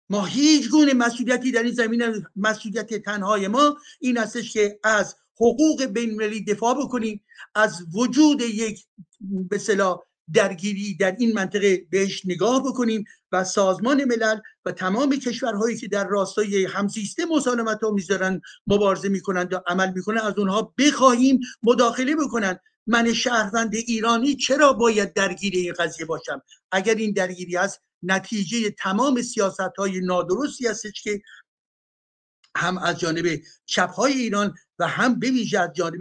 Speaker 7: ما هیچ گونه مسئولیتی در این زمین مسئولیت تنهای ما این هستش که از حقوق بین دفاع بکنیم از وجود یک به درگیری در این منطقه بهش نگاه بکنیم و سازمان ملل و تمام کشورهایی که در راستای همزیسته مسالمت ها می‌ذارن مبارزه می‌کنند و عمل می‌کنن از اونها بخواهیم مداخله بکنن. من شهروند ایرانی چرا باید درگیر این قضیه باشم؟ اگر این درگیری هست نتیجه تمام سیاست های نادرستی هستش که هم از جانب چپ های ایران و هم ویژه از جانب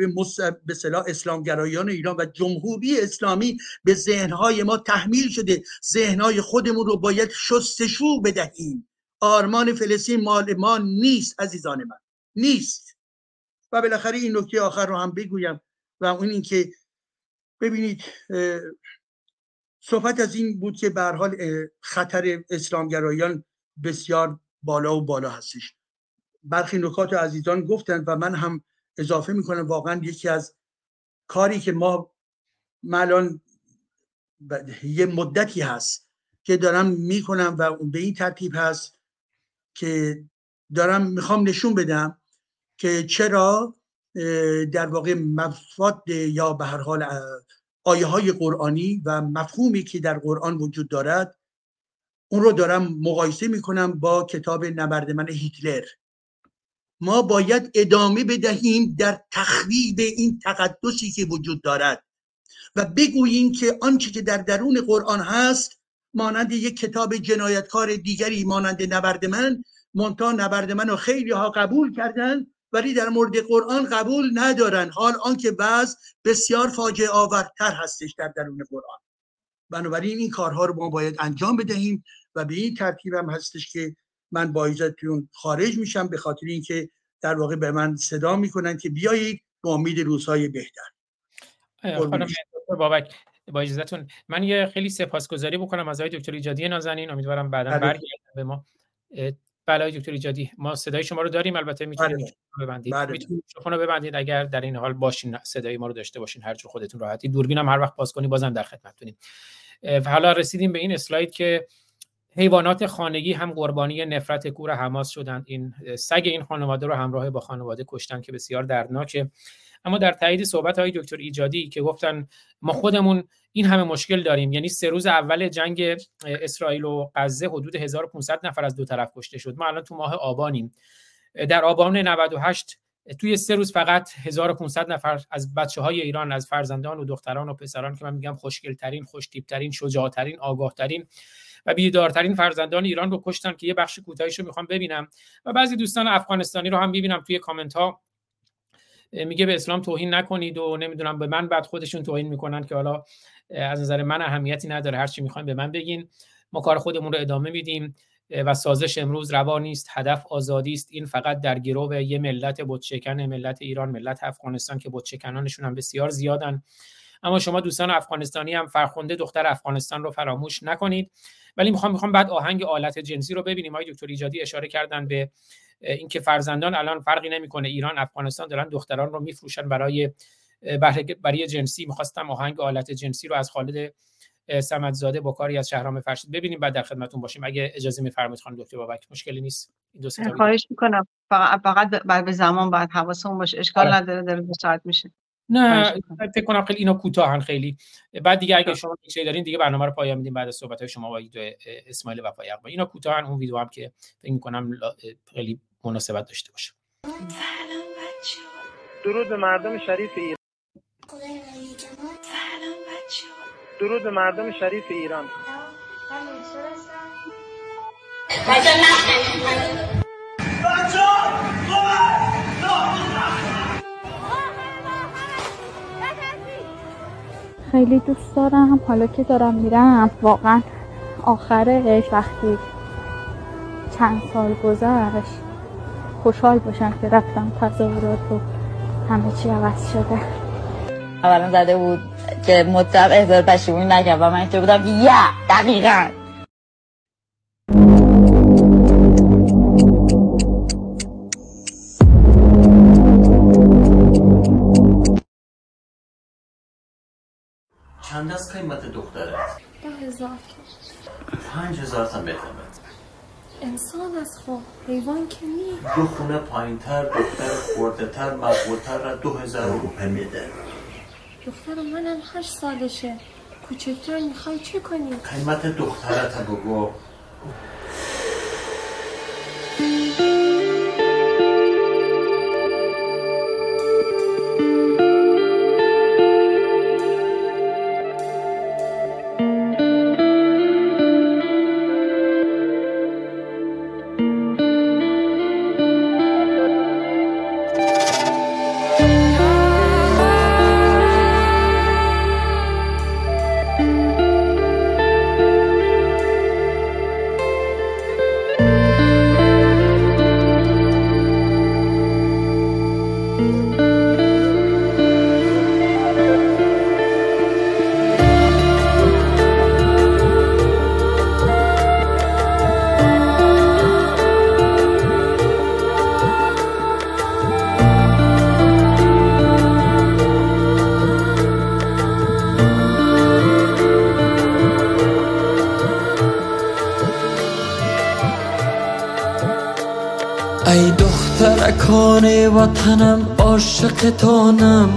Speaker 7: به صلاح اسلامگرایان ایران و جمهوری اسلامی به ذهنهای ما تحمیل شده. ذهنهای خودمون رو باید شستشو بدهیم. آرمان فلسطین مال ما نیست عزیزان من. نیست. و بالاخره این نکته آخر رو هم بگویم و اون اینکه ببینید صحبت از این بود که به حال خطر اسلامگرایان بسیار بالا و بالا هستش. برخی نکات عزیزان گفتن و من هم اضافه می‌کنم. واقعا یکی از کاری که ما الان یه مدتی هست که دارم می‌کنم و به این ترتیب هست که دارم می‌خوام نشون بدم که چرا در واقع مفاد یا به هر حال آیه های قرآنی و مفهومی که در قرآن وجود دارد اون رو دارم مقایسه می‌کنم با کتاب نبرد من هیتلر. ما باید ادامه بدهیم در تخریب این تقدسی که وجود دارد و بگوییم که آنچه که در درون قرآن هست مانند یک کتاب جنایتکار دیگری مانند نبرد من مونتا نبرد من رو خیلی ها قبول کردن ولی در مورد قرآن قبول ندارن. حال آنکه بعض بسیار فاجعه آورتر هستش در درون قرآن. بنابراین این کارها رو ما باید انجام بدهیم و به این ترتیب هم هستش که من با اجازهتون خارج میشم به خاطر اینکه در واقع به من صدا می‌کنن که بیایید با امید روزهای بهتر.
Speaker 2: خانم بابک با اجازهتون من یه خیلی سپاسگزاری بکنم از آقای دکتر ایجادی نازنین. امیدوارم بعدا برگردن به ما. بله دکتر ایجادی ما صدای شما رو داریم البته می‌تونید
Speaker 7: بله.
Speaker 2: ببندید.
Speaker 7: بله.
Speaker 2: می‌تونید رو ببندید اگر در این حال باشین صدای ما رو داشته باشین هر جور خودتون راحتی. دوربین هم هر وقت باز کنی بازم در خدمتتونیم. حالا رسیدیم به این اسلاید که حیوانات خانگی هم قربانی نفرت کور حماس شدند. این سگ این خانواده رو همراه با خانواده کشتن که بسیار دردناکه. اما در تایید صحبت های دکتر ایجادی که گفتن ما خودمون این همه مشکل داریم. یعنی سه روز اول جنگ اسرائیل و غزه حدود 1500 نفر از دو طرف کشته شد. ما الان تو ماه آبانیم. در آبان 98 توی سه روز فقط 1500 نفر از بچه های ایران از فرزندان و دختران و پسران که من میگم خوشگل ترین خوشتیپ ترین و بیدارترین فرزندان ایران رو کشتن که یه بخش کوتاهیش رو می‌خوام ببینم و بعضی دوستان افغانستانی رو هم می‌بینم توی کامنت ها میگه به اسلام توهین نکنید و نمی‌دونم به من بعد خودشون توهین می‌کنن که حالا از نظر من اهمیتی نداره هر چی می‌خواین به من بگین. ما کار خودمون رو ادامه میدیم. و سازش امروز روا نیست هدف آزادی است. این فقط در گرو یه ملت بتشکن ملت ایران ملت افغانستان که بتشکنانشون هم بسیار زیادن. اما شما دوستان افغانستانی هم فرخنده دختر افغانستان رو فراموش نکنید. ولی می‌خوام می‌خوام بعد آهنگ آلت جنسی رو ببینیم. آقای دکتر ایجادی اشاره کردن به اینکه فرزندان الان فرقی نمی‌کنه. ایران افغانستان دارن دختران رو میفروشن برای برای جنسی. می‌خواستم آهنگ آلت جنسی رو از خالد سمدزاده با کاری از شهرام فرشید. ببینیم بعد در خدمتتون باشیم. اگه اجازه میفرمایید خانم دکتر بابک مشکلی نیست. این دو سه
Speaker 3: خواهش می‌کنم. فقط فقط بعد به زمان بعد حواسمون باشه. اشکال نداره داره دو ساعت میشه.
Speaker 2: نه فکر کنم خیلی اینا کوتاهن خیلی. بعد دیگه اگه شما چیزی دارین دیگه برنامه رو پایان میدیم بعد از صحبت های شما با اسماعیل وفایی اقبال اینا کوتاهن اون ویدیو هم که فکر می‌کنم خیلی مناسبت داشته باشه.
Speaker 8: درود به مردم شریف ایران. درود به مردم شریف ایران.
Speaker 9: خیلی دوست دارم. حالا که دارم میرم واقعا آخرش وقتی چند سال گذشت خوشحال باشم که رفتم تظاهرات و همه چی عوض شده.
Speaker 10: اولا زده بود. که مطلب احضار پشیمونی نکرد و من اینجا بودم که یا دقیقا.
Speaker 11: چند از قیمت دخترت؟
Speaker 12: ده هزار
Speaker 11: پنج هزار تا بخمت
Speaker 12: انسان از خب حیوان که نی
Speaker 11: دو خونه پایین تر دختر خورده تر مقبولتر را دو هزار روپه میده.
Speaker 12: دختر منم هشت سالشه کوچکتر می‌خوای چه کنی؟
Speaker 11: قیمت دخترت بگو
Speaker 13: وطنم عاشق تانم.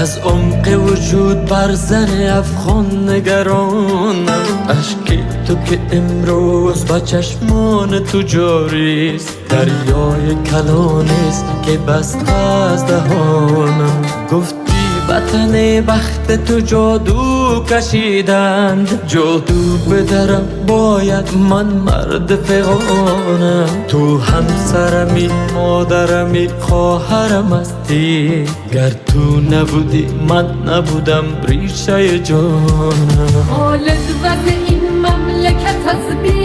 Speaker 13: از عمق وجود بر زن افغان نگرانم. اشکی تو که امروز با چشمان تو جاریست. دریای کلانیست که بسته از دهانم. گفتی وطن بخت تو جادو کشیدند. جادو بدرم باید من مرد فغانم. تو همسرمی مادرمی خواهرم هستی. گر تو نبودی من نبودم ریشه جانم.
Speaker 12: خالد وضع این مملکت از بی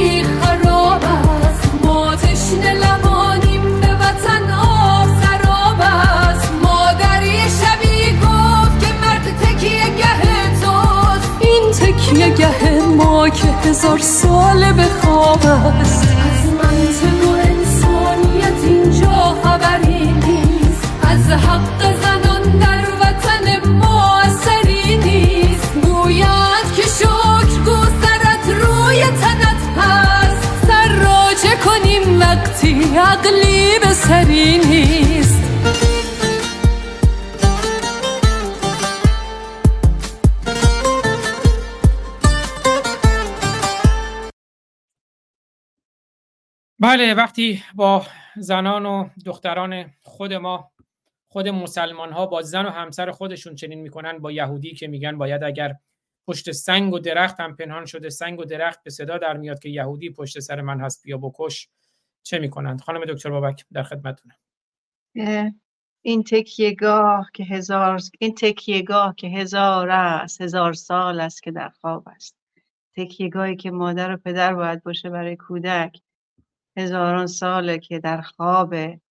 Speaker 12: که هزار ساله به خواب است. از منطق و انسانیت اینجا خبری نیست. از حق زنان در وطن ما اثری نیست. گوید که شکر گذرت روی تنت هست. سر راجه کنیم وقتی عقلی به سری نیست.
Speaker 2: بله وقتی با زنان و دختران خود ما خود مسلمان ها با زن و همسر خودشون چنین می‌کنن با یهودی که میگن باید اگر پشت سنگ و درخت هم پنهان شده سنگ و درخت به صدا در میاد که یهودی پشت سر من هست بیا بکش چه می‌کنند؟ خانم دکتر بابک در خدمتتونم.
Speaker 3: این تکیهگاه که هزار این تکیهگاه که هزار است هزار سال است که در خواب است. تکیهگاهی که مادر و پدر باید باشه برای کودک. هزاران ساله که در خوابه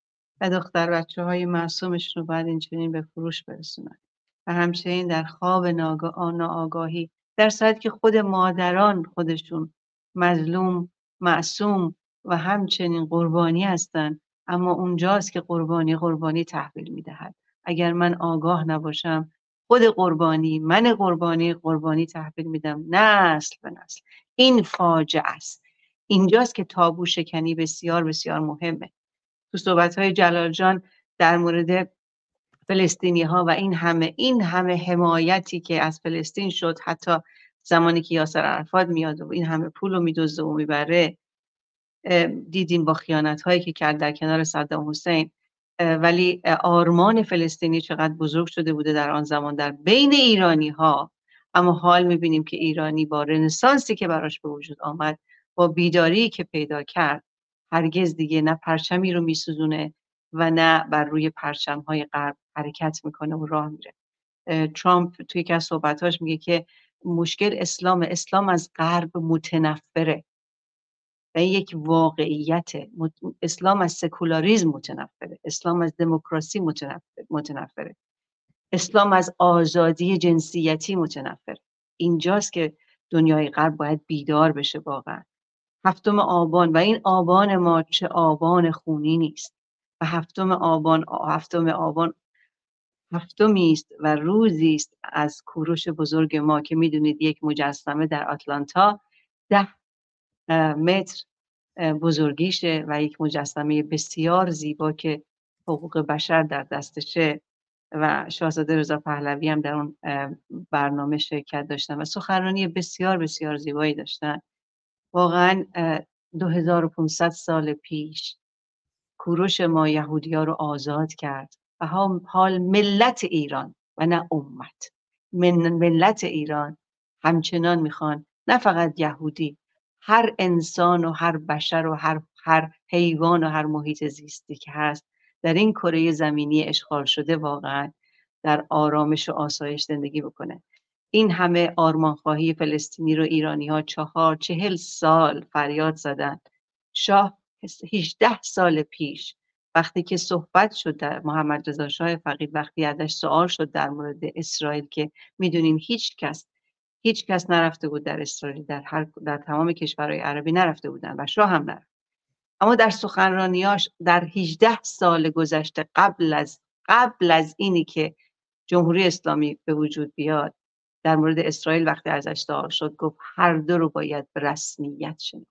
Speaker 3: و دختر بچه های معصومش رو باید این چنین به فروش برسونن. و همچنین در خواب ناآگاهی. در صورتی که خود مادران خودشون مظلوم معصوم و همچنین قربانی هستند اما اونجاست که قربانی قربانی تحویل می‌دهد. اگر من آگاه نباشم خود قربانی من قربانی قربانی تحویل میدم. نسل به نسل. این فاجعه است. اینجاست که تابو شکنی بسیار بسیار مهمه. تو صحبت های جلال جان در مورد فلسطینی ها و این همه این همه حمایتی که از فلسطین شد حتی زمانی که یاسر عرفات میاد و این همه پول رو میدزده و می‌بره دیدیم با خیانت هایی که کرد در کنار صدام حسین. ولی آرمان فلسطینی چقدر بزرگ شده بوده در آن زمان در بین ایرانی ها اما حال می‌بینیم که ایرانی با رنسانسی که براش به وجود آمد با بیداری که پیدا کرد. هرگز دیگه نه پرچمی رو میسوزونه و نه بر روی پرچم های غرب حرکت می‌کنه و راه میره. ترامپ توی یکی از صحبتاش میگه که مشکل اسلام اسلام از غرب متنفره. و این یک واقعیت اسلام از سکولاریزم متنفره. اسلام از دموکراسی متنفر- متنفره. اسلام از آزادی جنسیتی متنفره اینجاست که دنیای غرب باید بیدار بشه واقعا. هفتم آبان و این آبان ما چه آبان خونی نیست و هفتم آبان هفتم آبان هفتمی است و روزی است از کوروش بزرگ ما که می‌دونید یک مجسمه در آتلانتا ده متر بزرگیشه و یک مجسمه بسیار زیبا که حقوق بشر در دستشه و شاهزاده رضا پهلوی هم در اون برنامه شرکت داشتن و سخنرانی بسیار بسیار زیبایی داشتن. واقعا اه، 2500 سال پیش کوروش ما یهودی ها رو آزاد کرد و حال ملت ایران و نه امت. من ملت ایران همچنان می‌خوان نه فقط یهودی هر انسان و هر بشر و هر هر حیوان و هر محیط زیستی که هست در این کره زمینی اشغال شده واقعا در آرامش و آسایش زندگی بکنه. این همه آرمانخواهی فلسطینی رو ایرانی ها چهار چهل سال فریاد زدن. شاه 18 سال پیش وقتی که صحبت شد در محمد رضا شاه فقید وقتی ازش سوال شد در مورد اسرائیل که می‌دونیم هیچ کس هیچ کس نرفته بود در اسرائیل در هر در تمام کشورهای عربی نرفته بودن و شاه هم نرفت. اما در سخنرانیاش در 18 سال گذشته قبل از قبل از اینی که جمهوری اسلامی به وجود بیاد در مورد اسرائیل وقتی ازش سوال شد گفت هر دو رو باید به رسمیت شناخت.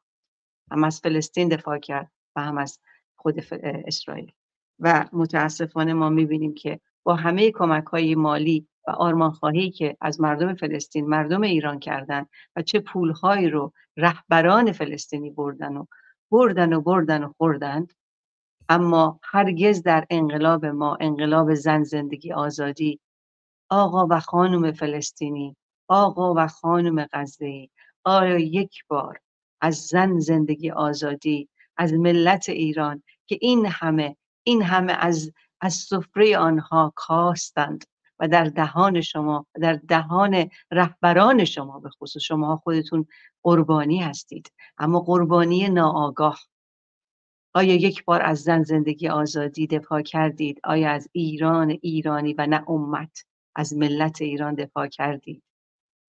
Speaker 3: هم از فلسطین دفاع کرد و هم از خود اسرائیل. و متاسفانه ما می‌بینیم که با همه کمک های مالی و آرمانخواهی که از مردم فلسطین مردم ایران کردن و چه پولهایی رو رهبران فلسطینی بردن و بردن و بردن و خوردند اما هرگز در انقلاب ما انقلاب زن زندگی آزادی آقا و خانم فلسطینی آقا و خانم غزه‌ای. آیا یک بار از زن زندگی آزادی از ملت ایران که این همه این همه از از سفره آنها کاستند و در دهان شما در دهان رهبران شما به خصوص شما خودتون قربانی هستید. اما قربانی ناآگاه. آیا یک بار از زن زندگی آزادی دفاع کردید؟ آیا از ایران ایرانی و نه امت؟ از ملت ایران دفاع کردید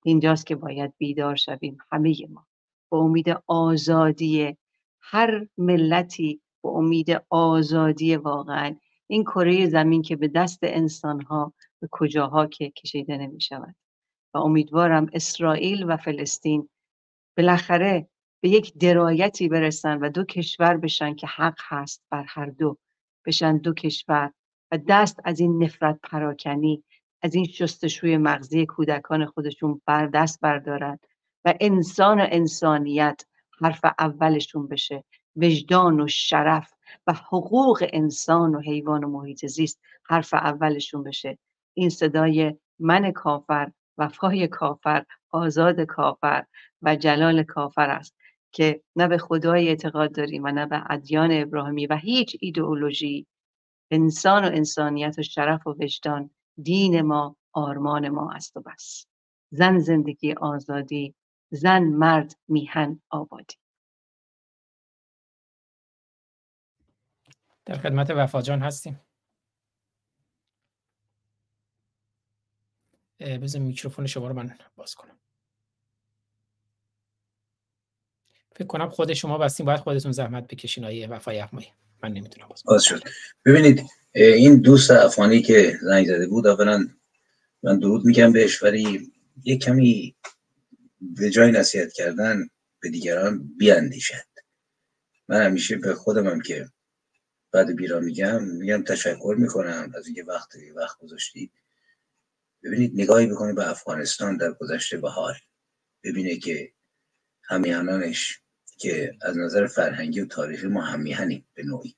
Speaker 3: اینجاست که باید بیدار شویم همه ما. به امید آزادی هر ملتی به امید آزادی واقعا. این کره زمین که به دست انسانها به کجاها که کشیده نمی شود و امیدوارم اسرائیل و فلسطین بالاخره به یک درایتی برسن و دو کشور بشن که حق هست بر هر دو. بشن دو کشور و دست از این نفرت پراکنی از این شستشوی مغزی کودکان خودشون بر دست بردارن و انسان و انسانیت حرف اولشون بشه. وجدان و شرف و حقوق انسان و حیوان و محیط زیست حرف اولشون بشه. این صدای من کافر وفای کافر آزاد کافر و جلال کافر است که نه به خدای اعتقاد داریم و نه به ادیان ابراهیمی و هیچ ایدئولوژی. انسان و انسانیت و شرف و وجدان دین ما آرمان ما است و بس. زن زندگی آزادی زن مرد میهن آبادی.
Speaker 2: در خدمت وفا جان هستیم. بذار میکروفون شما رو من باز کنم. فکر کنم خود شما بستین باید خودتون زحمت بکشین آیه وفای اقمایی. من نمی‌تونم باز
Speaker 4: باز شد. ببینید این دوست افغانی که زنگ زده بود اولا من درود میگم بهش ولی یه کمی به جای نصیحت کردن به دیگران بیاندیشد. من همیشه به خودم هم که بعد بیرا میگم میگم تشکر می‌کنم از اینکه وقت وقت گذاشتید ببینید نگاهی بکنید به افغانستان در گذشته به حال ببینه که همیهنانش که از نظر فرهنگی و تاریخی ما همیهنیم به نوعی.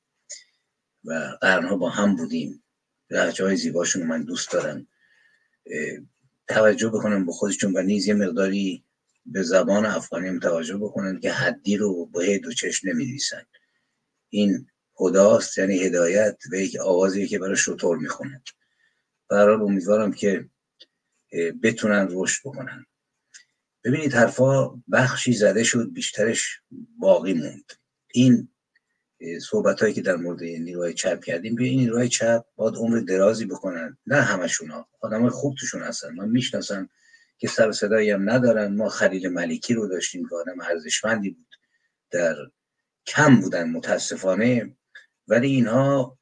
Speaker 4: و قرنها با هم بودیم. لحجه های زیباشون من دوست دارم. توجه بکنم به خودشون و نیز یه مقداری به زبان افغانی هم توجه بکنن که حدی رو با هی دو چشم نمی این خداست یعنی هدایت و یک آوازی که برای شطور می‌خونند برحال امیدوارم که بتونن رشد بکنن. ببینید حرفا بخشی زده شد بیشترش باقی موند. این صحبت هایی که در مورد نیروهای چپ کردیم به این نیروهای چپ باید عمر درازی بکنن. نه همشون ها آدم خوب توشون هستن. من می‌شناسم که سر صدایی هم ندارن. ما خلیل ملکی رو داشتیم که آدم ارزشمندی بود. در کم بودن متاسفانه. ولی اینها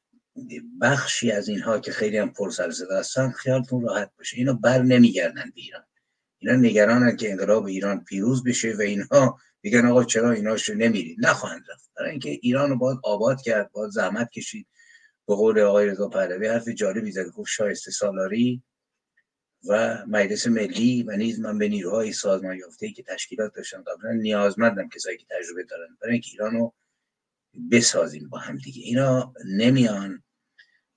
Speaker 4: بخشی از اینها که خیلی هم پر سر صدا هستن خیالتون راحت باشه. اینا بر نمیگردن به ایران. اینا نگرانن که انقلاب ایران پیروز بشه و اینها میگن آقا چرا ایناش نمیرید نخواهند رفت. برای اینکه ایران رو باید آباد کرد باید زحمت کشید. به قول آقای رضا پهلوی حرف جالبی زد گفت شایسته سالاری و مجلس ملی و نیز من به نیروهای سازمان یافته که تشکیلات داشتن قبلا نیازمندم کسایی که تجربه دارن. برای اینکه ایران رو بسازیم با هم دیگه. اینا نمیان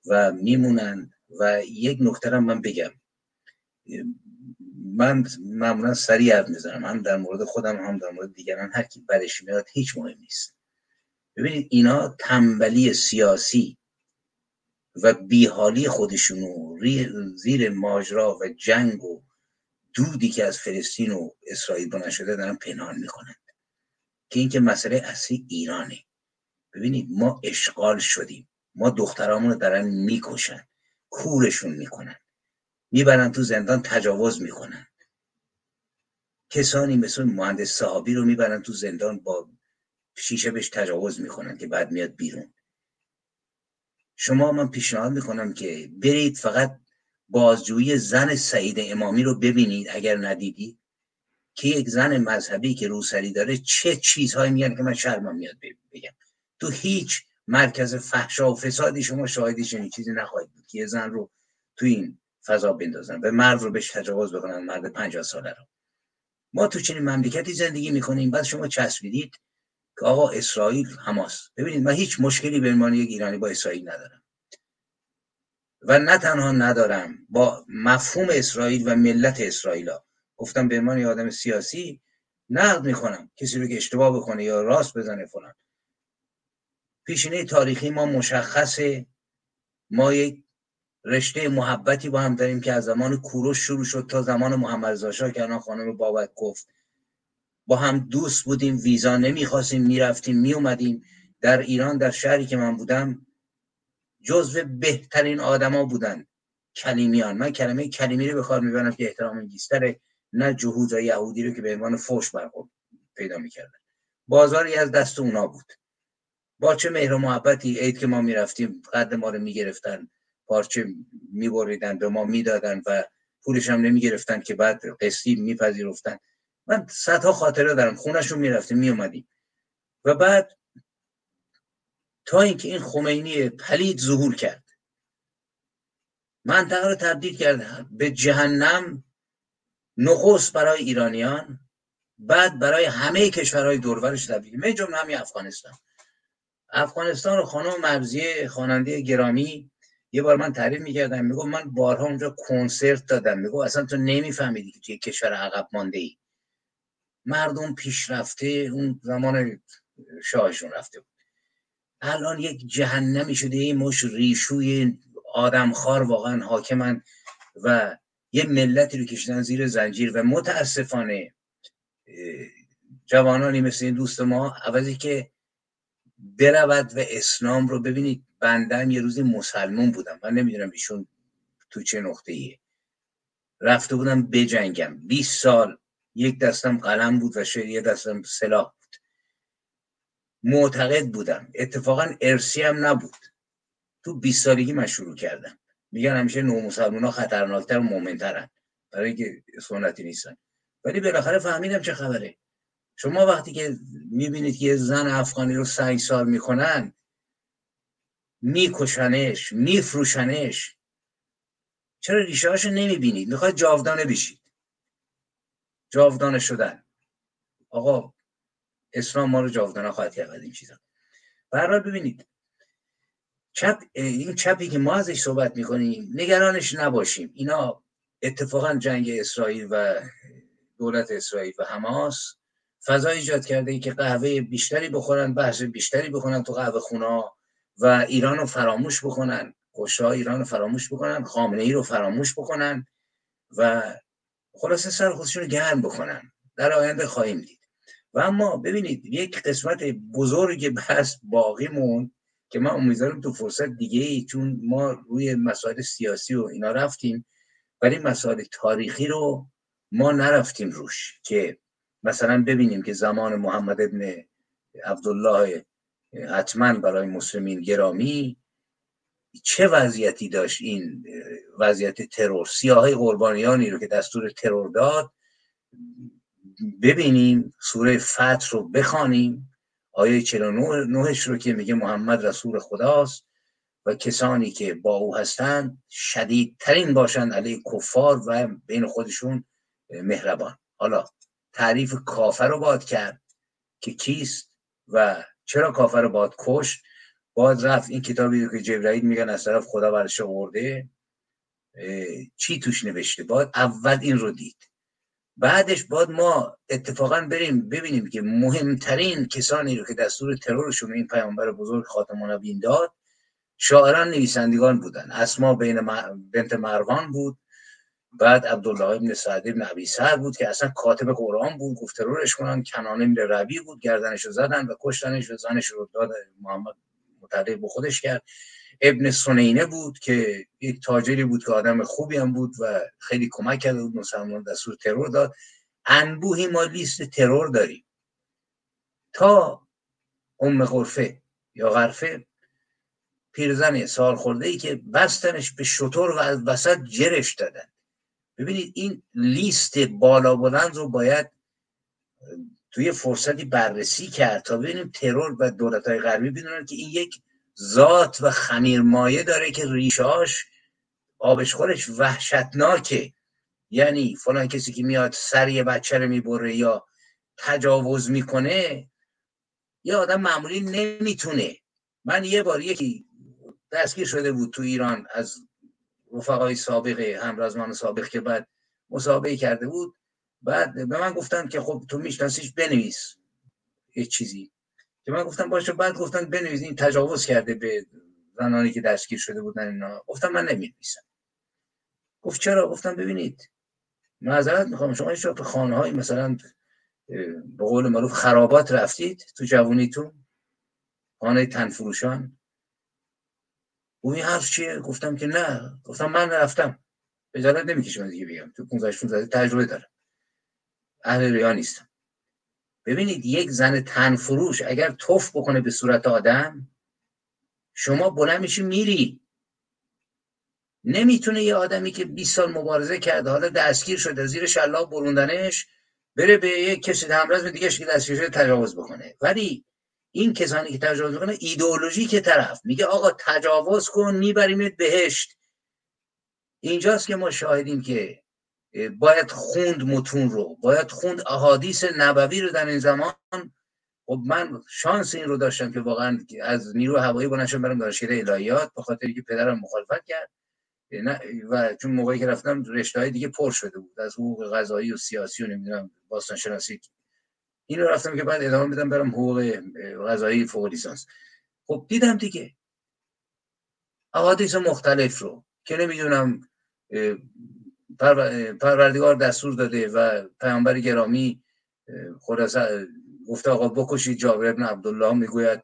Speaker 4: و میمونن و یک نکته من بگم. من معمولا سریع حرف می‌زنم. هم در مورد خودم هم در مورد دیگران هر کی برش میاد هیچ مهم نیست. ببینید اینا تنبلی سیاسی و بیحالی خودشونو زیر ماجرا و جنگ و دودی که از فلسطین و اسرائیل بنا شده دارن پنهان می‌کنند که اینکه مسئله اصلی ایرانه. ببینید ما اشغال شدیم. ما دخترامون رو دارن می‌کشن. کورشون می‌کنن. می‌برن تو زندان تجاوز می‌کنن. کسانی مثل مهندس صحابی رو می‌برن تو زندان با شیشه بهش تجاوز می‌کنن که بعد میاد بیرون. شما من پیشنهاد می‌کنم که برید فقط بازجویی زن سعید امامی رو ببینید اگر ندیدید که یک زن مذهبی که روسری داره چه چیزهایی میگن که من شرمم میاد بگم. تو هیچ مرکز فحشا و فسادی شما شاهدی چنین چیزی نخواهید بود که یه زن رو تو این فضا بندازن به مرد رو بهش تجاوز بکنن مرد 50 ساله رو. ما تو چنین مملکتی زندگی می‌کنیم. بعد شما چسبیدید که آقا اسرائیل حماس. ببینید من هیچ مشکلی به عنوان یک ایرانی با اسرائیل ندارم. و نه تنها ندارم با مفهوم اسرائیل و ملت اسرائیل. گفتم به عنوان آدم سیاسی نقد می‌کنم کسی رو که اشتباه بکنه یا راست بزنه فلان. پیشینه تاریخی ما مشخصه. ما یک رشته محبتی با هم داریم که از زمان کوروش شروع شد تا زمان محمد رضا که الان خانم بابک گفت. با هم دوست بودیم ویزا نمی‌خواستیم می‌رفتیم میومدیم در ایران در شهری که من بودم جزو بهترین آدما بودن کلیمیان. من کلمه کلیمی رو به کار می‌برم که احترام انگیزتره نه جهود و یهودی رو که به عنوان فوش برخورد پیدا می‌کردن. بازاری از دست اونا بود. با چه مهر و محبتی عید که ما می‌رفتیم قد ما رو می‌گرفتن. پارچه میبریدن به ما می‌دادن و پولش هم نمی‌گرفتن که بعد قسطی میپذیرفتن. من صدها خاطره دارم خونشون می‌رفتیم میومدیم و بعد تا اینکه این خمینی پلید ظهور کرد. منطقه رو تبدیل کرد به جهنم نخست برای ایرانیان بعد برای همه کشورهای دورورش تبدیل من جمله همین افغانستان. افغانستان رو خانم مرزیه خواننده گرامی یه بار من تعریف می‌کردم میگو من بارها اونجا کنسرت دادم. میگو اصلا تو نمیفهمیدی که توی کشور عقب مانده ای مردم پیشرفته اون زمان شاهشون رفته بود. الان یک جهنمی شده این مش ریشوی آدمخوار واقعا حاکمن و یه ملتی رو کشیدن زیر زنجیر و متاسفانه جوانانی مثل این دوست ما عوضی که برود و اسلام رو ببینید. بندم یه روزی مسلمون بودم. من نمی‌دونم ایشون تو چه نقطه ایه رفته بودم بجنگم. 20 سال یک دستم قلم بود و شاید یه دستم سلاح بود. معتقد بودم. اتفاقا ارسی هم نبود. تو 20 سالگی من شروع کردم. میگن همیشه نو مسلمان ها خطرناکتر و مومنترن برای اینکه سنتی نیستن. ولی بالاخره فهمیدم چه خبره. شما وقتی که می‌بینید که زن افغانی رو سنگ سال می‌کنن میکشنش میفروشنش. چرا ریشه هاشو نمی‌بینید؟ می‌خواد جاودانه بشید. جاودانه شدن. آقا اسلام ما رو جاودانه خواهد کرد این چیزا. برای ببینید چپ این چپی که ما ازش صحبت می‌کنیم نگرانش نباشیم. اینا اتفاقا جنگ اسرائیل و دولت اسرائیل و حماس فضا ایجاد کرده که قهوه بیشتری بخورن بحث بیشتری بکنن تو قهوه خونا و ایران رو فراموش بکنن. کشته ایران رو فراموش بکنن. خامنه ای رو فراموش بکنن. و خلاصه سر خودشون رو گرم بکنن. در آینده خواهیم دید. و اما ببینید یک قسمت بزرگ بحث باقی مون که من امیدوارم تو فرصت دیگه ای چون ما روی مسائل سیاسی و اینا رفتیم ولی مسائل تاریخی رو ما نرفتیم روش که مثلا ببینیم که زمان محمد ابن عبدالله حتما برای مسلمین گرامی چه وضعیتی داشت این وضعیت ترور؟ سیاهی قربانیانی رو که دستور ترور داد ببینیم سوره فتح رو بخوانیم آیه 49 رو که میگه محمد رسول خداست و کسانی که با او هستند شدیدترین باشند علیه کفار و بین خودشون مهربان. حالا تعریف کافر رو باد کرد که کیست و چرا کافر رو باد کشت؟ باید رفت. این کتابی که جبرائیل میگن از طرف خدا برش آورده چی توش نوشته؟ باید اول این رو دید. بعدش باید ما اتفاقا بریم ببینیم که مهمترین کسانی رو که دستور ترورشون این پیامبر بزرگ خاتم النبیین داد شاعران نویسندگان بودن. اسما بین بنت مروان بود. بعد عبدالله ابن سعد ابن عبی سر بود که اصلا کاتب قرآن بود گفت ترورش کنن کنان ابن ربی بود گردنش رو زدن و کشتنش و زنش رو داد محمد متعلق به خودش کرد. ابن سنینه بود که یک تاجری بود که آدم خوبی هم بود و خیلی کمک کرده بود مسلمان دستور ترور داد. انبوهی ما لیست ترور داریم. تا ام غرفه یا غرفه پیرزن سال خورده ای که بستنش به شطور و از وسط جرش دادن. ببینید این لیست بالا بلند رو باید توی فرصتی بررسی کرد تا ببینیم ترور و دولت های غربی بدونن که این یک ذات و خمیرمایه داره که ریشاش آبش خورش وحشتناکه. یعنی فلان کسی که میاد سر یه بچه رو می‌بره یا تجاوز می‌کنه یه آدم معمولی نمی‌تونه. من یه بار یکی دستگیر شده بود تو ایران از رفقای سابق همرازمان سابق که بعد مسابقه کرده بود. بعد به من گفتن که خب تو میشناسیش بنویس. یه چیزی. که من گفتم باشه بعد گفتن بنویس. این تجاوز کرده به زنانی که دستگیر شده بودن اینا. گفتم من نمی‌نویسم. گفت چرا؟ گفتم ببینید معذرت می‌خوام. شما این به خانه های مثلا به قول معروف خرابات رفتید تو جوونیتون. خانه تنفروشان. او این حرف چیه؟ گفتم که نه. گفتم من رفتم. اجازه نمی‌کشم دیگه بگم تو 15 16 تجربه دارم. اهل ریا نیستم. ببینید یک زن تنفروش اگر توف بکنه به صورت آدم شما بلند میشی میری. نمی‌تونه یه آدمی که 20 سال مبارزه کرده حالا دستگیر شده زیر شلاق بروندنش بره به یک کسی همراز به دیگه که دستگیر شده تجاوز بکنه. ولی این کسانی که تجاوز می‌کنه ایدئولوژی که طرف. میگه آقا تجاوز کن میبریمت بهشت. اینجاست که ما شاهدیم که باید خوند متون رو باید خوند احادیث نبوی رو در این زمان. خب من شانس این رو داشتم که واقعا از نیرو هوایی بلند شدم برم دانشگاه الهیات به خاطر که پدرم مخالفت کرد. و چون موقعی که رفتم رشته های دیگه پر شده بود. از حقوق قضایی و سیاسی و نمی‌دونم باستان شناسی این رو رفتم که بعد ادامه بدم برم حقوق قضایی فوق لیسانس. خب دیدم دیگه. احادیث مختلف رو که نمی‌دونم پروردگار دستور داده و پیامبر گرامی خلاصه گفته آقا بکشید جابر ابن عبدالله می‌گوید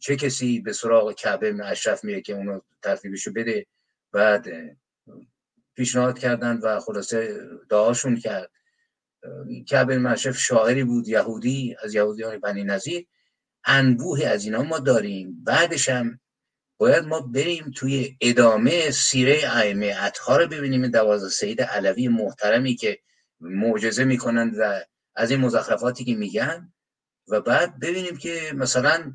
Speaker 4: چه کسی به سراغ کعبه ابن اشرف میره که اونو ترتیبشو بده. بعد پیشنهاد کردن و خلاصه دعاشون کرد. کعبه ابن اشرف شاعری بود یهودی از یهودیان بنی نظیر انبوه از اینا ما داریم. بعدش هم باید ما بریم توی ادامه سیره ائمه اطها رو ببینیم. دوازده سید علوی محترمی که معجزه می‌کنن و از این مزخرفاتی که میگن. و بعد ببینیم که مثلا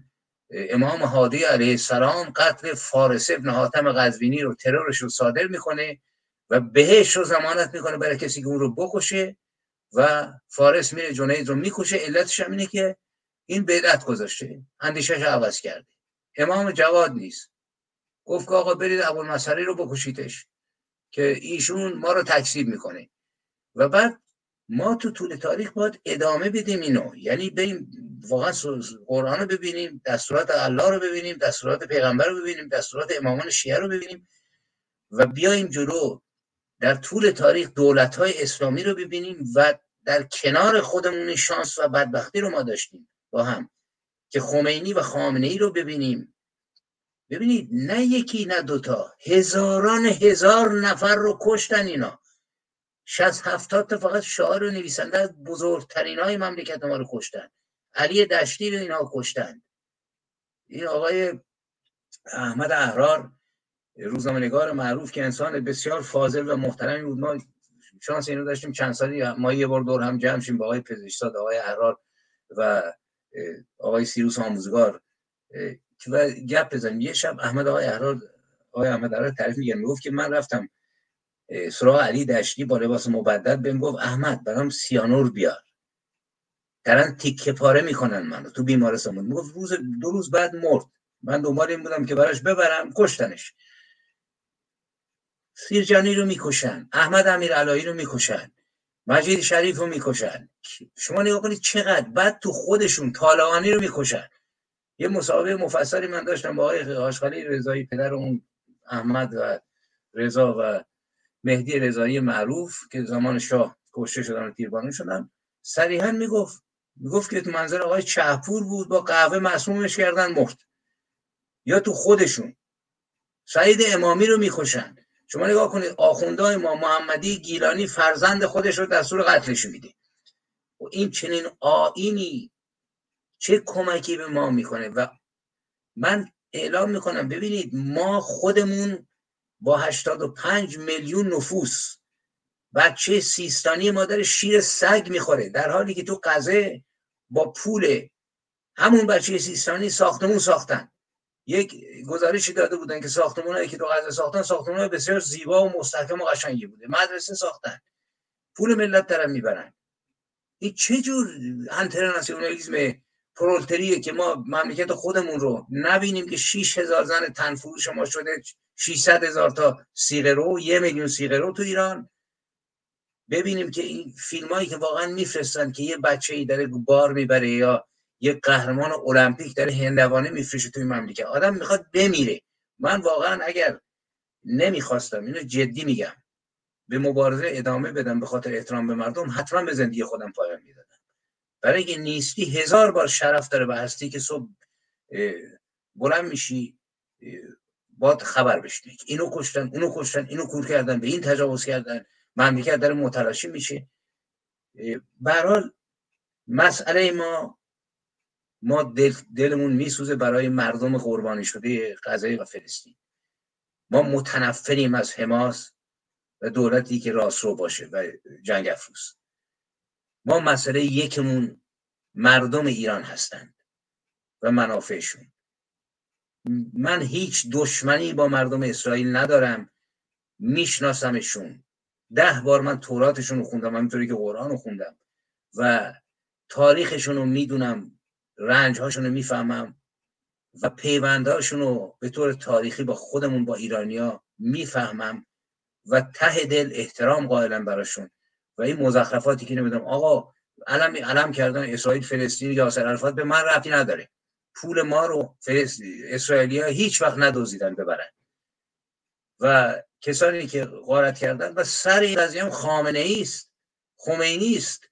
Speaker 4: امام هادی علیه السلام قتل فارس ابن حاتم قزوینی رو ترورش رو صادر می‌کنه و بهش رو زمانت می‌کنه برای کسی که اون رو بکشه. و فارس میره جنید رو می‌کشه علتش هم اینه که این بدعت گذاشته اندیشش عوض کرده. امام جواد نیست. گفت که آقا برید ابوالمسری رو بکشیدش که ایشون ما رو تکذیب می‌کنه. و بعد ما تو طول تاریخ باید ادامه بدیم اینو. یعنی بریم واقعا قرآن رو ببینیم دستورات الله رو ببینیم دستورات پیغمبر رو ببینیم دستورات امامان شیعه رو ببینیم و بیایم جلو. در طول تاریخ دولت های اسلامی رو ببینیم و در کنار خودمون شانس و بدبختی رو ما داشتیم با هم که خمینی و خامنه ای رو ببینیم. ببینید نه یکی نه دوتا هزاران هزار نفر رو کشتن اینا. شست هفتاد تا فقط شاعر و نویسنده از بزرگترین های مملکت ما رو کشتن. علی دشتی رو اینا کشتن. این آقای احمد احرار روزنامه‌نگار معروف که انسان بسیار فاضل و محترمی بود. ما شانس اینو داشتیم چند سالی ما یه بار دور هم جمع شیم با آقای پزشکزاد آقای احرار و آقای سیروس آموزگار و گپ بزنیم. یه شب احمد آقای احرار آقای احمد احرار تعریف میگن می‌گفت که من رفتم سراغ علی دشتی با لباس مبدل بهم گفت احمد برام سیانور بیار. دارن تیکه پاره می‌کنن منو تو بیمارستان. بود می‌گفت روز دو روز بعد مرد. من دنبال این بودم که براش ببرم کشتنش. سیرجانی رو می‌کشن احمد امیر علایی رو می‌کشن مجید شریف رو می‌کشن. شما نگاه کنید چقدر بعد تو خودشون طالعانی رو می‌کشن. یه مسابقه مفصلی من داشتم با آقای آشخالی رضایی پدر اون احمد و رضا و مهدی رضایی معروف که زمان شاه کشته شدن و تیربانی شدن. صریحا می‌گفت می‌گفت که تو منظر آقای چهپور بود با قهوه مسمومش کردن مرد. یا تو خودشون. سعید امامی رو می‌کشن. شما نگاه کنید آخوندهای ما محمدی گیلانی فرزند خودش رو دستور قتلش میده. و این چنین آینی چه کمکی به ما می‌کنه؟ و من اعلام می‌کنم ببینید ما خودمون با 85 میلیون نفوس بچه سیستانی ما داره شیر سگ می‌خوره در حالی که تو قضه با پول همون بچه سیستانی ساختمون ساختن. یک گزارشی داده بودن که ساختمون که تو غزه ساختن ساختمون بسیار زیبا و مستحکم و قشنگی بوده. مدرسه ساختن. پول ملت دارن می‌برن. این چه جور انترناسیونالیسم پرولتریه که ما مملکت خودمون رو نبینیم که 6 هزار زن تنفروش ما شده 600 هزار تا سیغه رو یه میلیون سیغه رو تو ایران؟ ببینیم که این فیلم هایی که واقعا میفرستن که یه بچه ای داره بار می‌بره یا یه قهرمان المپیک داره هندوانه میفرشه توی مملکت. آدم می‌خواد بمیره. من واقعا اگر نمی‌خواستم اینو جدی میگم به مبارزه ادامه بدم به خاطر احترام به مردم حتما به زندگی خودم پایان می‌دادم. برای اینکه نیستی هزار بار شرف داره به هستی که صبح بلند میشی باید خبر بشنی اینو کشتن اونو کشتن اینو کور کردن به این تجاوز کردن. مملکت داره متلاشی میشه. به مسئله ما ما دل دلمون میسوزه برای مردم قربانی شده غزه و فلسطین. ما متنفریم از حماس و دولتی که راسترو باشه و جنگ افروز. ما مسئله یکمون مردم ایران هستند و منافعشون. من هیچ دشمنی با مردم اسرائیل ندارم. میشناسمشون. ده بار من توراتشون رو خوندم همینطوری که قرآن رو خوندم. و تاریخشون رو می‌دونم. رنجهاشون رو می‌فهمم و پیوندهاشون رو به طور تاریخی با خودمون با ایرانیا می‌فهمم و ته دل احترام قائلم براشون. و این مزخرفاتی که نمی‌دونم آقا علم علم کردن اسرائیل فلسطین یاسر عرفات به من ربطی نداره. پول ما رو اسرائیلیا هیچ وقت ندوزیدن ببرن. و کسانی که غارت کردن و سر این قضیه هم خامنه ای است خمینی است.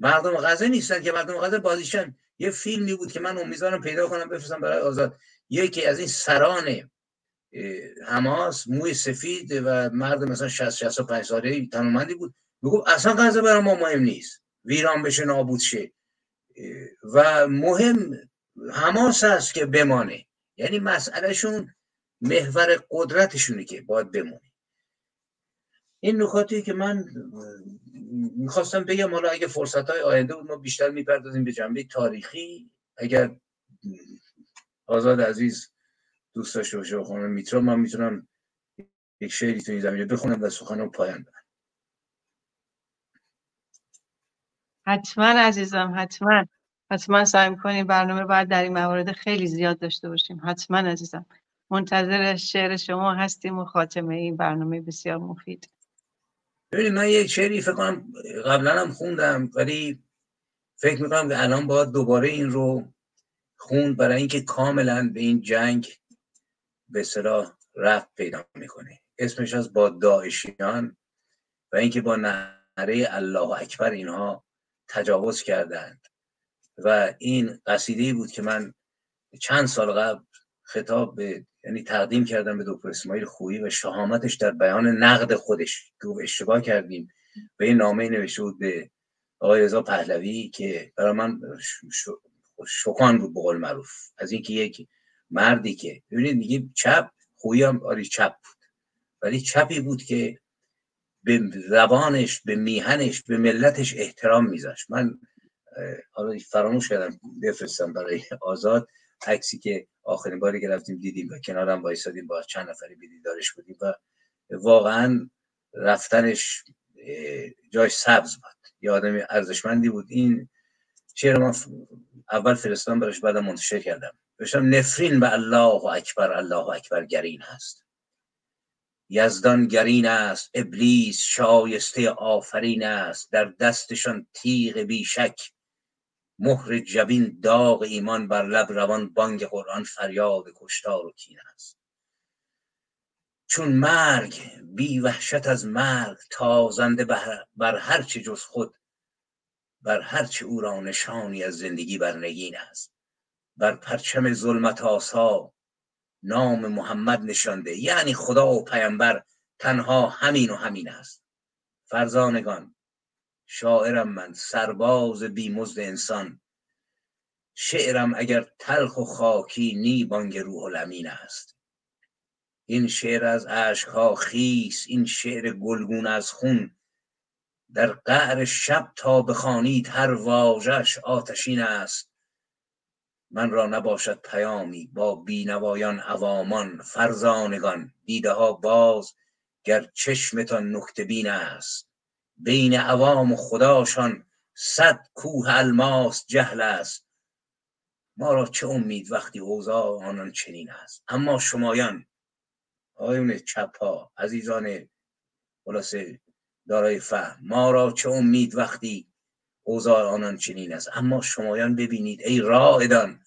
Speaker 4: مردم غزه نیستن که مردم غزه بازیشن. یه فیلمی بود که من امیدوارم پیدا کنم بفرستم برای آزاد. یکی از این سران حماس موی سفید و مرد مثلا 60 65 ساله تنومندی بود. می‌گفت اصلا غزه برای ما مهم نیست. ویران بشه نابود شه. و مهم حماس هست که بمانه. یعنی مسئلهشون محور قدرتشونه که باید بمونه. این نکاتی که من می‌خواستم بگم حالا اگه فرصت های آینده بود ما بیشتر می‌پردازیم به جنبه تاریخی. اگر آزاد عزیز دوست داشته باشه خانم میترا من می‌تونم یک شعری تو این زمینه بخونم و سخنم پایان بدم.
Speaker 3: حتما عزیزم حتما. حتما سعی می‌کنیم برنامه باید در این موارد خیلی زیاد داشته باشیم. حتما عزیزم. منتظر شعر شما هستیم و خاتمه این برنامه بسیار مفید.
Speaker 4: ببینید من یک شعری فکر کنم قبلا هم خوندم ولی فکر می‌کنم که الان باید دوباره این رو خوند برای اینکه کاملا به این جنگ به صلاح رفت پیدا می‌کنه. اسمش از با داعشیان و اینکه با نعره الله اکبر اینها تجاوز کردند. و این قصیده بود که من چند سال قبل خطاب به یعنی تقدیم کردم به دکتر اسماعیل خویی و شهامتش در بیان نقد خودش. که اشتباه کردیم. به این نامه نوشته بود به آقای رضا پهلوی که برای من شکان بود بقول معروف. از اینکه یک مردی که ببینید میگه چپ خویی هم آری چپ بود. ولی چپی بود که به زبانش به میهنش به ملتش احترام میذاشت. من حالا فراموش کردم بفرستم برای آزاد. عکسی که آخرین باری که رفتیم دیدیم و کنارم وایسادیم با چند نفری بیدیدارش بودیم و واقعا رفتنش جاش سبز بود. یه آدمی ارزشمندی بود. این شعر من اول فرستان براش بعدم منتشر کردم. بشم نفرین به الله اکبر الله اکبر گرین هست یزدان گرین است ابلیس شایسته آفرین است. در دستشان تیغ بیشک مهر جبین داغ ایمان بر لب روان بانگ قرآن فریاد کشتار و کین است. چون مرگ بی وحشت از مرگ تازنده بر هر چه جز خود بر هر چه او را نشانی از زندگی بر نگین است. بر پرچم ظلمت آسا نام محمد نشانده. یعنی خدا و پیامبر تنها همین و همین است. فرزانگان شاعرم من سرباز بیمزد انسان. شعرم اگر تلخ و خاکی نی بانگ روح الامین است. این شعر از اشکها خیس این شعر گلگون از خون. در قعر شب تا بخوانید هر واژش آتشین است. من را نباشد پیامی با بینوایان عوامان فرزانگان. دیده ها باز گر چشمتان نکته بین است. بین عوام و خداشان صد کوه الماس جهل است. ما را چه امید وقتی اوضاع آنان چنین است؟ اما شمایان آیون چپ ها عزیزان خلاصه دارای فهم ما را چه امید وقتی اوضاع آنان چنین است؟ اما شمایان ببینید ای رائدان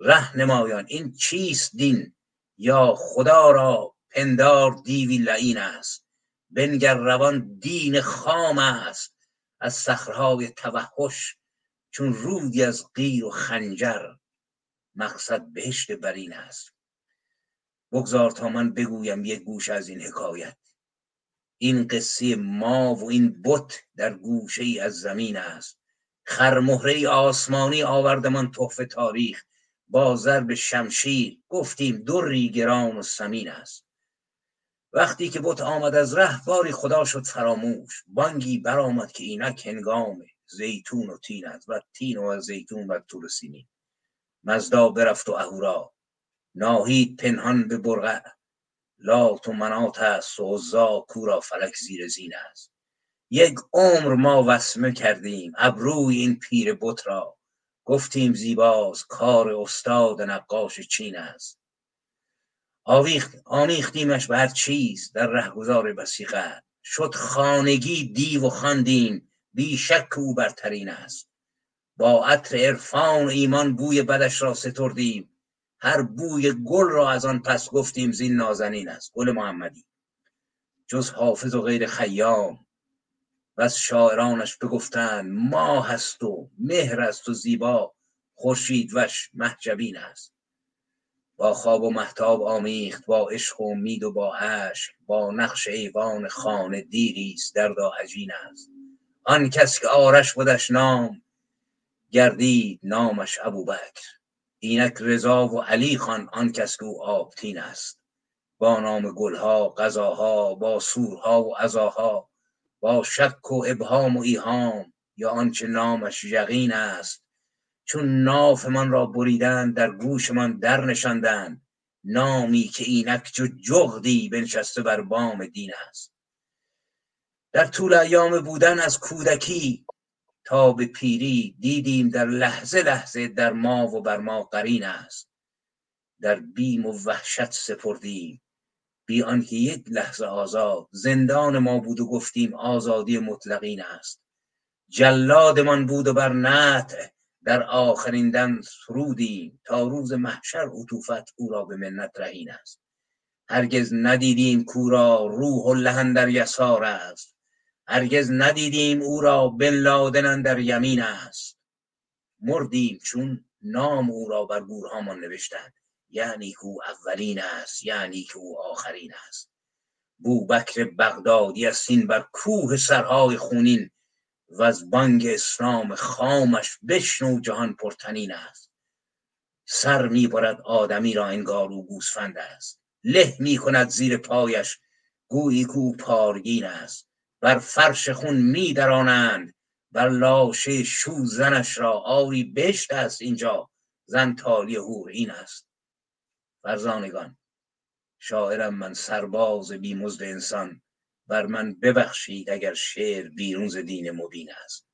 Speaker 4: رهنمایان این چیست دین؟ یا خدا را پندار دیوی لعین است. بنگر روان دین خام است از صخرهای توحش چون رودی از غیر و خنجر مقصد بهشت برین است. بگذار تا من بگویم یک گوش از این حکایت. این قصه ما و این بت در گوشه ای از زمین است. خرمهره آسمانی آوردمان تحفه تاریخ. با ضرب شمشیر گفتیم دری گران و سمین است. وقتی که بت آمد از ره باری خدا شد فراموش بانگی برآمد که اینک هنگام زیتون و تین است و تین و زیتون و سینی مزدا برفت و اهورا. ناهید پنهان به برقع. لات و منات است و عزا کورا فلک زیر زین است. یک عمر ما وسمه کردیم ابروی این پیر بت را. گفتیم زیباز کار استاد نقاش چین است. آویخت آمیختیمش به هر چیز در رهگذار بسیقه؟ شد خانگی دیو و خواندیم بی شک او برترین است. با عطر عرفان و ایمان بوی بدش را ستردیم. هر بوی گل را از آن پس گفتیم زین نازنین است گل محمدی. جز حافظ و غیر خیام. و از شاعرانش بگفتند ماه هست و مهر است و زیبا. خورشید وش محجبین است. با خواب و محتاب آمیخت با عشق و امید و با عشق با نقش ایوان خانه دیری است درد و عجین است. آن کس که آرش بودش نام گردید نامش ابوبکر. اینک رضا و علی خان آن کس که او آبتین است. با نام گلها غذاها با سورها و عزاها با شک و ابهام و ایهام یا آنچه نامش یقین است. چون ناف من را بریدند در گوشمان در نشاندند نامی که اینک چو جغدی بنشسته بر بام دین است. در طول ایام بودن از کودکی تا به پیری دیدیم در لحظه لحظه در ما و بر ما قرین است. در بیم و وحشت سپردیم. بی آنکه یک لحظه آزاد زندان ما بود و گفتیم آزادی مطلقین است. جلادمان بود و بر نطع در آخرین دم سرودیم تا روز محشر عطوفت او را به منت رهین است. هرگز ندیدیم کورا روح و لهن در یسار است. هرگز ندیدیم او را بن لادن در یمین است. مردیم چون نام او را بر گورهامان نوشتند. یعنی که او اولین است یعنی که او آخرین است. بوبکر بغدادی از سین بر کوه سرهای خونین و از بانگ اسلام خامش بشنو جهان پرتنین است. سر می‌برد آدمی را انگار او گوسفند است. له می کند زیر پایش گویی کو پارگین است. بر فرش خون می درانند بر لاشه شو زنش را آری بشت است اینجا. زن تالی هور این است. فرزانگان شاعرم من سرباز بی مزد انسان. بر من ببخشید اگر شعر بیرون ز دین مبین است.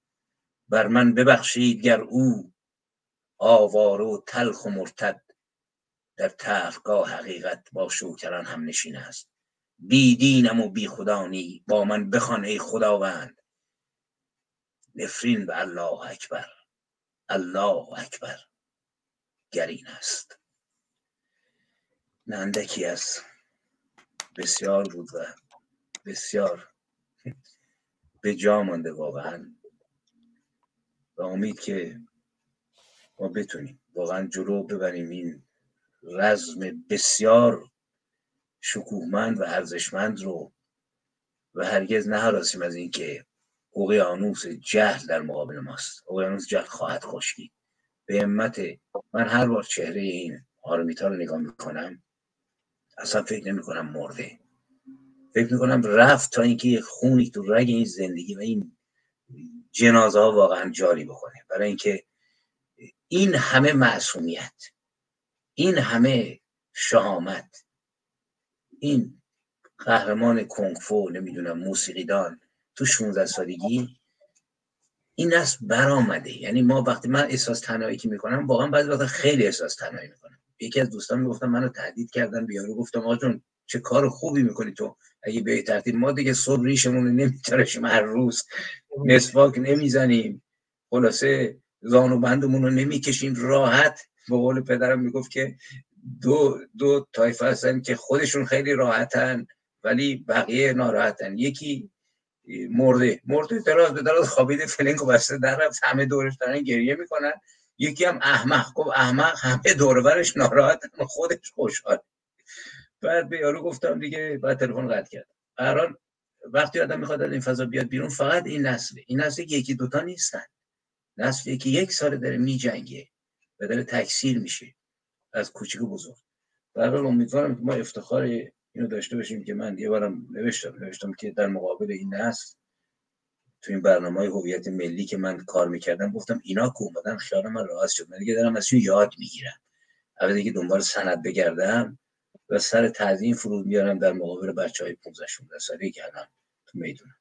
Speaker 4: بر من ببخشید گر او آواره و تلخ و مرتد در تلخگاه حقیقت با شوکران هم نشین است. بی دینم و بی خدانی با من بخوان ای خداوند. نفرین به الله اکبر الله اکبر. گرین است. است بسیار بود بسیار. به جا مانده واقعا. و امید که ما بتونیم واقعا جلو ببریم این رزم بسیار شکوهمند و ارزشمند رو و هرگز نهراسیم از اینکه اقیانوس جهل در مقابل ماست. اقیانوس جهل خواهد خشکید به همت من هر بار چهره این آرمیتا رو نگاه می‌کنم اصلا فکر نمی کنم مرده. فکر می‌کنم رفت تا اینکه خونی تو رگ این زندگی و این جنازه ها واقعا جاری بکنه. برای اینکه این همه معصومیت این همه شهامت این قهرمان کنگفو نمی‌دونم موسیقیدان تو 16 سالگی این نسل برآمده. یعنی ما وقتی من احساس تنهایی که می‌کنم واقعا بعضی وقتا خیلی احساس تنهایی می‌کنم. یکی از دوستان می‌گفتم منو تهدید کردن بیارو. گفتم آقا چه کار خوبی می‌کنی تو؟ اگه به ترتیب ما دیگه صبح ریشمون نمیترشیم هر روز مسواک نمی‌زنیم. خلاصه زانو بندمون رو نمی‌کشیم. راحت. به قول پدرم می‌گفت که دو دو تایفه هستن که خودشون خیلی راحتن ولی بقیه ناراحتن. یکی مرده. مرده دراز به دراز خوابیده فلنگ و بسته در رفت. همه دورش دارن گریه می‌کنن. یکی هم احمق. گفت احمق همه دورورش ناراحتن خودش خوشحال. بعد به یارو گفتم دیگه بعد تلفن قطع کرد هر وقتی آدم می‌خواد از این فضا بیاد بیرون فقط این نسله. این نسل یکی دوتا نیستن. نسلی که یک سال داره میجنگه. و داره تکثیر میشه از کوچیک و بزرگ. در امیدوارم که ما افتخار اینو داشته باشیم که من یه بارم نوشتم نوشتم که در مقابل این نسل تو این برنامه های هویت ملی که من کار می‌کردم گفتم اینا که اومدن خیال من راحت شد. من دیگه دارم ازشون یاد می‌گیرم. اول دیگه دنبال سند بگردم و سر تعظیم فرود میارم در مقابل بچه های 15 16 ساله که الان تو می‌دونم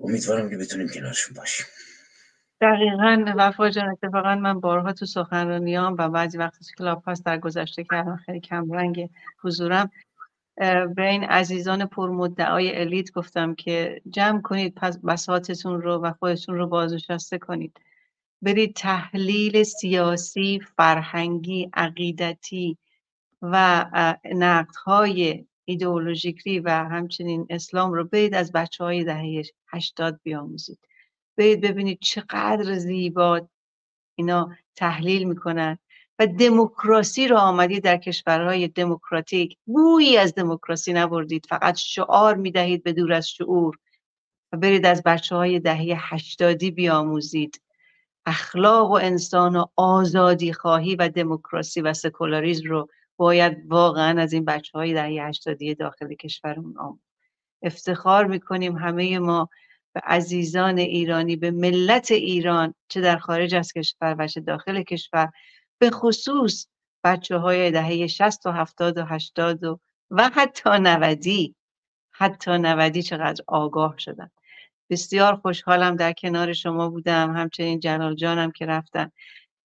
Speaker 4: امیدوارم که بتونیم کنارشون باشیم.
Speaker 3: دقیقا وفا جان اتفاقا من بارها تو سخنرانیام و بعضی وقت تو کلاب هاست در گذشته کردم. خیلی کم رنگ حضورم. به این عزیزان پرمدعای الیت گفتم که جمع کنید بساتتون رو و خودتون رو بازنشسته کنید. برید تحلیل سیاسی فرهنگی عقیدتی و نقدهای ایدئولوژیکی و همچنین اسلام رو برید از بچه های دهه هشتاد بیاموزید. برید ببینید چقدر زیبا اینا تحلیل می‌کنن و دموکراسی رو آمدید در کشورهای دموکراتیک. بویی از دموکراسی نبردید فقط شعار می‌دهید به دور از شعور و برید از بچه های دهه هشتادی بیاموزید. اخلاق و انسان و آزادی خواهی و دموکراسی و سکولاریزم رو باید واقعا از این بچه های دهه هشتادی داخل کشورمون افتخار می‌کنیم همه ما به عزیزان ایرانی به ملت ایران چه در خارج از کشور و چه داخل کشور به خصوص بچه های دهه 60 و 70 و 80 و, و حتی 90 حتی 90 چقدر آگاه شدن. بسیار خوشحالم در کنار شما بودم. همچنین جلال جانم که رفتن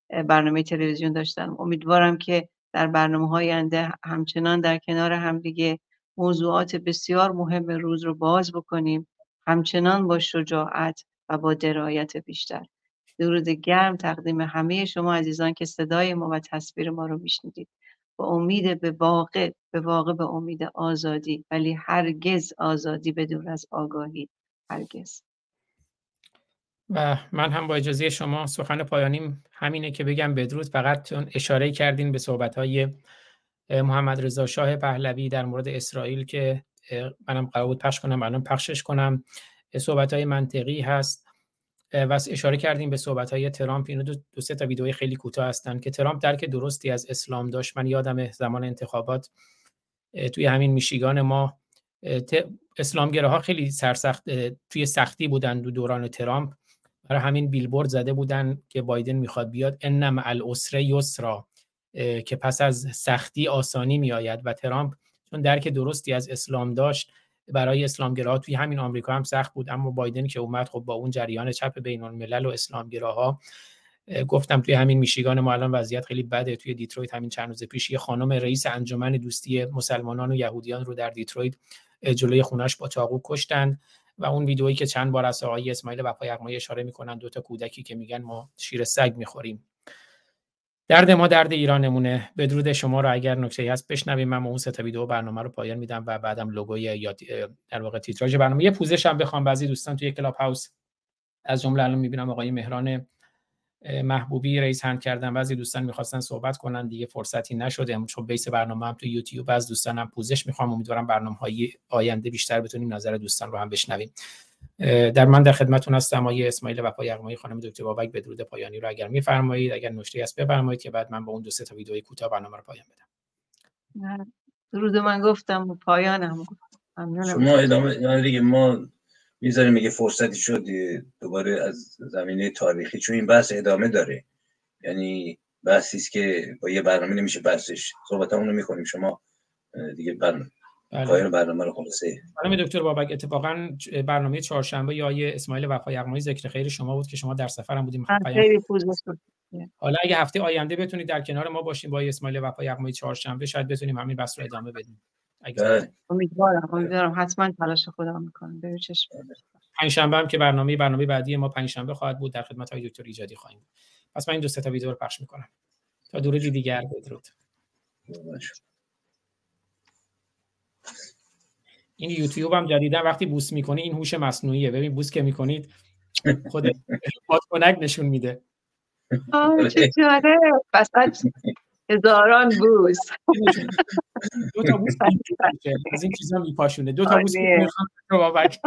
Speaker 3: برنامه تلویزیون داشتن. امیدوارم که در برنامه های آینده همچنان در کنار همدیگه موضوعات بسیار مهم روز رو باز بکنیم. همچنان با شجاعت و با درایت بیشتر. درود گرم تقدیم همه شما عزیزان که صدای ما و تصویر ما رو میشنیدید. با امید به واقع به واقع به امید آزادی ولی هرگز آزادی بدون از آگاهی. هرگز.
Speaker 2: و من هم با اجازه شما سخن پایانیم همینه که بگم بدرود. فقط چون اشاره کردین به صحبت‌های محمد رضا شاه پهلوی در مورد اسرائیل که منم قرار بود پخش کنم الان پخشش کنم. صحبت های منطقی هست. و اشاره کردیم به صحبت های ترامپ. اینو دو, دو سه تا ویدئوی خیلی کوتاه هستن که ترامپ درک درستی از اسلام داشت. من یادم زمان انتخابات توی همین میشیگان ما. اه، ت- اسلامگراها خیلی سرسخت توی سختی بودن تو دوران ترامپ. برای همین بیلبورد زده بودن که بایدن می‌خواد بیاد. ان مع یسرا که پس از سختی آسانی میآید و ترامپ چون درک درستی از اسلام داشت برای اسلامگراها توی همین آمریکا هم سخت بود. اما بایدن که اومد خب با اون جریان چپ بین الملل و اسلامگراها اه، گفتم توی همین میشیگان ما الان وضعیت خیلی بده. توی دیترویت همین چند روز پیش یه خانم رئیس انجمن دوستی مسلمانان و یهودیان رو در دیترویت جلوی خونش با چاقو کشتند و اون ویدئویی که چند بار از آقای اسماعیل وفای یغمایی اشاره می‌کنن دو تا کودکی که میگن ما شیر سگ می‌خوریم. درد ما درد ایرانمونه. بدرود شما رو اگر نکته هست بشنویم. من اون سه تا برنامه رو پایان میدم و بعدم لوگوی یا در واقع تیتراژ برنامه. یه پوزش هم بخوام. بعضی دوستان توی کلاب هاوس از جمله الان می‌بینم آقای مهران محبوبی رئیس هند کردن. بعضی دوستان می‌خواستن صحبت کنن دیگه فرصتی نشد چون بیس برنامه هم تو یوتیوب از دوستانم پوزش می‌خوام. امیدوارم برنامه های آینده بیشتر بتونیم نظر دوستان رو هم بشنویم. در من در خدمتتون هستم آقای اسماعیل وفا یغمایی خانم دکتر بابک بدرود پایانی رو اگر میفرمایید اگر نکته هست بفرمایید که بعد من با اون دو سه تا ویدیوی کوتاه برنامه رو پایان بدم.
Speaker 3: درود من گفتم و پایانم
Speaker 4: شما ادامه ادامه دیگه ما می‌ذاریم میگه فرصتی شد دوباره از زمینه تاریخی چون این بحث ادامه داره یعنی بحثی است که با یه برنامه نمیشه بحثش صحبتمون رو می‌کنیم شما دیگه برنامه
Speaker 2: بله.
Speaker 4: برنامه رو خلاصه
Speaker 2: خانم دکتر بابک اتفاقا برنامه چهارشنبه یا آقای اسماعیل وفا یغمایی ذکر خیر شما بود که شما در سفرم بودیم
Speaker 3: گفتم.
Speaker 2: حالا اگه هفته آینده بتونید در کنار ما باشیم با اسماعیل وفا یغمایی چهارشنبه شاید بتونیم همین بحث رو ادامه بدیم
Speaker 4: بله.
Speaker 3: امیدوارم امیدوارم. حتما تلاش خودم می‌کنم. به چشم.
Speaker 2: پنجشنبه هم که برنامه برنامه بعدی ما پنجشنبه خواهد بود. در خدمت های دکتر ایجادی خواهیم بود. پس من این دو سه تا ویدیو رو پخش می‌کنم. تا درودی دیگر بدرود این یوتیوب هم جدیدا وقتی بوس می‌کنی این هوش مصنوعیه. ببین بوس که می‌کنید خود بادکنک نشون میده.
Speaker 3: آه چه جالب فقط هزاران بوس
Speaker 2: دو تا بوس میشه. از این چیزا میپاشونه دو تا بوس
Speaker 3: عالیه.
Speaker 2: میخوام رو بابک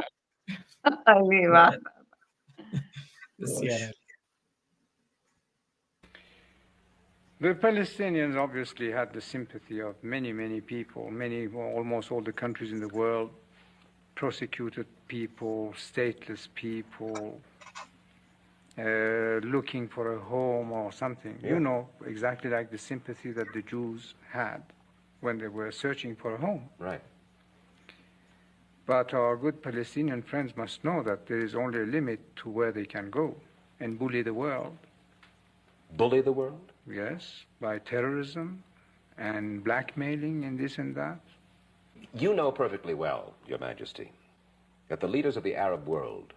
Speaker 3: عالی، واو.
Speaker 2: بسیار
Speaker 14: The Palestinians obviously had the sympathy of many, many people, many, almost all the countries in the world, prosecuted people, stateless people, uh, looking for a home or something.
Speaker 15: Yeah.
Speaker 14: You know, exactly like the sympathy that the Jews had when they were searching for a home.
Speaker 15: Right.
Speaker 14: But our good Palestinian friends must know that there is only a limit to where they can go and bully the world.
Speaker 15: Bully the world?
Speaker 14: Yes, by terrorism and blackmailing and this and that.
Speaker 15: You know perfectly well, Your Majesty, that the leaders of the Arab world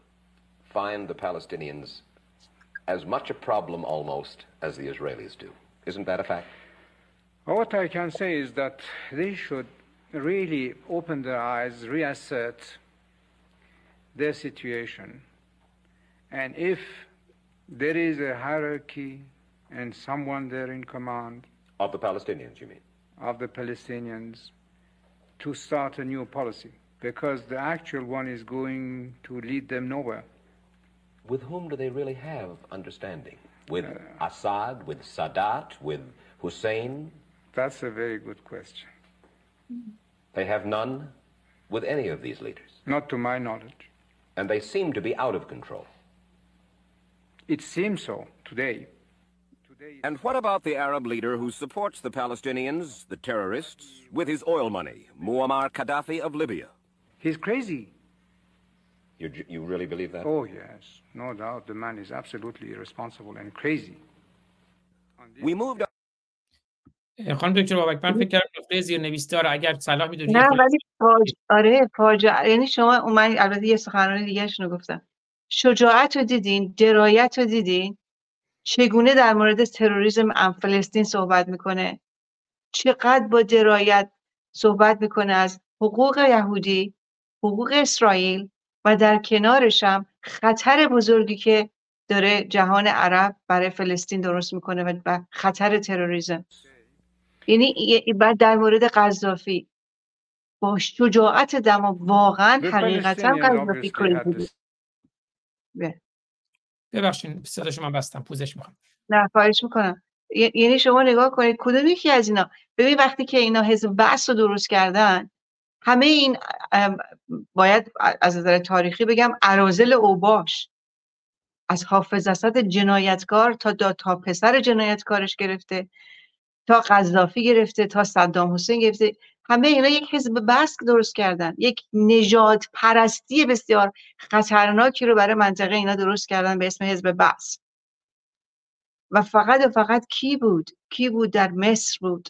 Speaker 15: find the Palestinians as much a problem almost as the Israelis do. Isn't that a fact?
Speaker 14: What I can say is that they should really open their eyes, reassert their situation, and if there is a hierarchy and someone there in command
Speaker 15: Of the Palestinians, you mean?
Speaker 14: of the Palestinians, to start a new policy, because the actual one is going to lead them nowhere.
Speaker 15: With whom do they really have understanding? With
Speaker 14: Uh,
Speaker 15: Assad, with Sadat, with Hussein?
Speaker 14: That's a very good question.
Speaker 15: They have none with any of these leaders.
Speaker 14: Not to my knowledge.
Speaker 15: And they seem to be out of control.
Speaker 14: It seems so today.
Speaker 16: And what about the Arab leader who supports the Palestinians, the terrorists, with his oil money, Muammar Gaddafi of Libya?
Speaker 14: He's crazy.
Speaker 15: You, you really believe that?
Speaker 14: Oh, yes. No doubt the man is absolutely irresponsible and crazy.
Speaker 16: We moved
Speaker 2: خانم دکتر بابک من فکر کردم نقطه زیر نویسدار اگر صلاح می‌دونید
Speaker 3: نه ولی فاج... آره فاجعه. یعنی شما من البته یه سخنرانی دیگه رو گفتم. شجاعت رو دیدین؟ درایت رو دیدین؟ چگونه در مورد تروریسم ام فلسطین صحبت می‌کنه؟ چقدر با درایت صحبت می‌کنه از حقوق یهودی حقوق اسرائیل؟ و در کنارش هم خطر بزرگی که داره جهان عرب برای فلسطین درست می‌کنه و خطر تروریسم. یعنی بعد در مورد قذافی. با شجاعت دما واقعا حقیقتا
Speaker 14: Palestinians
Speaker 3: قذافی
Speaker 14: this
Speaker 3: به.
Speaker 2: ببخشید صدا شما بستم پوزش می‌خوام.
Speaker 3: نه خواهش می‌کنم. یعنی شما نگاه کنید کدوم یکی از اینا؟ ببین وقتی که اینا حزب بعث رو درست کردن همه این باید از نظر تاریخی بگم عرازل اوباش. از حافظ اسد جنایتکار تا دا تا پسر جنایتکارش گرفته تا قذافی گرفته تا صدام حسین گرفته. همه اینا یک حزب بسک درست کردن. یک نژاد پرستی بسیار خطرناکی رو برای منطقه اینا درست کردن به اسم حزب بس. و فقط و فقط کی بود؟ کی بود در مصر بود؟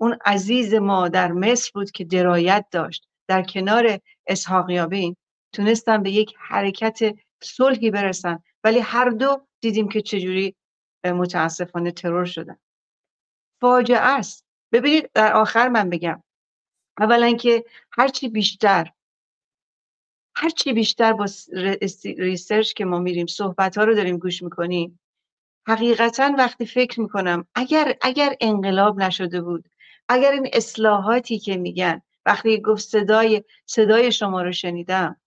Speaker 3: اون عزیز ما در مصر بود که درایت داشت. در کنار اسحاق رابین تونستن به یک حرکت صلحی برسن. ولی هر دو دیدیم که چجوری متاسفانه ترور شدن. فاجعه است. ببینید در آخر من بگم. اولا که هرچی بیشتر هرچی بیشتر با research که ما میریم صحبت ها رو داریم گوش می‌کنیم حقیقتا وقتی فکر می‌کنم اگر اگر انقلاب نشده بود اگر این اصلاحاتی که میگن وقتی گفت صدای صدای شما رو شنیدم.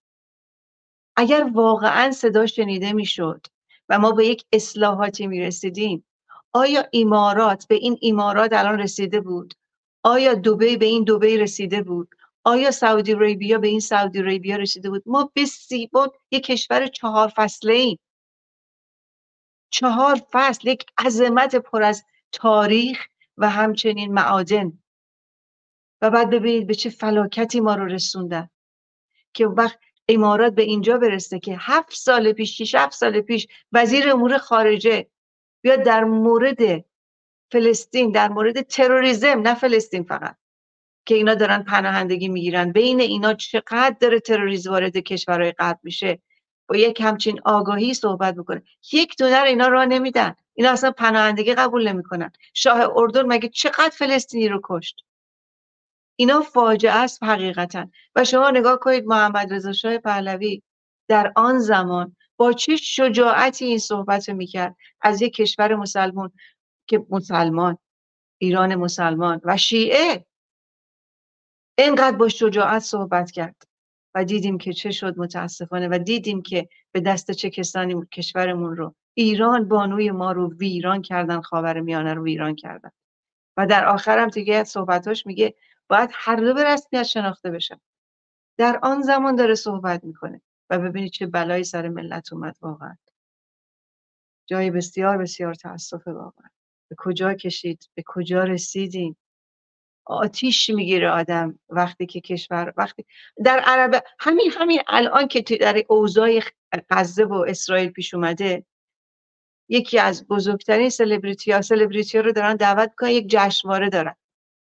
Speaker 3: اگر واقعا صدا شنیده می‌شد و ما به یک اصلاحاتی می‌رسیدیم آیا امارات به این امارات الان رسیده بود؟ آیا دبی به این دبی رسیده بود؟ آیا سعودی عربیا به این سعودی عربیا رسیده بود؟ ما به سیبون یک کشور چهار فصله ایم چهار فصل یک عظمت پر از تاریخ و همچنین معادن. و بعد ببینید به چه فلاکتی ما رو رسوندن. که وقت امارات به اینجا برسه که هفت سال پیش شیش هفت سال پیش وزیر امور خارجه بیاد در مورد فلسطین در مورد تروریسم نه فلسطین فقط که اینا دارن پناهندگی می‌گیرن. بین اینا چقدر داره تروریسم وارد کشورهای غرب میشه؟ با یک همچین آگاهی صحبت می‌کنه. یک دونه اینا راه نمیدن. اینا اصلا پناهندگی قبول نمی‌کنن. شاه اردن مگه چقدر فلسطینی رو کشت؟ اینا فاجعه است حقیقتا. و شما نگاه کنید محمد رضا شاه پهلوی در آن زمان با چه شجاعتی این صحبت رو می‌کرد؟ از یک کشور مسلمان که مسلمان ایران مسلمان و شیعه. اینقدر با شجاعت صحبت کرد. و دیدیم که چه شد متاسفانه و دیدیم که به دست چه کسانی کشورمون رو ایران بانوی ما رو ویران کردن خاور میانه رو ویران کردن. و در آخرم دیگه صحبتاش میگه باید هر دو به رسمیت شناخته بشن. در آن زمان داره صحبت می‌کنه و ببینید چه بلایی سر ملت اومد واقعا. جای بسیار بسیار تاسف واقعا. به کجا کشید؟ به کجا رسیدیم؟ آتیش می‌گیره آدم وقتی که کشور وقتی در عرب همین همین الان که در اوضاع غزه و اسرائیل پیش اومده یکی از بزرگترین سلبریتی ها سلبریتی ها رو دارن دعوت کنن یک جشنواره دارن.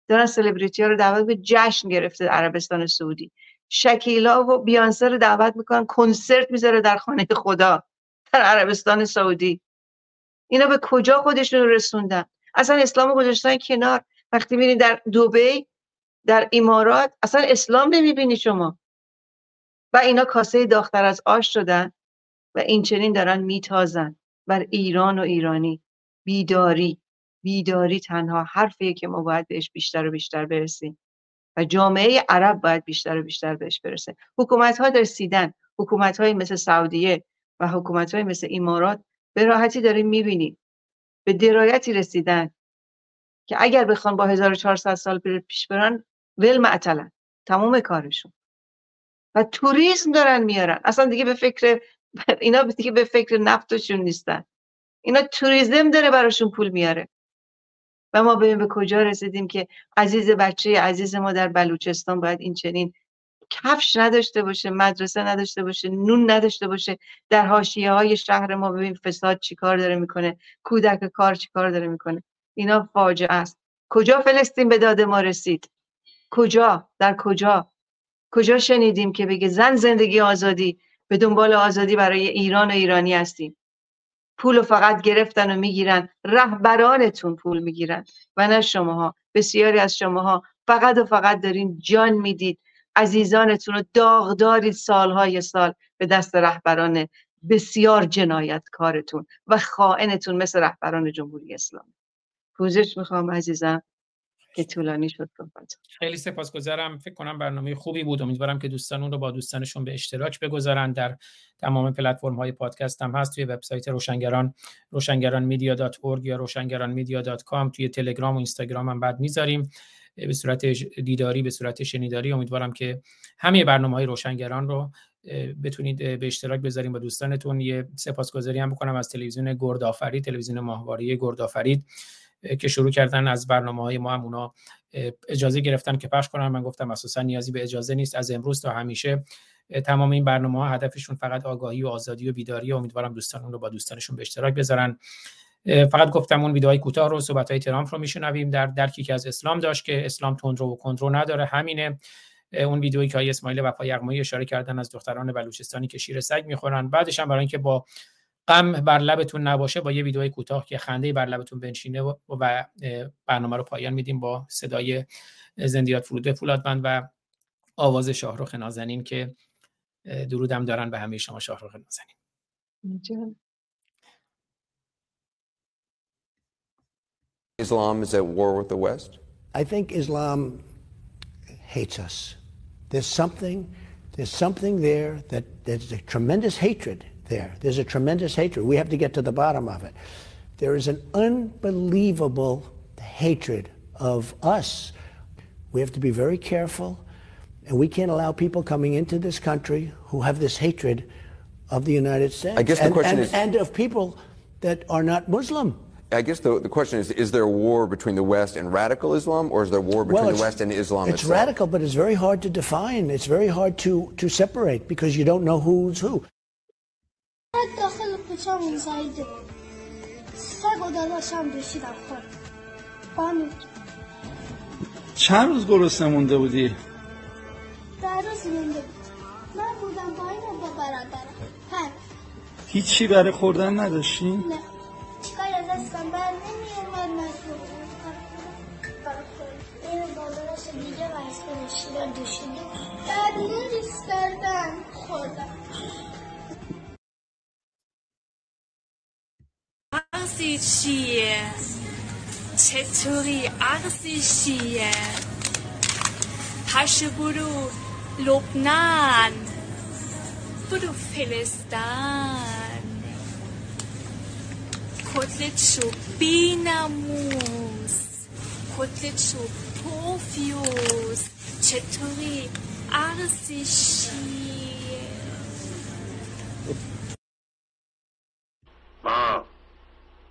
Speaker 3: دارن سلبریتی ها رو دعوت به جشن گرفته عربستان سعودی. شکیلا و بیانسه رو دعوت می‌کنن کنسرت می‌ذاره در خانه خدا در عربستان سعودی. اینا به کجا خودشون رسوندن؟ اصلا اسلام گذاشتن کنار. وقتی میرین در دوبی در امارات اصلا اسلام نمی‌بینی شما. و اینا کاسه داختر از آش شدن و این چنین دارن میتازن. بر ایران و ایرانی. بیداری. بیداری تنها حرفیه که ما باید بهش بیشتر و بیشتر برسیم. و جامعه عرب باید بیشتر و بیشتر بهش برسه. حکومت ها رسیدن حکومت های مثل سعودیه و حکومت های مثل امارات به راحتی داریم می‌بینیم به درایتی رسیدن که اگر بخوان با 1400 سال پیش برن ول معطلن. تمام کارشون. و توریسم دارن میارن. اصلا دیگه به فکر اینا دیگه به فکر نفتشون نیستن. اینا توریسم داره براشون پول میاره. و ما ببین به کجا رسیدیم که عزیز بچه عزیز ما در بلوچستان باید این چنین کفش نداشته باشه مدرسه نداشته باشه نون نداشته باشه. در حاشیه های شهر ما ببین فساد چیکار داره می‌کنه کودک کار چیکار داره می‌کنه. اینا فاجعه است. کجا فلسطین به داد ما رسید؟ کجا؟ در کجا؟ کجا شنیدیم که بگه زن زندگی آزادی؟ به دنبال آزادی برای ایران و ایرانی هستیم. پول فقط گرفتن و می‌گیرن. رهبرانتون پول می‌گیرن. و نه شماها. بسیاری از شماها فقط و فقط دارین جان می‌دید. عزیزانتون رو داغ دارید سالهای سال به دست رهبران بسیار جنایتکارتون و خائنتون مثل رهبران جمهوری اسلامی. پوزش می‌خوام عزیزم. که طولانی شد صحبت
Speaker 2: خیلی سپاسگزارم. فکر کنم برنامه خوبی بود. امیدوارم که دوستان اون رو با دوستانشون به اشتراک بگذارن. در تمام پلتفرم های پادکست هم هست. توی وبسایت روشنگران روشنگران media dot یا روشنگران media dot com. توی تلگرام و اینستاگرام هم بعد می‌ذاریم. به صورت دیداری به صورت شنیداری امیدوارم که همه برنامه های روشنگران رو بتونید به اشتراک بذاریم با دوستانتون. یه سپاسگزاری هم بکنم از تلویزیون گردآفرید تلویزیون ماهواره گردآفرید. که شروع کردن از برنامه های ما هم اونا اجازه گرفتن که پخش کنن. من گفتم اساسا نیازی به اجازه نیست. از امروز تا همیشه تمام این برنامه ها هدفشون فقط آگاهی و آزادی و بیداری و امیدوارم دوستان اون رو با دوستانشون به اشتراک بذارن. فقط گفتم اون ویدیوهای کوتاه رو صحبت های ترامپ رو میشنویم. در درکی که از اسلام داشت که اسلام تندرو و کنترل نداره همینه. اون ویدیویی که آقای اسماعیل وفا یغمایی اشاره کردن از دختران بلوچستانی که شیر سگ می‌خورن. بعدش هم برای اینکه با غم بر لبتون نباشه با یه ویدیوی کوتاه که خنده بر لبتون بنشینه و, و برنامه رو پایان میدیم با صدای زندیات فروده فولادمند و آواز شاهرخ نازنین که درودم دارن به همه شما شاهرخ نازنین
Speaker 17: Islam is at war with the West?
Speaker 18: I think Islam hates us. There's something, there's something there that there's a tremendous hatred there. There's a tremendous hatred. We have to get to the bottom of it. There is an unbelievable hatred of us. We have to be very careful, and we can't allow people coming into this country who have this hatred of the United States.
Speaker 17: I guess the
Speaker 18: and,
Speaker 17: question
Speaker 18: and,
Speaker 17: is-
Speaker 18: and of people that are not Muslim.
Speaker 17: I guess the, the question is, is there a war between the West and radical Islam, or is there a war between
Speaker 18: Well,
Speaker 17: the West and Islam
Speaker 18: It's
Speaker 17: itself?
Speaker 18: radical, but it's very hard to define. It's very hard to, to separate because you don't know who's who.
Speaker 19: داخل کوچه‌مون زایده سگ و داداشم دوشیدم خورد با همین
Speaker 20: چند روز گرسنه مونده بودی؟
Speaker 19: در روز مونده بود. من بودم با این و با برادرم. پنج
Speaker 20: هیچی برای خوردن نداشتی؟
Speaker 19: نه. چیکار از دستم؟ بر نمیومد مجبور بودم. برای خورد. این با داداش دیگه و از کنشیدن دوشیدیم بعد ریس کردن خوردم
Speaker 21: عکسی چیه؟ چطوری عکسی چیه؟ پش برو لبنان برو فلسطین کتلت شو بینموس کتلت شو پوفیوس چطوری عرضشی
Speaker 22: ما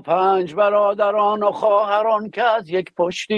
Speaker 23: پنج برادران و خواهران که از یک پشتی